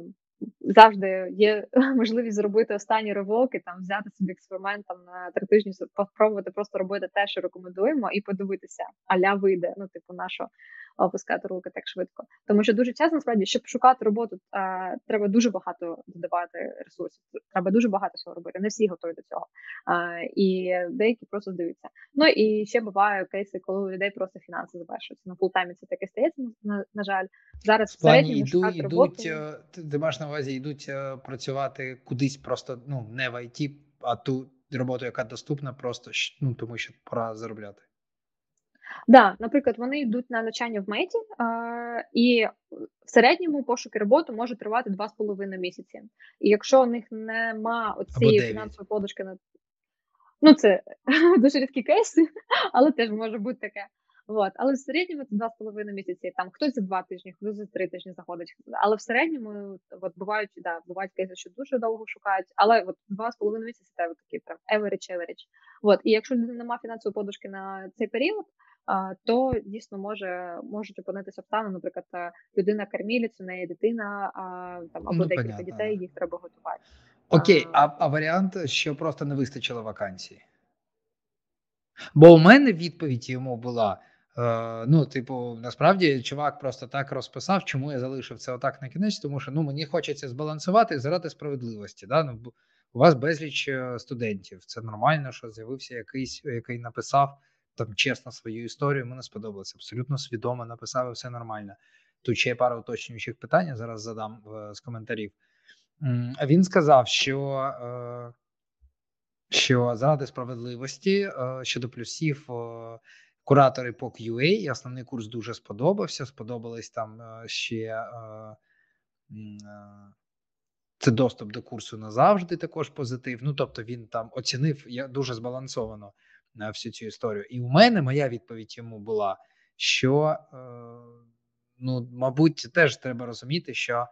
завжди є можливість зробити останні ривок і там взяти собі експеримент там на три тижні, спробувати просто робити те, що рекомендуємо, і подивитися, аля вийде. Ну, типу, нащо опускати руки так швидко. Тому що дуже часто насправді, щоб шукати роботу, а, треба дуже багато додавати ресурсів. Треба дуже багато всього робити. Не всі готові до цього. А, І деякі просто здаються. Ну і ще буває кейси, коли у людей просто фінанси завершуються. На full-time і це таке стається. На, на жаль, зараз в середньому йду, шукати йдуть, роботу. Е, ти маєш на увазі, йдуть е, працювати кудись просто ну не в ІТ, а ту роботу, яка доступна, просто ну тому що пора заробляти. Да, наприклад, вони йдуть на навчання в меті, е, і в середньому пошуки роботи може тривати 2,5 місяці. І якщо у них нема цієї фінансової подушки на ну це дуже рідкі кейси, але теж може бути таке. От. Але в середньому це два з половиною місяці. Там хтось за два тижні, хтось за три тижні заходить. Але в середньому от бувають да, бувають кейси, що дуже довго шукають, але от два з половиною місяці це такий прям average, average. От. І якщо людина немає фінансової подушки на цей період, то дійсно може можуть опинитися обставини, наприклад, людина кормілець, у неї дитина там або ну, декілька понятно. дітей, їх треба готувати. Окей, а, а варіант, що просто не вистачило вакансії? Бо у мене відповідь йому була: е, ну, типу, насправді, чувак просто так розписав, чому я залишив це отак на кінець, тому що ну, мені хочеться збалансувати заради справедливості. Да? Ну, У вас безліч е, студентів. Це нормально, що з'явився якийсь, який написав там чесно свою історію. Не сподобалося. Абсолютно свідомо написав і все нормально. Тут ще є пара уточнюючих питань. я Зараз задам з коментарів. Він сказав, що. Е, що заради справедливості е, щодо плюсів е, куратори по QA, основний курс дуже сподобався. Сподобались там е, ще це доступ до курсу назавжди. Також позитив. Ну тобто він там оцінив я дуже збалансовано всю цю історію. І у мене моя відповідь йому була, що ну, мабуть, теж треба розуміти, що.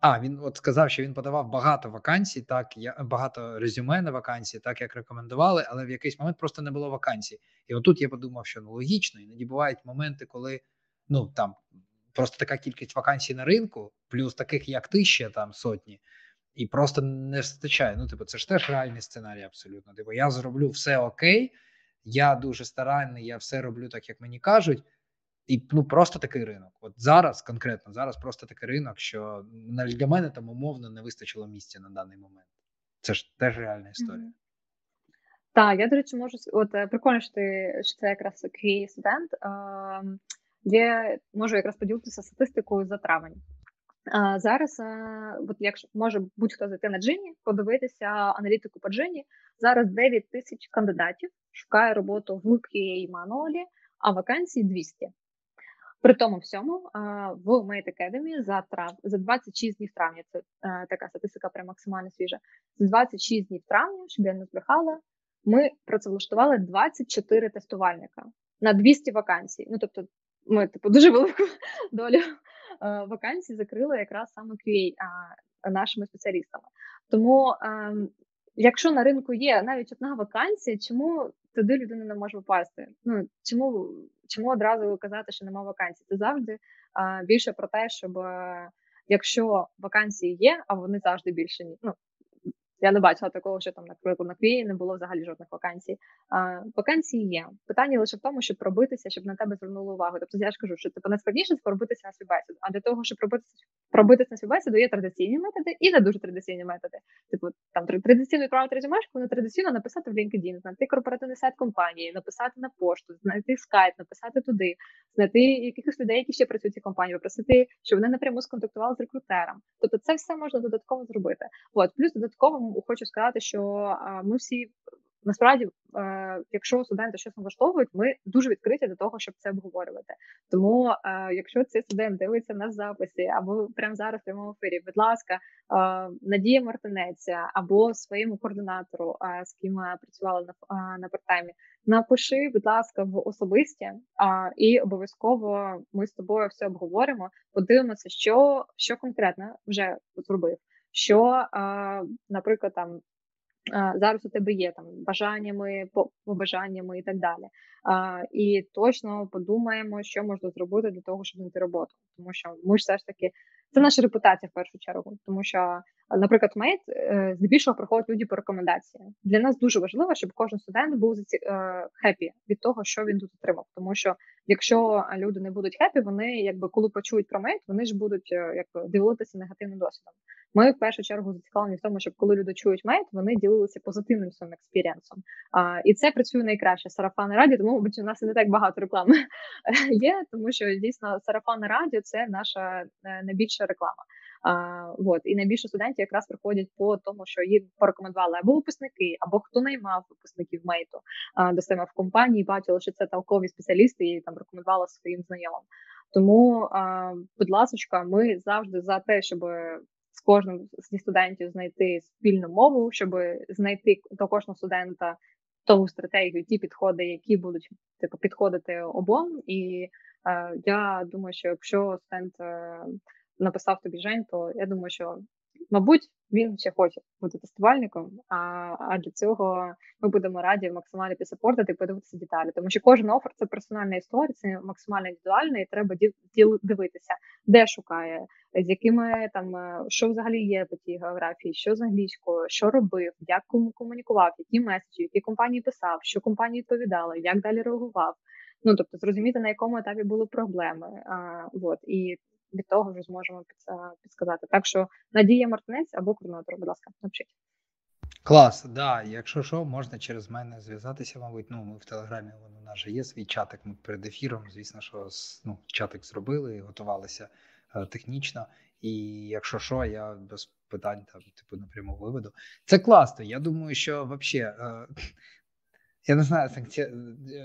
А, він от сказав, що він подавав багато вакансій, так я багато резюме на вакансії, так як рекомендували, але в якийсь момент просто не було вакансій. І отут я подумав, що ну логічно, іноді бувають моменти, коли ну там просто така кількість вакансій на ринку, плюс таких, як ти ще там сотні, і просто не вистачає. Ну, типу, це ж теж реальний сценарій, абсолютно. Типу, я зроблю все окей, я дуже старанний, я все роблю так, як мені кажуть. І ну просто такий ринок. От зараз конкретно зараз просто такий ринок, що для мене там умовно не вистачило місця на даний момент. Це ж теж реальна історія. Так, я до речі, можу от е, прикольно, що ти що це якраз QA студент. Я можу якраз поділитися статистикою за травень. А, Зараз, от якщо може будь-хто зайти на Джині, подивитися аналітику по Джині. Зараз 9 тисяч кандидатів шукає роботу в QA мануалі, а вакансій 200. При тому всьому в Mate Academy за трав за 26 днів травня. Це е, така статистика прям максимально свіжа. За 26 днів травня, щоб я не збрехала, ми працевлаштували 24 тестувальника на 200 вакансій. Ну тобто, ми типу дуже велику долю вакансій закрили якраз саме QA нашими спеціалістами. Тому, ем, якщо на ринку є навіть одна вакансія, чому туди людина не може попасти? Ну чому чому одразу казати, що немає вакансій? Це завжди більше про те, щоб якщо вакансії є, а вони завжди більше ні. Ну я не бачила такого, що там наприклад, на Квії не було взагалі жодних вакансій. А, Вакансії є. Питання лише в тому, щоб пробитися, щоб на тебе звернули увагу. Тобто я ж кажу, що типу найскладніше це пробитися на співбесіду. А для того, щоб пробитися пробитися на співбесіду, є традиційні методи і не дуже традиційні методи. Типу там традиційно відправити резюмешку, не традиційно написати в LinkedIn, знайти корпоративний сайт компанії, написати на пошту, знайти скайп, написати туди, знайти якихось людей, які ще працюють в цій компанії, попросити, щоб вони напряму сконтактували з рекрутером. Тобто, це все можна додатково зробити. От плюс додатково хочу сказати, що ми всі насправді, е, якщо студенти щось влаштовують, ми дуже відкриті до того, щоб це обговорювати. Тому, е, якщо цей студент дивиться на записі або прямо зараз в прямому ефірі, будь ласка, е, Надія Мартинець або своєму координатору, з ким ми працювали на на партаймі, напиши, будь ласка, в особисті, і обов'язково ми з тобою все обговоримо. Подивимося, що що конкретно вже зробив що, наприклад, там зараз у тебе є там бажаннями, побажаннями і так далі. І точно подумаємо, що можна зробити для того, щоб знайти роботу, тому що ми ж все ж таки це наша репутація в першу чергу, тому що Наприклад, Mate е, здебільшого проходять люди по рекомендації. Для нас дуже важливо, щоб кожен студент був happy від того, що він тут отримав. Тому що якщо люди не будуть happy, вони якби коли почують про Mate, вони ж будуть е, якби дивитися негативним досвідом. Ми в першу чергу зацікавлені в тому, щоб коли люди чують Mate, вони ділилися позитивним своїм experience ом. А, І це працює найкраще сарафанне радіо, тому мабуть, у нас і не так багато реклами є, тому що дійсно сарафанне радіо це наша е, реклама. А, вот. І найбільше студентів якраз приходять по тому, що їм порекомендували або випускники, або хто наймав випускників Mate у а, до себе в компанії, бачили, що це толкові спеціалісти і там рекомендували своїм знайомим. Тому, а, будь ласка, ми завжди за те, щоб з кожним зі студентів знайти спільну мову, щоб знайти до кожного студента ту стратегію, ті підходи, які будуть типу підходити обом. І е, я думаю, що якщо стенд е, написав тобі Жень, то я думаю, що мабуть він ще хоче бути тестувальником. А а для цього ми будемо раді максимально підсапортити і подивитися деталі. Тому що кожен офер це персональна історія, це максимально індивідуальна, і треба дивитися, де шукає, з якими там е, що взагалі є по тій географії, що з англійською, що робив, як кому комунікував, які меседжі, які компанії писав, що компанії відповідали, як далі реагував. Ну тобто зрозуміти на якому етапі були проблеми. А, вот. І від того вже зможемо підсказати. Так що Надія Мартинець або координатор, будь ласка, напишіть. Клас, да. Якщо що, можна через мене зв'язатися, мабуть. Ну, ми в Телеграмі у нас же є свій чатик. Ми перед ефіром, звісно, що ну, чатик зробили, готувалися е, технічно. І якщо що, я без питань там, типу, напряму виведу. Це класно. Я думаю, що взагалі. Е, я не знаю, санкція.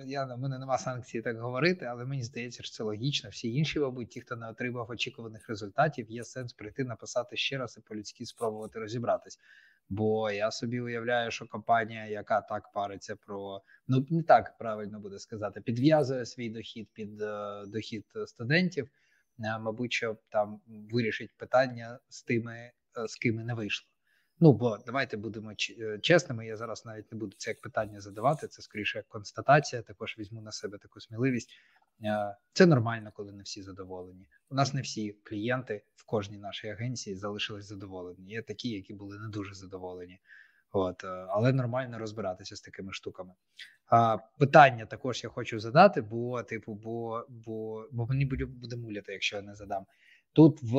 Я в мене нема санкції так говорити, але мені здається, що це логічно. Всі інші, мабуть, ті, хто не отримав очікуваних результатів, є сенс прийти написати ще раз і по-людськи спробувати розібратись. Бо я собі уявляю, що компанія, яка так париться про ну не так правильно буде сказати, підв'язує свій дохід під uh, дохід студентів, uh, мабуть, що там вирішить питання з тими, uh, з ким не вийшло. Ну бо давайте будемо е, чесними. Я зараз навіть не буду це як питання задавати. Це скоріше як констатація. Також візьму на себе таку сміливість. Е, це нормально, коли не всі задоволені. У нас не всі клієнти в кожній нашій агенції залишились задоволені. Є такі, які були не дуже задоволені. От, е, але нормально розбиратися з такими штуками. А, Питання також я хочу задати, бо типу, бо бо, бо мені буде муляти, якщо я не задам. Тут в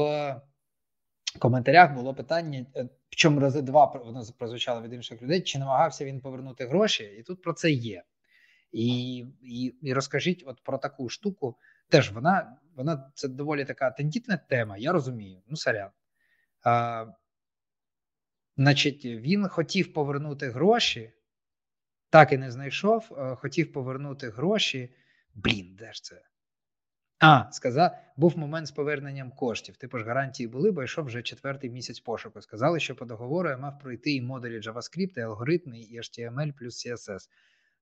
коментарях було питання, причому рази два воно прозвучало від інших людей, чи намагався він повернути гроші, і тут про це є. І і, і розкажіть от про таку штуку. Теж вона вона це доволі така тендітна тема, я розумію. Ну, сорян. А, Значить, він хотів повернути гроші, так і не знайшов. Хотів повернути гроші. Блін, де ж це? А, сказав, був момент з поверненням коштів. Типу ж гарантії були, бо йшов вже четвертий місяць пошуку. Сказали, що по договору я мав пройти і модулі JavaScript, і алгоритми, і HTML плюс CSS.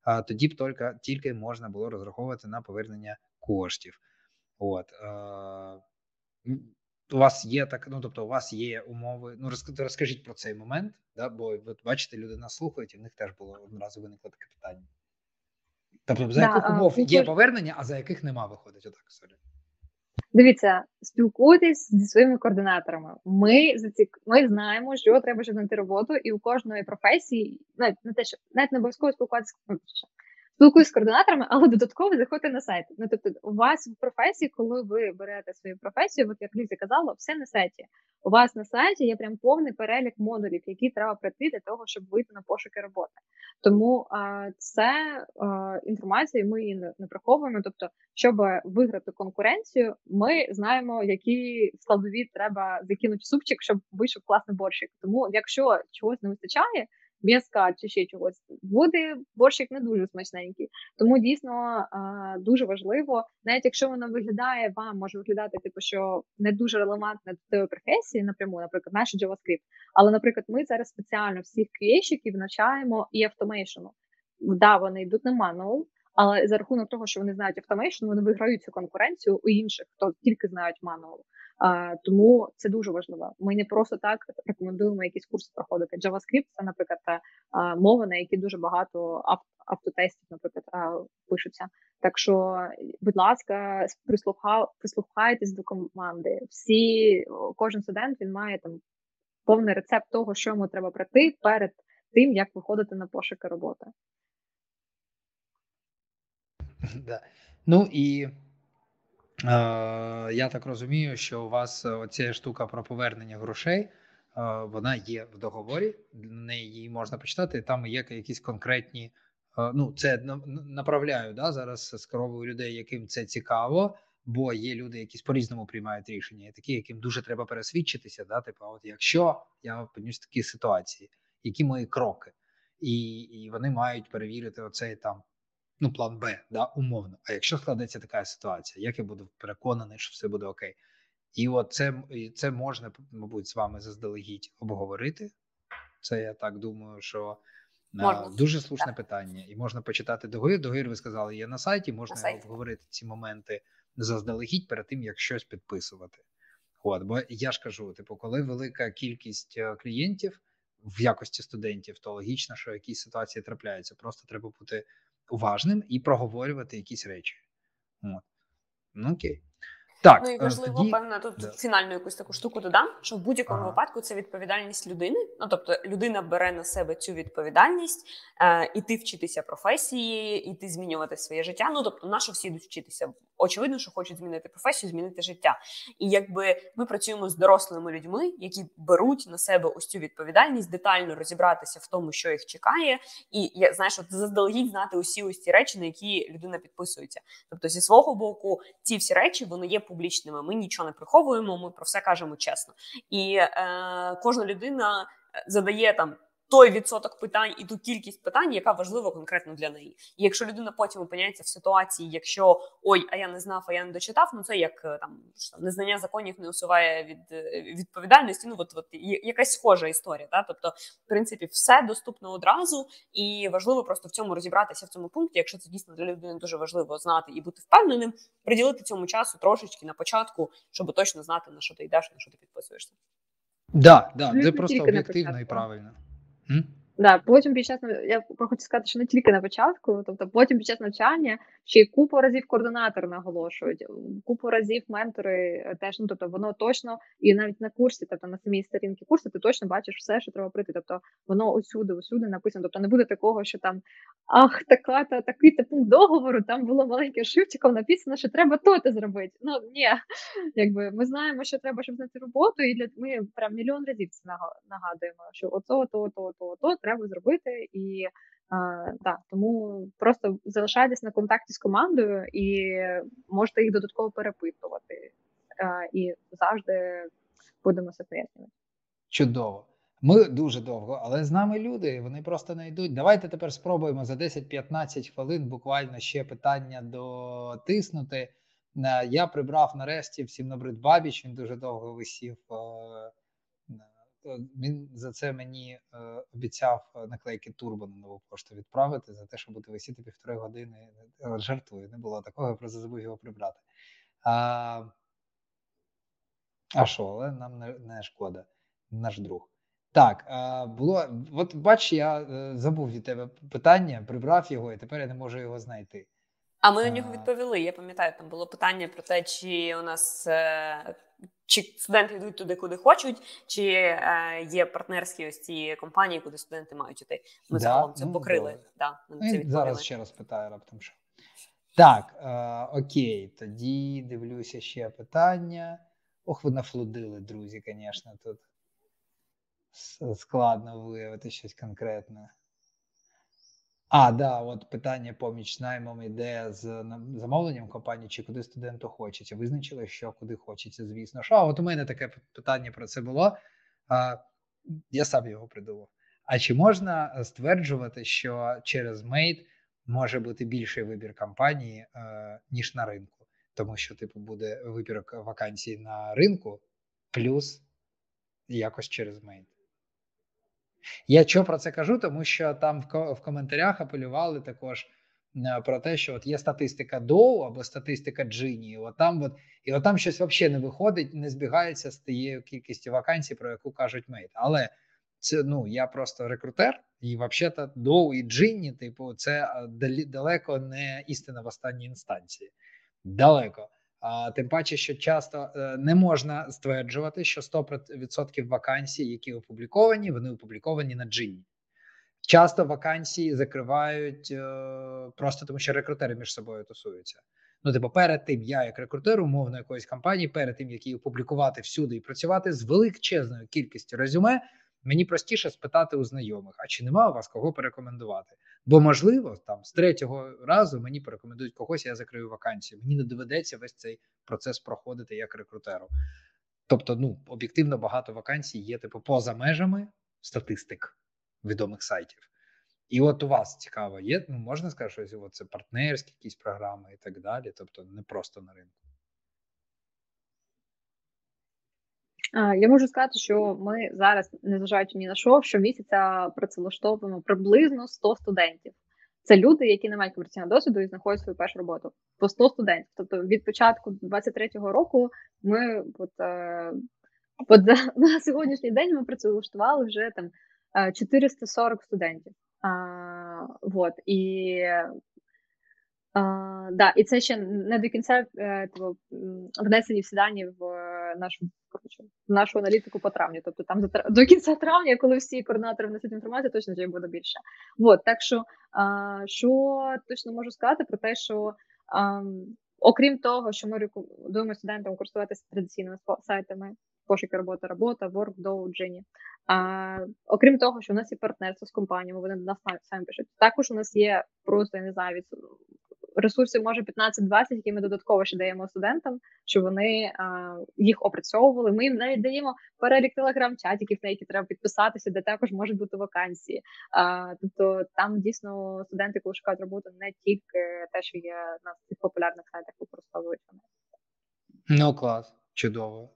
А тоді б тільки тільки можна було розраховувати на повернення коштів. От. А, у вас є так, ну тобто, у вас є умови. Ну, розкажіть про цей момент, да, бо от бачите, люди нас слухають, і в них теж було одразу виникло таке питання. Тобто, за да, яких умов а, є повернення, а за яких нема виходить. Отак, Sorry. Дивіться, спілкуйтесь зі своїми координаторами. Ми за ці ми знаємо, що треба щоб знайти роботу, і у кожної професії навіть не те, що навіть не обов'язково спілкуватися спілкуюсь з координаторами, але додатково заходьте на сайт. Ну тобто, у вас в професії, коли ви берете свою професію, от як Лізі казала, все на сайті. У вас на сайті є прям повний перелік модулів, які треба пройти для того, щоб вийти на пошуки роботи. Тому а, це а, інформація, ми її не, не приховуємо. Тобто, щоб виграти конкуренцію, ми знаємо, які складові треба закинути супчик, щоб вийшов класний борщик. Тому, якщо чогось не вистачає м'яска чи ще чогось, буде борщик не дуже смачненький. Тому дійсно дуже важливо, навіть якщо воно виглядає, вам може виглядати, типу, що не дуже релевантне до тієї професії, напряму, наприклад, наш JavaScript. Але, наприклад, ми зараз спеціально всіх QA -щиків навчаємо і automation у. Да, вони йдуть на manual, але за рахунок того, що вони знають automation, вони виграють цю конкуренцію у інших, хто тільки знають manual. Тому це дуже важливо. Ми не просто так рекомендуємо якісь курси проходити. JavaScript – це, наприклад, а, мова, на які дуже багато автотестів, наприклад, пишуться. Так що, будь ласка, прислухайтесь до команди. Всі, кожен студент він має там повний рецепт того, що йому треба пройти перед тим, як виходити на пошуки роботи. Да. Ну і я так розумію, що у вас оця штука про повернення грошей, е, вона є в договорі, неї її можна почитати. Там є якісь конкретні. Е, ну, це направляю да, зараз з коровою людей, яким це цікаво, бо є люди, які по різному приймають рішення, і такі, яким дуже треба пересвідчитися. Да, типу, от якщо я опинюсь в такій ситуації, які мої кроки, і і вони мають перевірити оцей там ну, план Б, да, умовно. А якщо складеться така ситуація, як я буду переконаний, що все буде окей. І от це це можна, мабуть, з вами заздалегідь обговорити. Це я так думаю, що Можна. Дуже слушне так. питання, і можна почитати договір. Договір ви сказали, є на сайті. Можна на сайті. обговорити ці моменти заздалегідь перед тим, як щось підписувати. От, бо я ж кажу: типу, коли велика кількість е, клієнтів в якості студентів, то логічно, що якісь ситуації трапляються. Просто треба бути уважним і проговорювати якісь речі. От. Ну окей. Так, ну і е, важливо, тоді... певно, тут да. фінальну якусь таку штуку додам, що в будь-якому ага. випадку це відповідальність людини. Ну тобто людина бере на себе цю відповідальність, е, іти вчитися професії, іти змінювати своє життя. Ну тобто, на що всі йдуть вчитися? Очевидно, що хочуть змінити професію, змінити життя. І якби ми працюємо з дорослими людьми, які беруть на себе ось цю відповідальність, детально розібратися в тому, що їх чекає, і я знаєш, от заздалегідь знати усі ось ці речі, на які людина підписується. Тобто, зі свого боку, ці всі речі вони є публічними. Ми нічого не приховуємо, ми про все кажемо чесно. І е, кожна людина е, задає там той відсоток питань і ту кількість питань, яка важлива конкретно для неї. І якщо людина потім опиняється в ситуації, якщо ой, а я не знав, а я не дочитав, ну це як е, там незнання законів не усуває від е, відповідальності. Ну от, от якась схожа історія. Та тобто, в принципі, все доступно одразу, і важливо просто в цьому розібратися в цьому пункті. Якщо це дійсно для людини дуже важливо знати і бути впевненим, приділити цьому часу трошечки на початку, щоб точно знати на що ти йдеш, на що ти підписуєшся. Да, да, це просто об'єктивно і правильно. Hmm? Да, потім під час я хочу сказати, що не тільки на початку, тобто потім під час навчання ще й купу разів координатор наголошують, купу разів ментори теж ну тобто воно точно і навіть на курсі, тобто на самій сторінці курсу, ти точно бачиш все, що треба прийти. Тобто воно усюди, усюди написано. Тобто не буде такого, що там ах, така та такий та пункт договору. Там було маленьким шрифтиком написано, що треба то-то зробити. Ну ні, якби ми знаємо, що треба, щоб знайти роботу, і для ми прям мільйон разів це нагадуємо, що ото, то, то, то, то треба зробити, і так, тому просто залишайтесь на контакті з командою і можете їх додатково перепитувати. І завжди будемо все пояснювати. Чудово. Ми дуже довго, але з нами люди, вони просто не йдуть. Давайте тепер спробуємо за 10-15 хвилин буквально ще питання дотиснути. Е, я прибрав нарешті всім набрид Бабіч, він дуже довго висів е, він за це мені е, обіцяв е, наклейки турбо на нову пошту відправити за те, що буде висіти півтори години. Е, жартую, не було такого, я просто забув його прибрати. А а що, але нам не, не шкода, наш друг. Так, а, було. От бач, я забув від тебе питання, прибрав його, і тепер я не можу його знайти. А ми на нього відповіли. Я пам'ятаю, там було питання про те, чи у нас чи студенти йдуть туди, куди хочуть, чи е, є партнерські ось ці компанії, куди студенти мають йти. Ми да, загалом це ну, покрили. Да, ми це зараз ще раз питаю раптом. що. Так, е, окей, тоді дивлюся ще питання. Ох, ви нафлудили, друзі, звісно, тут складно виявити щось конкретне. А, да, от питання поміч наймом іде з замовленням компанії, чи куди студенту хочеться. Визначили, що куди хочеться, звісно. Що, а от у мене таке питання про це було. А, Я сам його придумав. А чи можна стверджувати, що через Made може бути більший вибір компанії, е, ніж на ринку? Тому що, типу, буде вибір вакансій на ринку, плюс якось через Made. Я що про це кажу, тому що там в коментарях апелювали також про те, що от є статистика Доу або статистика Джині, от там от, і от там щось взагалі не виходить, не збігається з тією кількістю вакансій, про яку кажуть мейт. Але це ну я просто рекрутер, і взагалі Доу і Джині, типу, це е, далеко не істина в останній інстанції. Далеко. А тим паче, що часто е, не можна стверджувати, що 100% вакансій, які опубліковані, вони опубліковані на джинні. Часто вакансії закривають е, просто тому, що рекрутери між собою тусуються. Ну, типу, перед тим, я, як рекрутер, умовно якоїсь компанії, перед тим як її опублікувати всюди і працювати з величезною кількістю резюме, мені простіше спитати у знайомих: а чи нема у вас кого порекомендувати? Бо, можливо, там з третього разу мені порекомендують когось, я закрию вакансію. Мені не доведеться весь цей процес проходити як рекрутеру. Тобто, ну об'єктивно багато вакансій є, типу, поза межами статистик відомих сайтів. І от у вас цікаво, є, ну можна сказати, що це партнерські якісь програми і так далі. Тобто, не просто на ринку. Я можу сказати, що ми зараз, незважаючи ні на що, щомісяця працевлаштовуємо приблизно 100 студентів. Це люди, які не мають комерційного досвіду і знаходять свою першу роботу. По 100 студентів. Тобто від початку 23-го року ми от, е, от на сьогоднішній день ми працевлаштували вже там 440 студентів. А, вот, і а, да, і це ще не до кінця е, типу, внесені всі дані в нашу коротше, в нашу аналітику по травню. Тобто там до кінця травня, коли всі координатори внесуть інформацію, точно вже буде більше. Вот, так що а, що точно можу сказати про те, що а, окрім того, що ми рекомендуємо студентам користуватися традиційними сайтами. Пошуки робота, робота, WorkDow, Genie. А, Окрім того, що у нас є партнерство з компаніями, вони до нас самі пишуть. Також у нас є просто я не знаю від ресурсів може 15-20, які ми додатково ще даємо студентам, щоб вони їх опрацьовували. Ми їм навіть даємо перелік телеграм-чатиків, на які треба підписатися, де також можуть бути вакансії. Тобто там дійсно студенти, коли шукають роботу, не тільки те, що є на цих популярних сайтах, використовують вони. Ну клас. Чудово.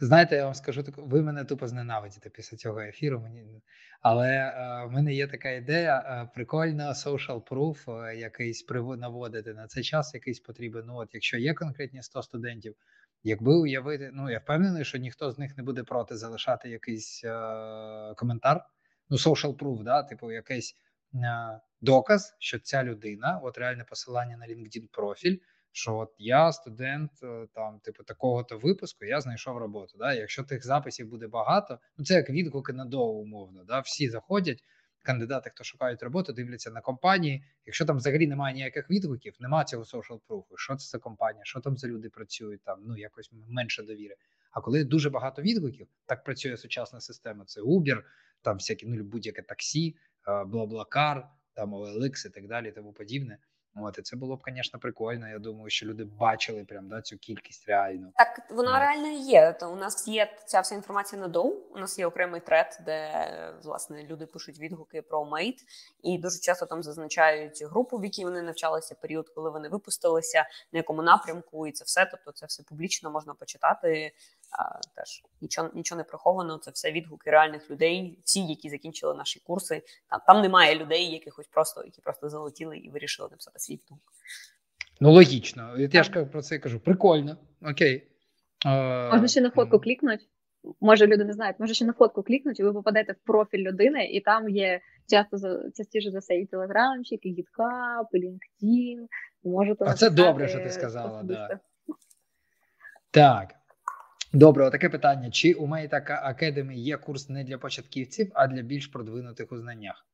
Знаєте, я вам скажу так, ви мене тупо зненавидите після цього ефіру. Мені але е, в мене є така ідея: е, прикольно social proof е, якийсь наводити на цей час, якийсь потрібен. Ну, от якщо є конкретні 100 студентів, якби уявити, ну я впевнений, що ніхто з них не буде проти залишати якийсь е, коментар. Ну, social proof, да, типу, якийсь е, доказ, що ця людина, от реальне посилання на LinkedIn профіль що от я студент е, там, типу, такого-то випуску, я знайшов роботу. Да? Якщо тих записів буде багато, ну це як відгуки на доу, умовно. Да? Всі заходять, кандидати, хто шукають роботу, дивляться на компанії. Якщо там взагалі немає ніяких відгуків, немає цього social proof, Що це за компанія? Що там за люди працюють? Там ну якось менше довіри. А коли дуже багато відгуків, так працює сучасна система. Це Uber, там всякі ну будь-яке таксі, Блаблакар, там OLX і так далі, тому подібне. От і це було б, звісно, прикольно. Я думаю, що люди бачили прям да, цю кількість реально. Так вона От. реально є. То у нас є ця вся інформація на доу. У нас є окремий трет, де власне люди пишуть відгуки про мейт, і дуже часто там зазначають групу, в якій вони навчалися, період, коли вони випустилися, на якому напрямку, і це все. Тобто, це все публічно можна почитати. А, Теж нічого нічого не приховано. Це все відгуки реальних людей, всі, які закінчили наші курси. Там там немає людей, якихось просто які просто залетіли і вирішили написати свій відгук. Ну логічно. Я ж про це кажу. Прикольно. Окей. Можна ще на фотку клікнути. Може, люди не знають, може ще на фотку клікнути, і ви попадете в профіль людини, і там є часто частіше за все і телеграмчик, і GitHub, і LinkedIn. Можете а це добре, що ти сказала. Да. Так. Добре, таке питання: чи у Mate Academy є курс не для початківців, а для більш продвинутих у знаннях?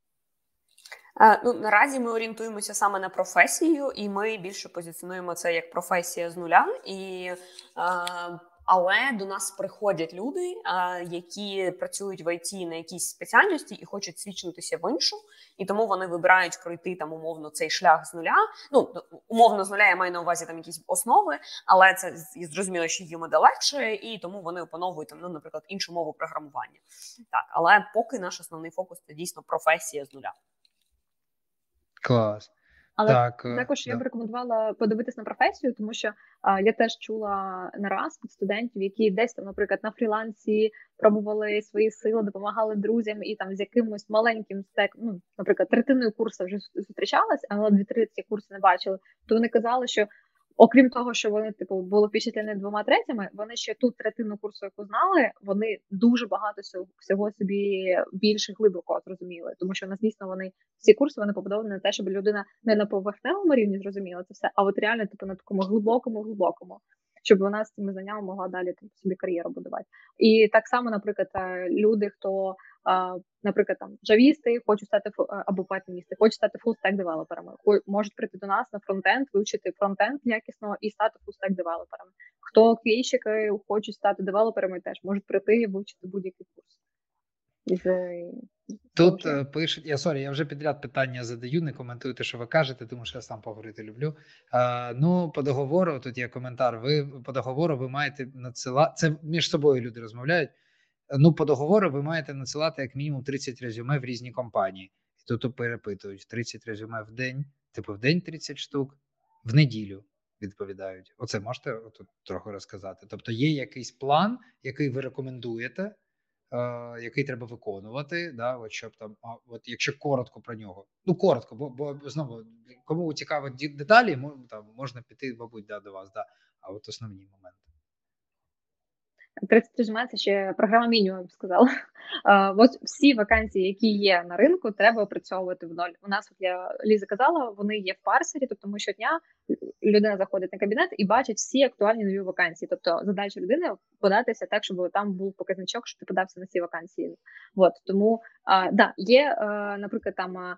Ну, Наразі ми орієнтуємося саме на професію, і ми більше позиціонуємо це як професія з нуля. І але до нас приходять люди, які працюють в ІТ на якійсь спеціальності і хочуть свідчитися в іншу, і тому вони вибирають пройти там умовно цей шлях з нуля. Ну умовно з нуля я маю на увазі там якісь основи, але це зрозуміло, що їм іде легше, і тому вони опановують там, ну, наприклад, іншу мову програмування. Так, але поки наш основний фокус це дійсно професія з нуля. Клас. Але так, також також я б рекомендувала подивитись на професію, тому що а, я теж чула не раз від студентів, які десь там, наприклад, на фрілансі пробували свої сили, допомагали друзям і там з якимось маленьким стек, ну, наприклад, третиною курсу вже зустрічалась, але дві-три ці курси не бачили. То вони казали, що Окрім того, що вони типу були впечатлені двома третями, вони ще ту третину курсу, яку знали, вони дуже багато всього собі більше глибоко зрозуміли, тому що нас дійсно вони всі курси вони побудовані на те, щоб людина не на поверхневому рівні зрозуміла це все, а от реально типу на такому глибокому, глибокому щоб вона з цими знаннями могла далі там собі кар'єру будувати. І так само, наприклад, е, люди, хто, наприклад, там джавісти, хочуть стати е, або пайтоністи, хочуть стати full-stack developer ами, можуть прийти до нас на фронтенд, вивчити фронтенд якісно і стати full-stack developer ами. Хто QA -щики хочуть стати developer ами, теж можуть прийти і вивчити будь-який курс. Тут е, пишуть, я sorry, я вже підряд питання задаю, не коментуйте, що ви кажете, тому що я сам поговорити люблю. А, Ну, по договору, тут є коментар. Ви по договору ви маєте надсилати. Це між собою люди розмовляють. Ну, по договору ви маєте надсилати як мінімум 30 резюме в різні компанії. І тут перепитують 30 резюме в день, типу в день 30 штук, в неділю. відповідають. Оце можете тут трохи розказати. Тобто, є якийсь план, який ви рекомендуєте, який треба виконувати. Да, от щоб там, а от якщо коротко про нього, ну коротко, бо бо знову кому цікаво деталі, там можна піти, мабуть, да, до вас. Да, А от основні моменти. 30 резюме – це ще програма мінімум, я б сказала. Ось всі вакансії, які є на ринку, треба опрацьовувати в ноль. У нас, от я Ліза казала, вони є в парсері, тобто ми щодня людина заходить на кабінет і бачить всі актуальні нові вакансії. Тобто задача людини податися так, щоб там був показничок, що ти подався на ці вакансії. От тому да, є, наприклад, там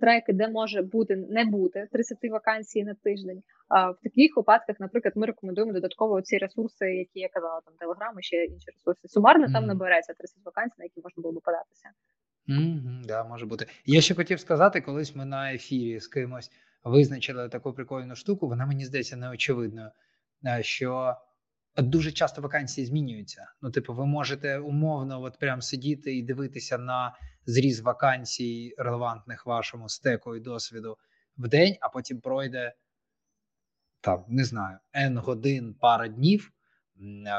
треки, де може бути не бути 30 вакансій на тиждень. А в таких випадках, наприклад, ми рекомендуємо додатково ці ресурси, які я казала, там Telegram і ще інші ресурси. Сумарно mm. там набереться 30 вакансій, на які можна було би податися. Mm-hmm, да, може бути. Я ще хотів сказати, колись ми на ефірі з кимось визначили таку прикольну штуку. Вона мені здається неочевидною, е, що дуже часто вакансії змінюються. Ну, типу, ви можете умовно, от прям сидіти і дивитися на зріз вакансій, релевантних вашому стеку і досвіду в день, а потім пройде там, не знаю, N годин, пара днів,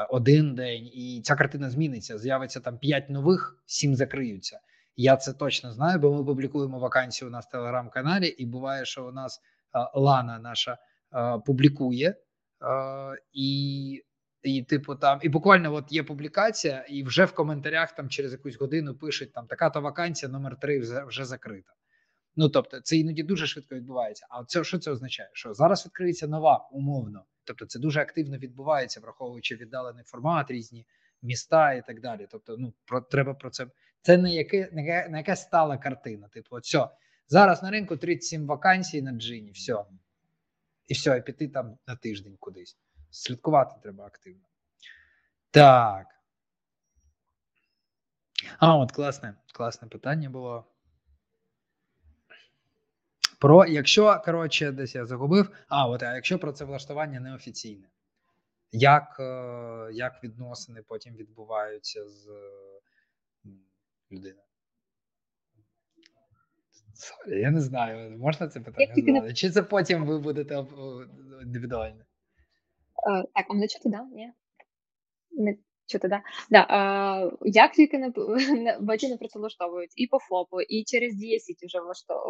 один день, і ця картина зміниться. З'явиться там 5 нових, 7 закриються. Я це точно знаю, бо ми публікуємо вакансію у нас в телеграм-каналі, і буває, що у нас Лана наша публікує, і і, типу, там, і буквально от є публікація, і вже в коментарях там через якусь годину пишуть там така то вакансія, номер 3 вже, вже закрита. Ну тобто, це іноді дуже швидко відбувається. А це що це означає? Що зараз відкриється нова умовно, тобто це дуже активно відбувається, враховуючи віддалений формат, різні міста і так далі. Тобто, ну про треба про це. Це не яке не, не яка стала картина. Типу, от все зараз на ринку 37 вакансій на джині, все. І все, і піти там на тиждень кудись слідкувати треба активно. Так. А, от класне, класне питання було. Про якщо, коротше, десь я загубив. А, от а якщо про це влаштування неофіційне, як е, як відносини потім відбуваються з людиною? Я не знаю, можна це питання задати? Чи це потім ви будете індивідуально? Е, так, а мене чути, да? Ні? Не чути, да? Да, а, як тільки на, на баті не працевлаштовують і по ФОПу, і через Дієсіті вже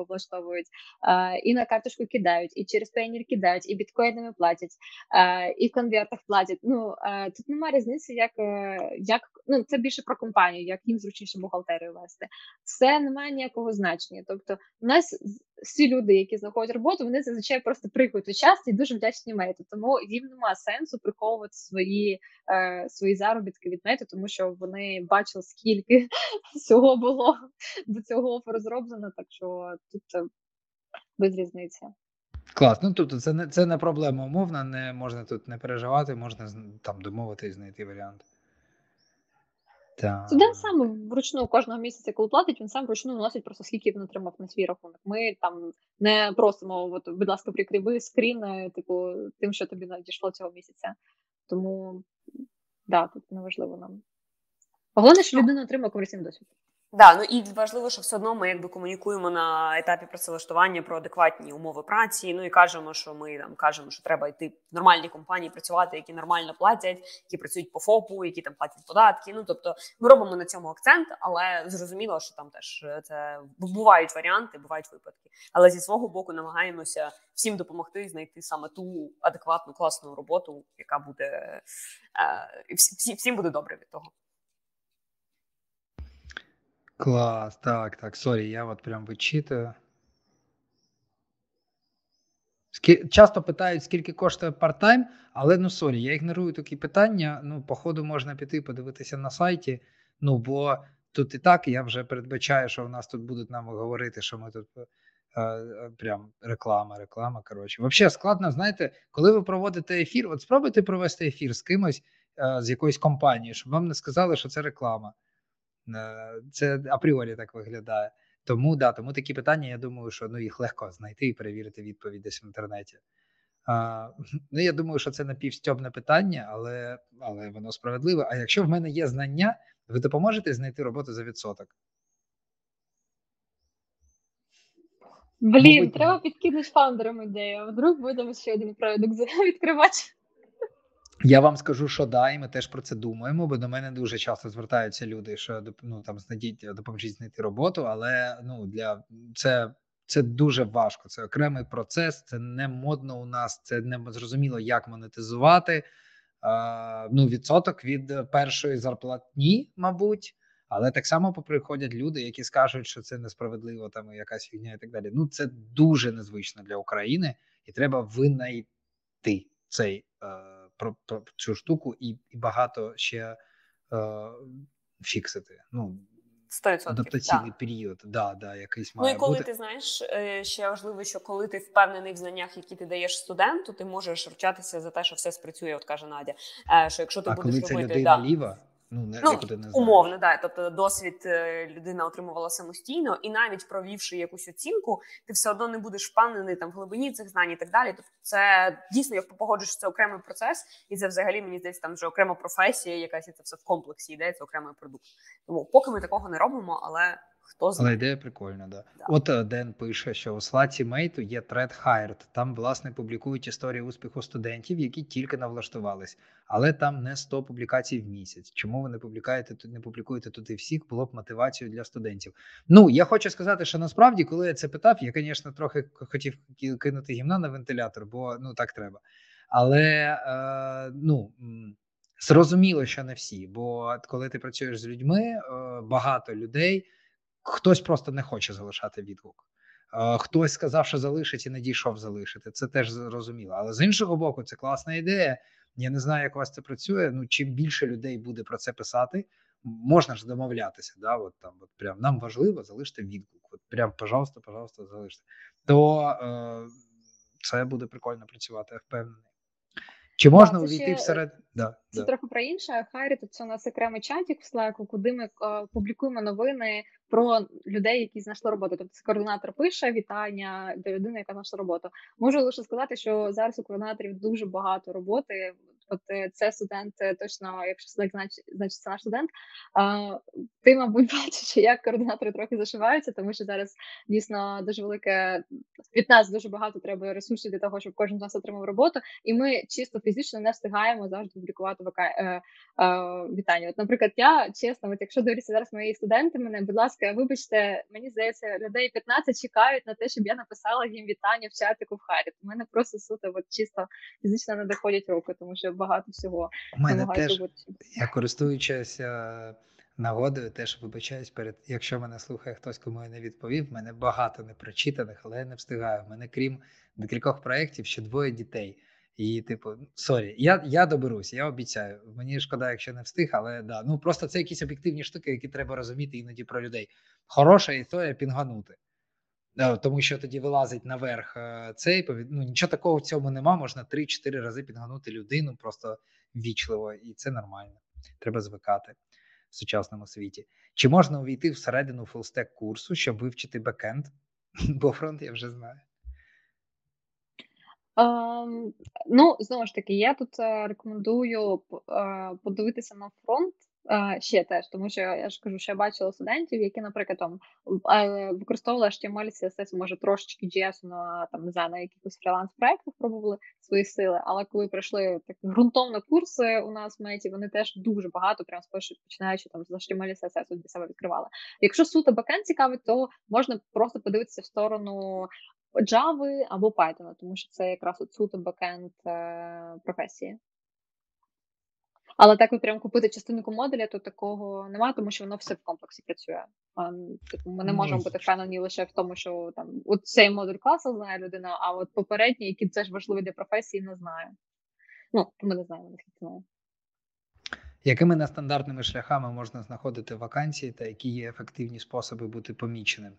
влаштовують, а, і на карточку кидають, і через пейнір кидають, і біткоїнами платять, а, і в конвертах платять. Ну, а, тут немає різниці, як, е, як ну, це більше про компанію, як їм зручніше бухгалтерію вести. Це не має ніякого значення. Тобто, у нас всі люди, які знаходять роботу, вони зазвичай просто приходять участі і дуже вдячні мету. Тому їм немає сенсу приховувати свої е, свої заробітки від мету, тому що вони бачили, скільки всього було до цього оферу зроблено. Так що тут е, без різниці. Клас, ну тобто це не це не проблема умовна, не можна тут не переживати, можна там домовитись, знайти варіант. Так. Студент сам вручну кожного місяця, коли платить, він сам вручну вносить просто скільки він отримав на свій рахунок. Ми там не просимо, от, будь ласка, прикріби скрін, е, типу, тим, що тобі надійшло цього місяця. Тому да, тут неважливо нам. Головне, що людина отримала комерційний досвід. Да, ну і важливо, що все одно ми якби комунікуємо на етапі працевлаштування про адекватні умови праці. Ну і кажемо, що ми там кажемо, що треба йти в нормальні компанії працювати, які нормально платять, які працюють по ФОПу, які там платять податки. Ну тобто ми робимо на цьому акцент, але зрозуміло, що там теж е, це бувають варіанти, бувають випадки. Але зі свого боку намагаємося всім допомогти знайти саме ту адекватну класну роботу, яка буде е, всі, всім буде добре від того. Клас, так, так, sorry, я от прям вичитую. Скі... Часто питають, скільки коштує part-time, але ну sorry, я ігнорую такі питання. Ну, походу, можна піти подивитися на сайті. Ну, бо тут і так я вже передбачаю, що в нас тут будуть нам говорити, що ми тут е, е прям реклама, реклама. Коротше, взагалі складно, знаєте, коли ви проводите ефір, от спробуйте провести ефір з кимось е, з якоїсь компанії, щоб вам не сказали, що це реклама. Е, це апріорі так виглядає. Тому да, тому такі питання, я думаю, що ну їх легко знайти і перевірити відповідь десь в інтернеті. А, Ну, я думаю, що це напівстьобне питання, але але воно справедливе. А якщо в мене є знання, ви допоможете знайти роботу за відсоток? Блін, Мабуть, треба підкинути фаундерам ідею. Вдруг будемо ще один продукт відкривати. Я вам скажу, що да, і ми теж про це думаємо, бо до мене дуже часто звертаються люди, що ну, там знайдіть, допоможіть знайти роботу, але ну для це, це дуже важко. Це окремий процес, це не модно у нас, це не зрозуміло, як монетизувати. А, ну, відсоток від першої зарплатні, мабуть. Але так само поприходять люди, які скажуть, що це несправедливо, там якась фігня і так далі. Ну це дуже незвично для України, і треба винайти цей е, про, про цю штуку і, і багато ще е, фіксити. Ну 100%. адаптаційний да. період, да, да, якийсь Ну і коли бути. ти знаєш, е, ще важливо, що коли ти впевнений в знаннях, які ти даєш студенту, ти можеш вчатися за те, що все спрацює, от каже Надя. Е, Що якщо ти а будеш коли це робити людина да, ліва, ну не Ну, не умовно, да. Тобто досвід е, людина отримувала самостійно, і навіть провівши якусь оцінку, ти все одно не будеш впевнений там в глибині цих знань і так далі. Тобто, це дійсно я погоджуюсь, що це окремий процес, і це взагалі мені здається там вже окрема професія, якась і це все в комплексі йде, це окремий продукт. Тому поки ми такого не робимо, але хто Але ідея прикольна, да. Да. От е, Ден пише, що у Мейту є thread Hired. Там, власне, публікують історії успіху студентів, які тільки навлаштувались, але там не 100 публікацій в місяць. Чому ви не публікуєте тут, не публікуєте туди всіх? Було б мотивацією для студентів. Ну я хочу сказати, що насправді, коли я це питав, я, звісно, трохи хотів кинути гімна на вентилятор, бо ну так треба. Але е, ну. Зрозуміло, що не всі, бо коли ти працюєш з людьми, е, багато людей хтось просто не хоче залишати відгук. Е, Хтось сказав, що залишить і не дійшов залишити. Це теж зрозуміло. Але з іншого боку, це класна ідея. Я не знаю, як у вас це працює. Ну чим більше людей буде про це писати, можна ж домовлятися. Да, от там, от прям нам важливо залишити відгук. От прям, пожалуйста, пожалуйста, залиште. То е, це буде прикольно працювати, я впевнений. Чи можна це увійти ще- всеред? Да, Це да. трохи про інше. Хайрі тут це у нас окремий чатик в Slack, куди ми е, публікуємо новини про людей, які знайшли роботу. Тобто це координатор пише вітання до людини, яка знайшла роботу. Можу лише сказати, що зараз у координаторів дуже багато роботи. От е, це студент, е, точно, якщо Slack значить, значить це наш студент. А, ти, мабуть, бачиш, як координатори трохи зашиваються, тому що зараз дійсно дуже велике від нас дуже багато треба ресурсів для того, щоб кожен з нас отримав роботу, і ми чисто фізично не встигаємо завжди публікувати вака... е, е, вітання. От, наприклад, я чесно, от якщо дивляться зараз мої студенти, мене, будь ласка, вибачте, мені здається, людей 15 чекають на те, щоб я написала їм вітання в чатику в Харі. У мене просто суто от чисто фізично не доходять руки, тому що багато всього У мене теж робити. Я користуючись е, нагодою, теж вибачаюсь перед, якщо мене слухає хтось, кому я не відповів. в мене багато непрочитаних, але я не встигаю. В мене крім декількох проєктів ще двоє дітей. І, типу, sorry, я, я доберусь, я обіцяю. Мені шкода, якщо не встиг, але да. Ну просто це якісь об'єктивні штуки, які треба розуміти іноді про людей. Хороша історія пінганути. Е, Тому що тоді вилазить наверх е, цей ну, нічого такого в цьому нема. Можна 3-4 рази пінганути людину просто ввічливо, і це нормально. Треба звикати в сучасному світі. Чи можна увійти всередину full-stack курсу, щоб вивчити бекенд? Бо фронт я вже знаю. Ем, ну, знову ж таки, я тут е, рекомендую подивитися на фронт ще теж, тому що я ж кажу, що я бачила студентів, які, наприклад, там використовували HTML, CSS, може трошечки JS на там не знаю, на якихось фріланс-проектах пробували свої сили, але коли пройшли такі ґрунтовні курси у нас в Mate і, вони теж дуже багато, прямо спершу починаючи там з HTML, CSS для себе відкривали. Якщо суто бекенд цікавить, то можна просто подивитися в сторону Java або Python, тому що це якраз от суто бекенд е, професії. Але так от прям купити частинку модуля, то такого немає, тому що воно все в комплексі працює. Типу, ми не можемо бути впевнені лише в тому, що там от цей модуль класу знає людина, а от попередній, який теж важливий для професії, не знає. Ну, ми не знаємо, наскільки знає. Якими нестандартними шляхами можна знаходити вакансії та які є ефективні способи бути поміченим?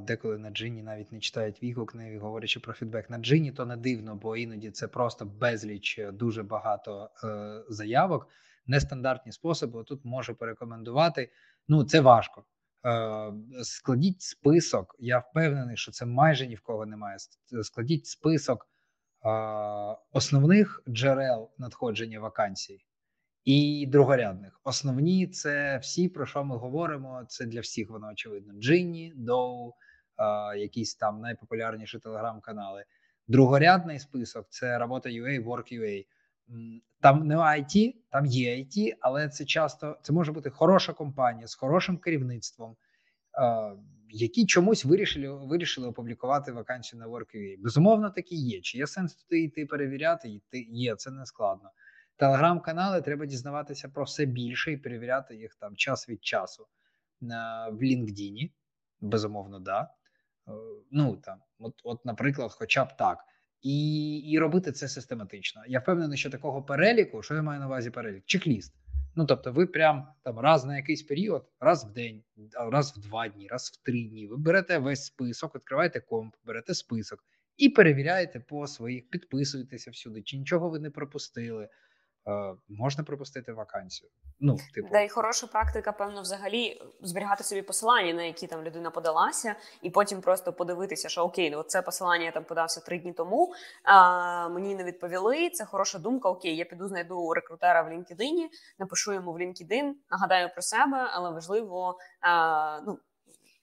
Деколи на джині навіть не читають відгук, не говорячи про фідбек. На джині то не дивно, бо іноді це просто безліч е, дуже багато е, заявок. Нестандартні способи. Тут можу порекомендувати. Ну, це важко. Е, складіть список. Я впевнений, що це майже ні в кого немає. Складіть список основних джерел надходження вакансій і другорядних. Основні це всі, про що ми говоримо. Це для всіх воно очевидно. Джинні, Доу, якісь там найпопулярніші телеграм-канали. Другорядний список це робота UA, Work.ua. Там не IT, там є IT, але це часто це може бути хороша компанія з хорошим керівництвом, які чомусь вирішили вирішили опублікувати вакансію на Work.ua. Безумовно, такі є. Чи є сенс туди йти перевіряти? Йти є, це не складно. Телеграм-канали треба дізнаватися про все більше і перевіряти їх там час від часу на в LinkedIn. Безумовно, да. Е, ну там, от, от, наприклад, хоча б так. І і робити це систематично. Я впевнений, що такого переліку, що я маю на увазі перелік, чек-ліст. Ну тобто, ви прям там раз на якийсь період, раз в день, раз в два дні, раз в три дні. Ви берете весь список, відкриваєте комп, берете список і перевіряєте по своїх, підписуєтеся всюди, чи нічого ви не пропустили. Е, можна пропустити вакансію. Ну, типу. Да, і хороша практика, певно, взагалі зберігати собі посилання, на які там людина подалася, і потім просто подивитися, що окей, ну це посилання я там подався три дні тому. а Мені не відповіли. Це хороша думка. Окей, я піду знайду рекрутера в LinkedIn, напишу йому в LinkedIn, нагадаю про себе, але важливо а, ну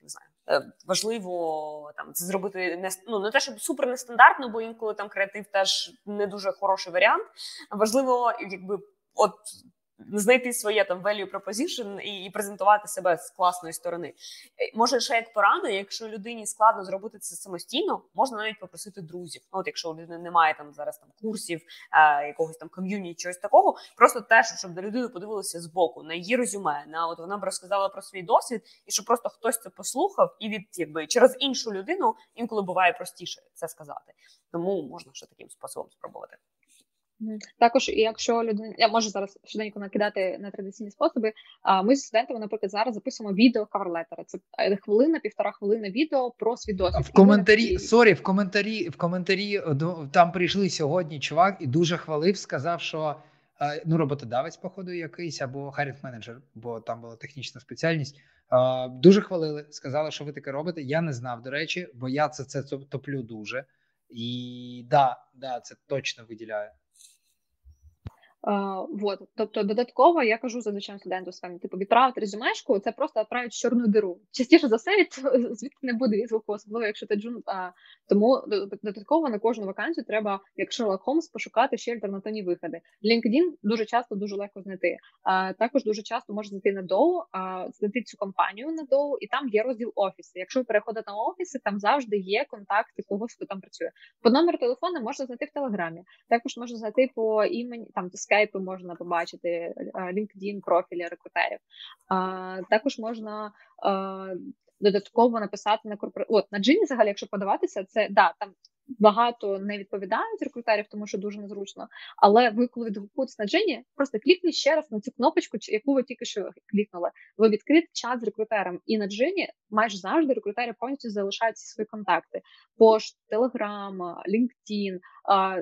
не знаю. Е, важливо там це зробити не ну, не те, щоб супер нестандартно, бо інколи там креатив теж не дуже хороший варіант. Важливо, якби от знайти своє там value proposition і, і презентувати себе з класної сторони. Е, може, ще як порада, якщо людині складно зробити це самостійно, можна навіть попросити друзів. Ну, от якщо у людини немає там зараз там курсів, е, якогось там ком'юніті, чогось такого, просто теж, щоб до людини подивилися з боку на її резюме, на от вона б розказала про свій досвід, і щоб просто хтось це послухав, і від якби через іншу людину інколи буває простіше це сказати. Тому можна ще таким способом спробувати. Також, якщо людина я можу зараз швиденько накидати на традиційні способи. А ми з студентами, наприклад, зараз записуємо відео cover letter и. Це е, хвилина, півтора хвилини відео про свій досвід. В коментарі sorry, в коментарі в коментарі там прийшли сьогодні. Чувак і дуже хвалив, сказав, що е, ну роботодавець, походу, якийсь або hiring manager, бо там була технічна спеціальність. Дуже хвалили, сказали, що ви таке робите. Я не знав, до речі, бо я це це топлю дуже. І да, да, це точно виділяє. Вот. Тобто, додатково я кажу зазвичай студенту своїм, типу, відправити резюмешку, це просто відправити чорну диру. Частіше за все, звідти не буде відгуку, особливо якщо ти джун. А, тому додатково на кожну вакансію треба, як Sherlock Холмс, пошукати ще альтернативні виходи. LinkedIn дуже часто дуже легко знайти. А, Також дуже часто можна знайти на доу, а, знайти цю компанію на доу, і там є розділ офіси. Якщо ви переходите на офіси, там завжди є контакти когось, хто там працює. По номеру телефону можна знайти в телеграмі. Також можна знайти по імені там скайпу можна побачити LinkedIn профілі рекрутерів. Також можна додатково написати на корпора... От на джині, взагалі, якщо подаватися, це да там багато не відповідають рекрутерів, тому що дуже незручно. Але ви, коли відгукуєтесь на Джині, просто клікніть ще раз на цю кнопочку, яку ви тільки що клікнули. Ви відкрите чат з рекрутером, і на Джині майже завжди рекрутери повністю залишають всі свої контакти: пошт, Телеграм, LinkedIn,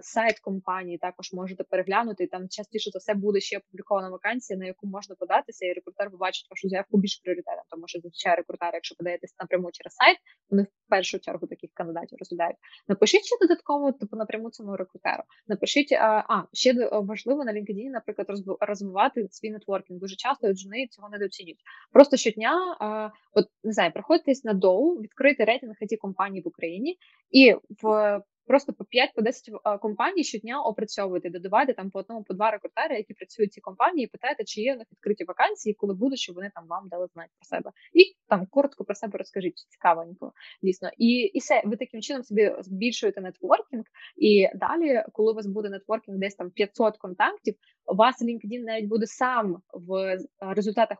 сайт компанії. Також можете переглянути. Там частіше за все буде ще опублікована вакансія, на яку можна податися, і рекрутер побачить вашу заявку більш пріоритетом, тому що зазвичай рекрутери, якщо подаєтесь напряму через сайт, вони в першу чергу таких кандидатів розглядають. Напишіть ще додатково типу напряму цьому рекрутеру. Напишіть, а, а ще важливо на LinkedIn, наприклад, розвивати свій нетворкінг. Дуже часто жени цього недооцінюють. Просто щодня, а, от не знаю, приходитесь на доу, відкрити рейтинг it компаній в Україні і в Просто по 5 по 10 компаній щодня опрацьовуєте, додавайте там по одному, по два рекрутери, які працюють в цій компанії, і питаєте, чи є в них відкриті вакансії, коли будуть, щоб вони там вам дали знати про себе. І там коротко про себе розкажіть, цікавенько, дійсно. І і все, ви таким чином собі збільшуєте нетворкінг. І далі, коли у вас буде нетворкінг, десь там 500 контактів, у вас LinkedIn навіть буде сам в результатах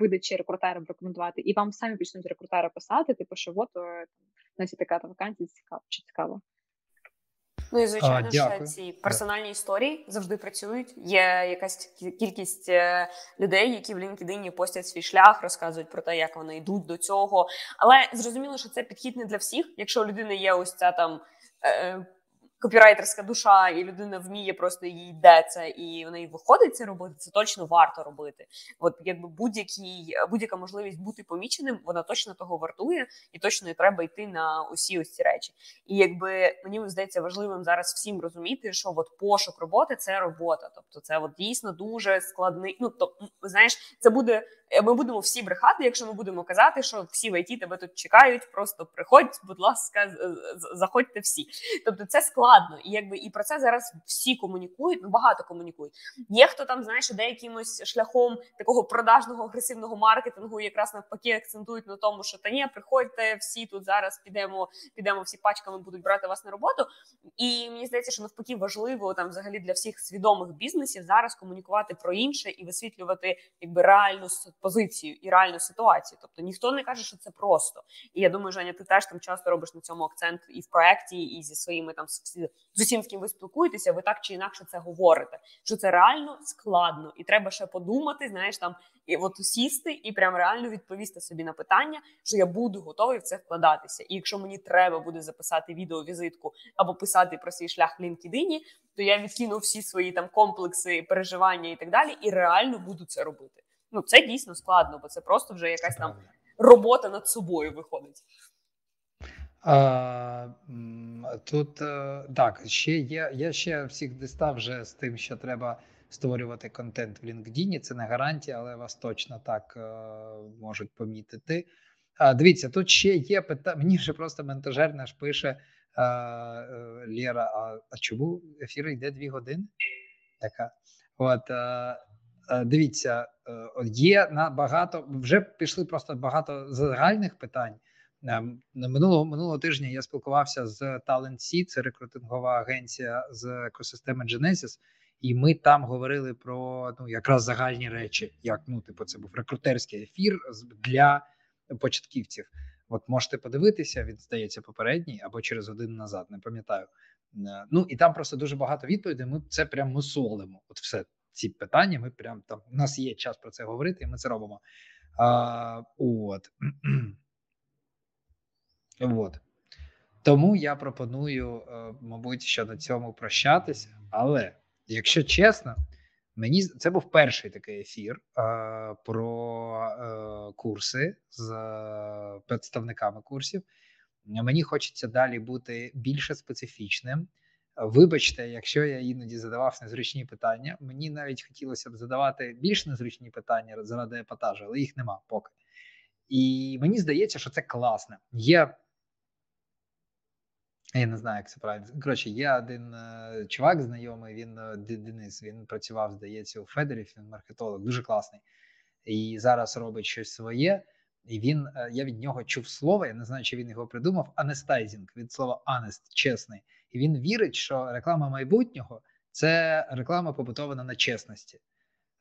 видачі рекрутерам рекомендувати, і вам самі почнуть рекрутери писати, типу, що от у така вакансія цікава чи цікаво. Ну і звичайно, що ці персональні історії завжди працюють. Є якась кількість е, людей, які в LinkedIn постять свій шлях, розказують про те, як вони йдуть до цього. Але зрозуміло, що це підхід не для всіх. Якщо у людини є ось ця там е, копірайтерська душа, і людина вміє просто їй йде і в неї виходить це робити, це точно варто робити. От якби будь-який будь-яка можливість бути поміченим, вона точно того вартує, і точно не треба йти на усі ось ці речі. І якби мені здається важливим зараз всім розуміти, що от пошук роботи це робота, тобто це от дійсно дуже складний. Ну то знаєш, це буде ми будемо всі брехати, якщо ми будемо казати, що всі в ІТ тебе тут чекають. Просто приходь, будь ласка, заходьте всі. Тобто це складно, і якби і про це зараз всі комунікують. Ну багато комунікують. Є хто там знаєш, іде якимось шляхом такого продажного агресивного маркетингу, якраз навпаки акцентують на тому, що та ні, приходьте всі тут зараз. Підемо, підемо всі пачками будуть брати вас на роботу. І мені здається, що навпаки важливо там взагалі для всіх свідомих бізнесів зараз комунікувати про інше і висвітлювати якби реальну позицію і реальну ситуацію. Тобто ніхто не каже, що це просто. І я думаю, Женя, ти теж там часто робиш на цьому акцент і в проєкті, і зі своїми там з усім, з ким ви спілкуєтеся, ви так чи інакше це говорите. Що це реально складно, і треба ще подумати, знаєш, там і от сісти і прям реально відповісти собі на питання, що я буду готовий в це вкладатися. І якщо мені треба буде записати відеовізитку або писати про свій шлях в LinkedIn, то я відкину всі свої там комплекси, переживання і так далі, і реально буду це робити. Ну це дійсно складно, бо це просто вже якась там робота над собою виходить. А, Тут е, так, ще є. Я ще всіх дістав вже з тим, що треба створювати контент в LinkedIn. Це не гарантія, але вас точно так е, можуть помітити. А, Дивіться, тут ще є питання. Мені вже просто ментажер наш пише а, е, Лєра, а, а чому ефір йде дві години? Така. От, а, Дивіться, є на багато, вже пішли просто багато загальних питань. Ем, минулого минулого тижня я спілкувався з Talent Sea, це рекрутингова агенція з екосистеми Genesis, і ми там говорили про ну якраз загальні речі, як ну, типу, це був рекрутерський ефір для початківців. От можете подивитися, він здається попередній або через годину назад, не пам'ятаю. Е, ну і там просто дуже багато відповідей. Ми це прям мусолимо. От все ці питання. Ми прям там у нас є час про це говорити, і ми це робимо. А, От. От. Тому я пропоную, е, мабуть, що на цьому прощатися. Але якщо чесно, мені це був перший такий ефір е, про е, курси з е, представниками курсів. Мені хочеться далі бути більше специфічним. Вибачте, якщо я іноді задавав незручні питання. Мені навіть хотілося б задавати більш незручні питання заради епатажу, але їх нема поки. І мені здається, що це класно. Є я не знаю, як це правильно. Коротше, є один е, чувак знайомий, він е, Денис, він працював, здається, у Федерів, він маркетолог, дуже класний. І зараз робить щось своє. І він, е, я від нього чув слово, я не знаю, чи він його придумав. Honestising від слова honest, чесний. І він вірить, що реклама майбутнього це реклама побудована на чесності.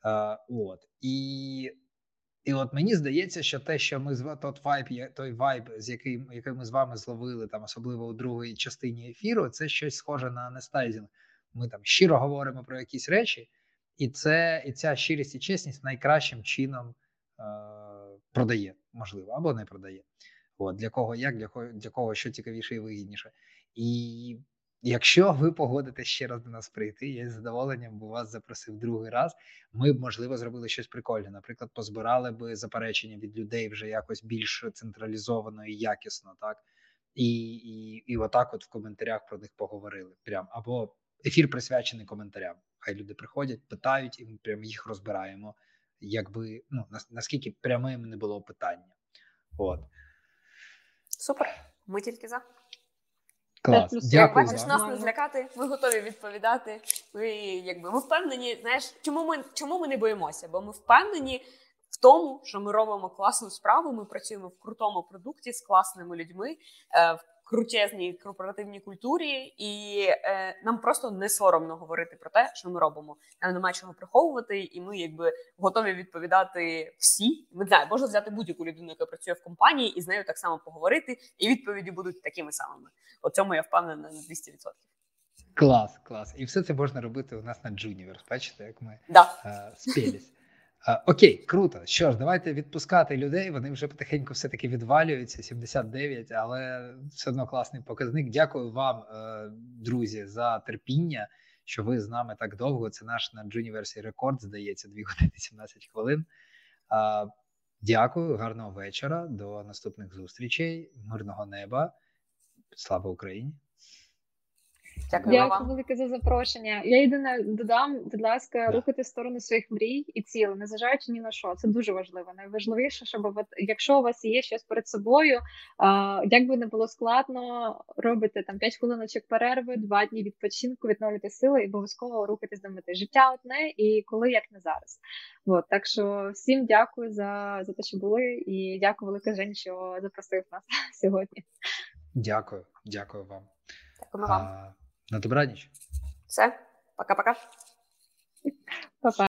Uh, от. І і от мені здається, що те, що ми з тот вайб, той вайб, з яким який ми з вами зловили, там особливо у другій частині ефіру, це щось схоже на honestising. Ми там щиро говоримо про якісь речі, і це і ця щирість і чесність найкращим чином е, продає, можливо, або не продає. От для кого як, для кого для кого що цікавіше і вигідніше. І Якщо ви погодитесь ще раз до нас прийти, я з задоволенням би вас запросив другий раз. Ми б можливо зробили щось прикольне. Наприклад, позбирали би заперечення від людей вже якось більш централізовано і якісно, так і і, і отак, от в коментарях про них поговорили. Прям або ефір присвячений коментарям. Хай люди приходять, питають, і ми прям їх розбираємо. Якби ну наскільки прямим не було питання. От супер. Ми тільки за. Клас. Дякую Бачиш, нас не злякати, ми готові відповідати. Ми якби ми впевнені, знаєш, чому ми чому ми не боїмося? Бо ми впевнені в тому, що ми робимо класну справу. Ми працюємо в крутому продукті з класними людьми. Е, в крутезній корпоративній культурі, і е, нам просто не соромно говорити про те, що ми робимо. Нам немає чого приховувати, і ми якби готові відповідати всі. Ми знаю, можна взяти будь-яку людину, яка працює в компанії, і з нею так само поговорити, і відповіді будуть такими самими. У цьому я впевнена на 200%. Клас, клас. І все це можна робити у нас на Juniverse. Бачите, як ми да. е, спілись. Окей, круто. Що ж, давайте відпускати людей. Вони вже потихеньку все таки відвалюються. 79, але все одно класний показник. Дякую вам, е, друзі, за терпіння, що ви з нами так довго. Це наш на Джуніверсі рекорд, здається, 2 години 17 хвилин. Дякую, гарного вечора. До наступних зустрічей. Мирного неба. Слава Україні! Дякую, Дякую вам. велике за запрошення. Я єдине додам, будь ласка, Да. рухати в сторону своїх мрій і цілей, незважаючи ні на що. Це дуже важливо. Найважливіше, щоб от, якщо у вас є щось перед собою, а, як би не було складно, робите там 5 хвилиночок перерви, 2 дні відпочинку, відновлюйте сили і обов'язково рухатись до мети. Життя одне і коли як не зараз. От так що всім дякую за, за те, що були, і дякую велике Жень, що запросив нас сьогодні. Дякую, дякую вам. Дякуємо вам. На добраніч. Все, пока-пока. Па-па.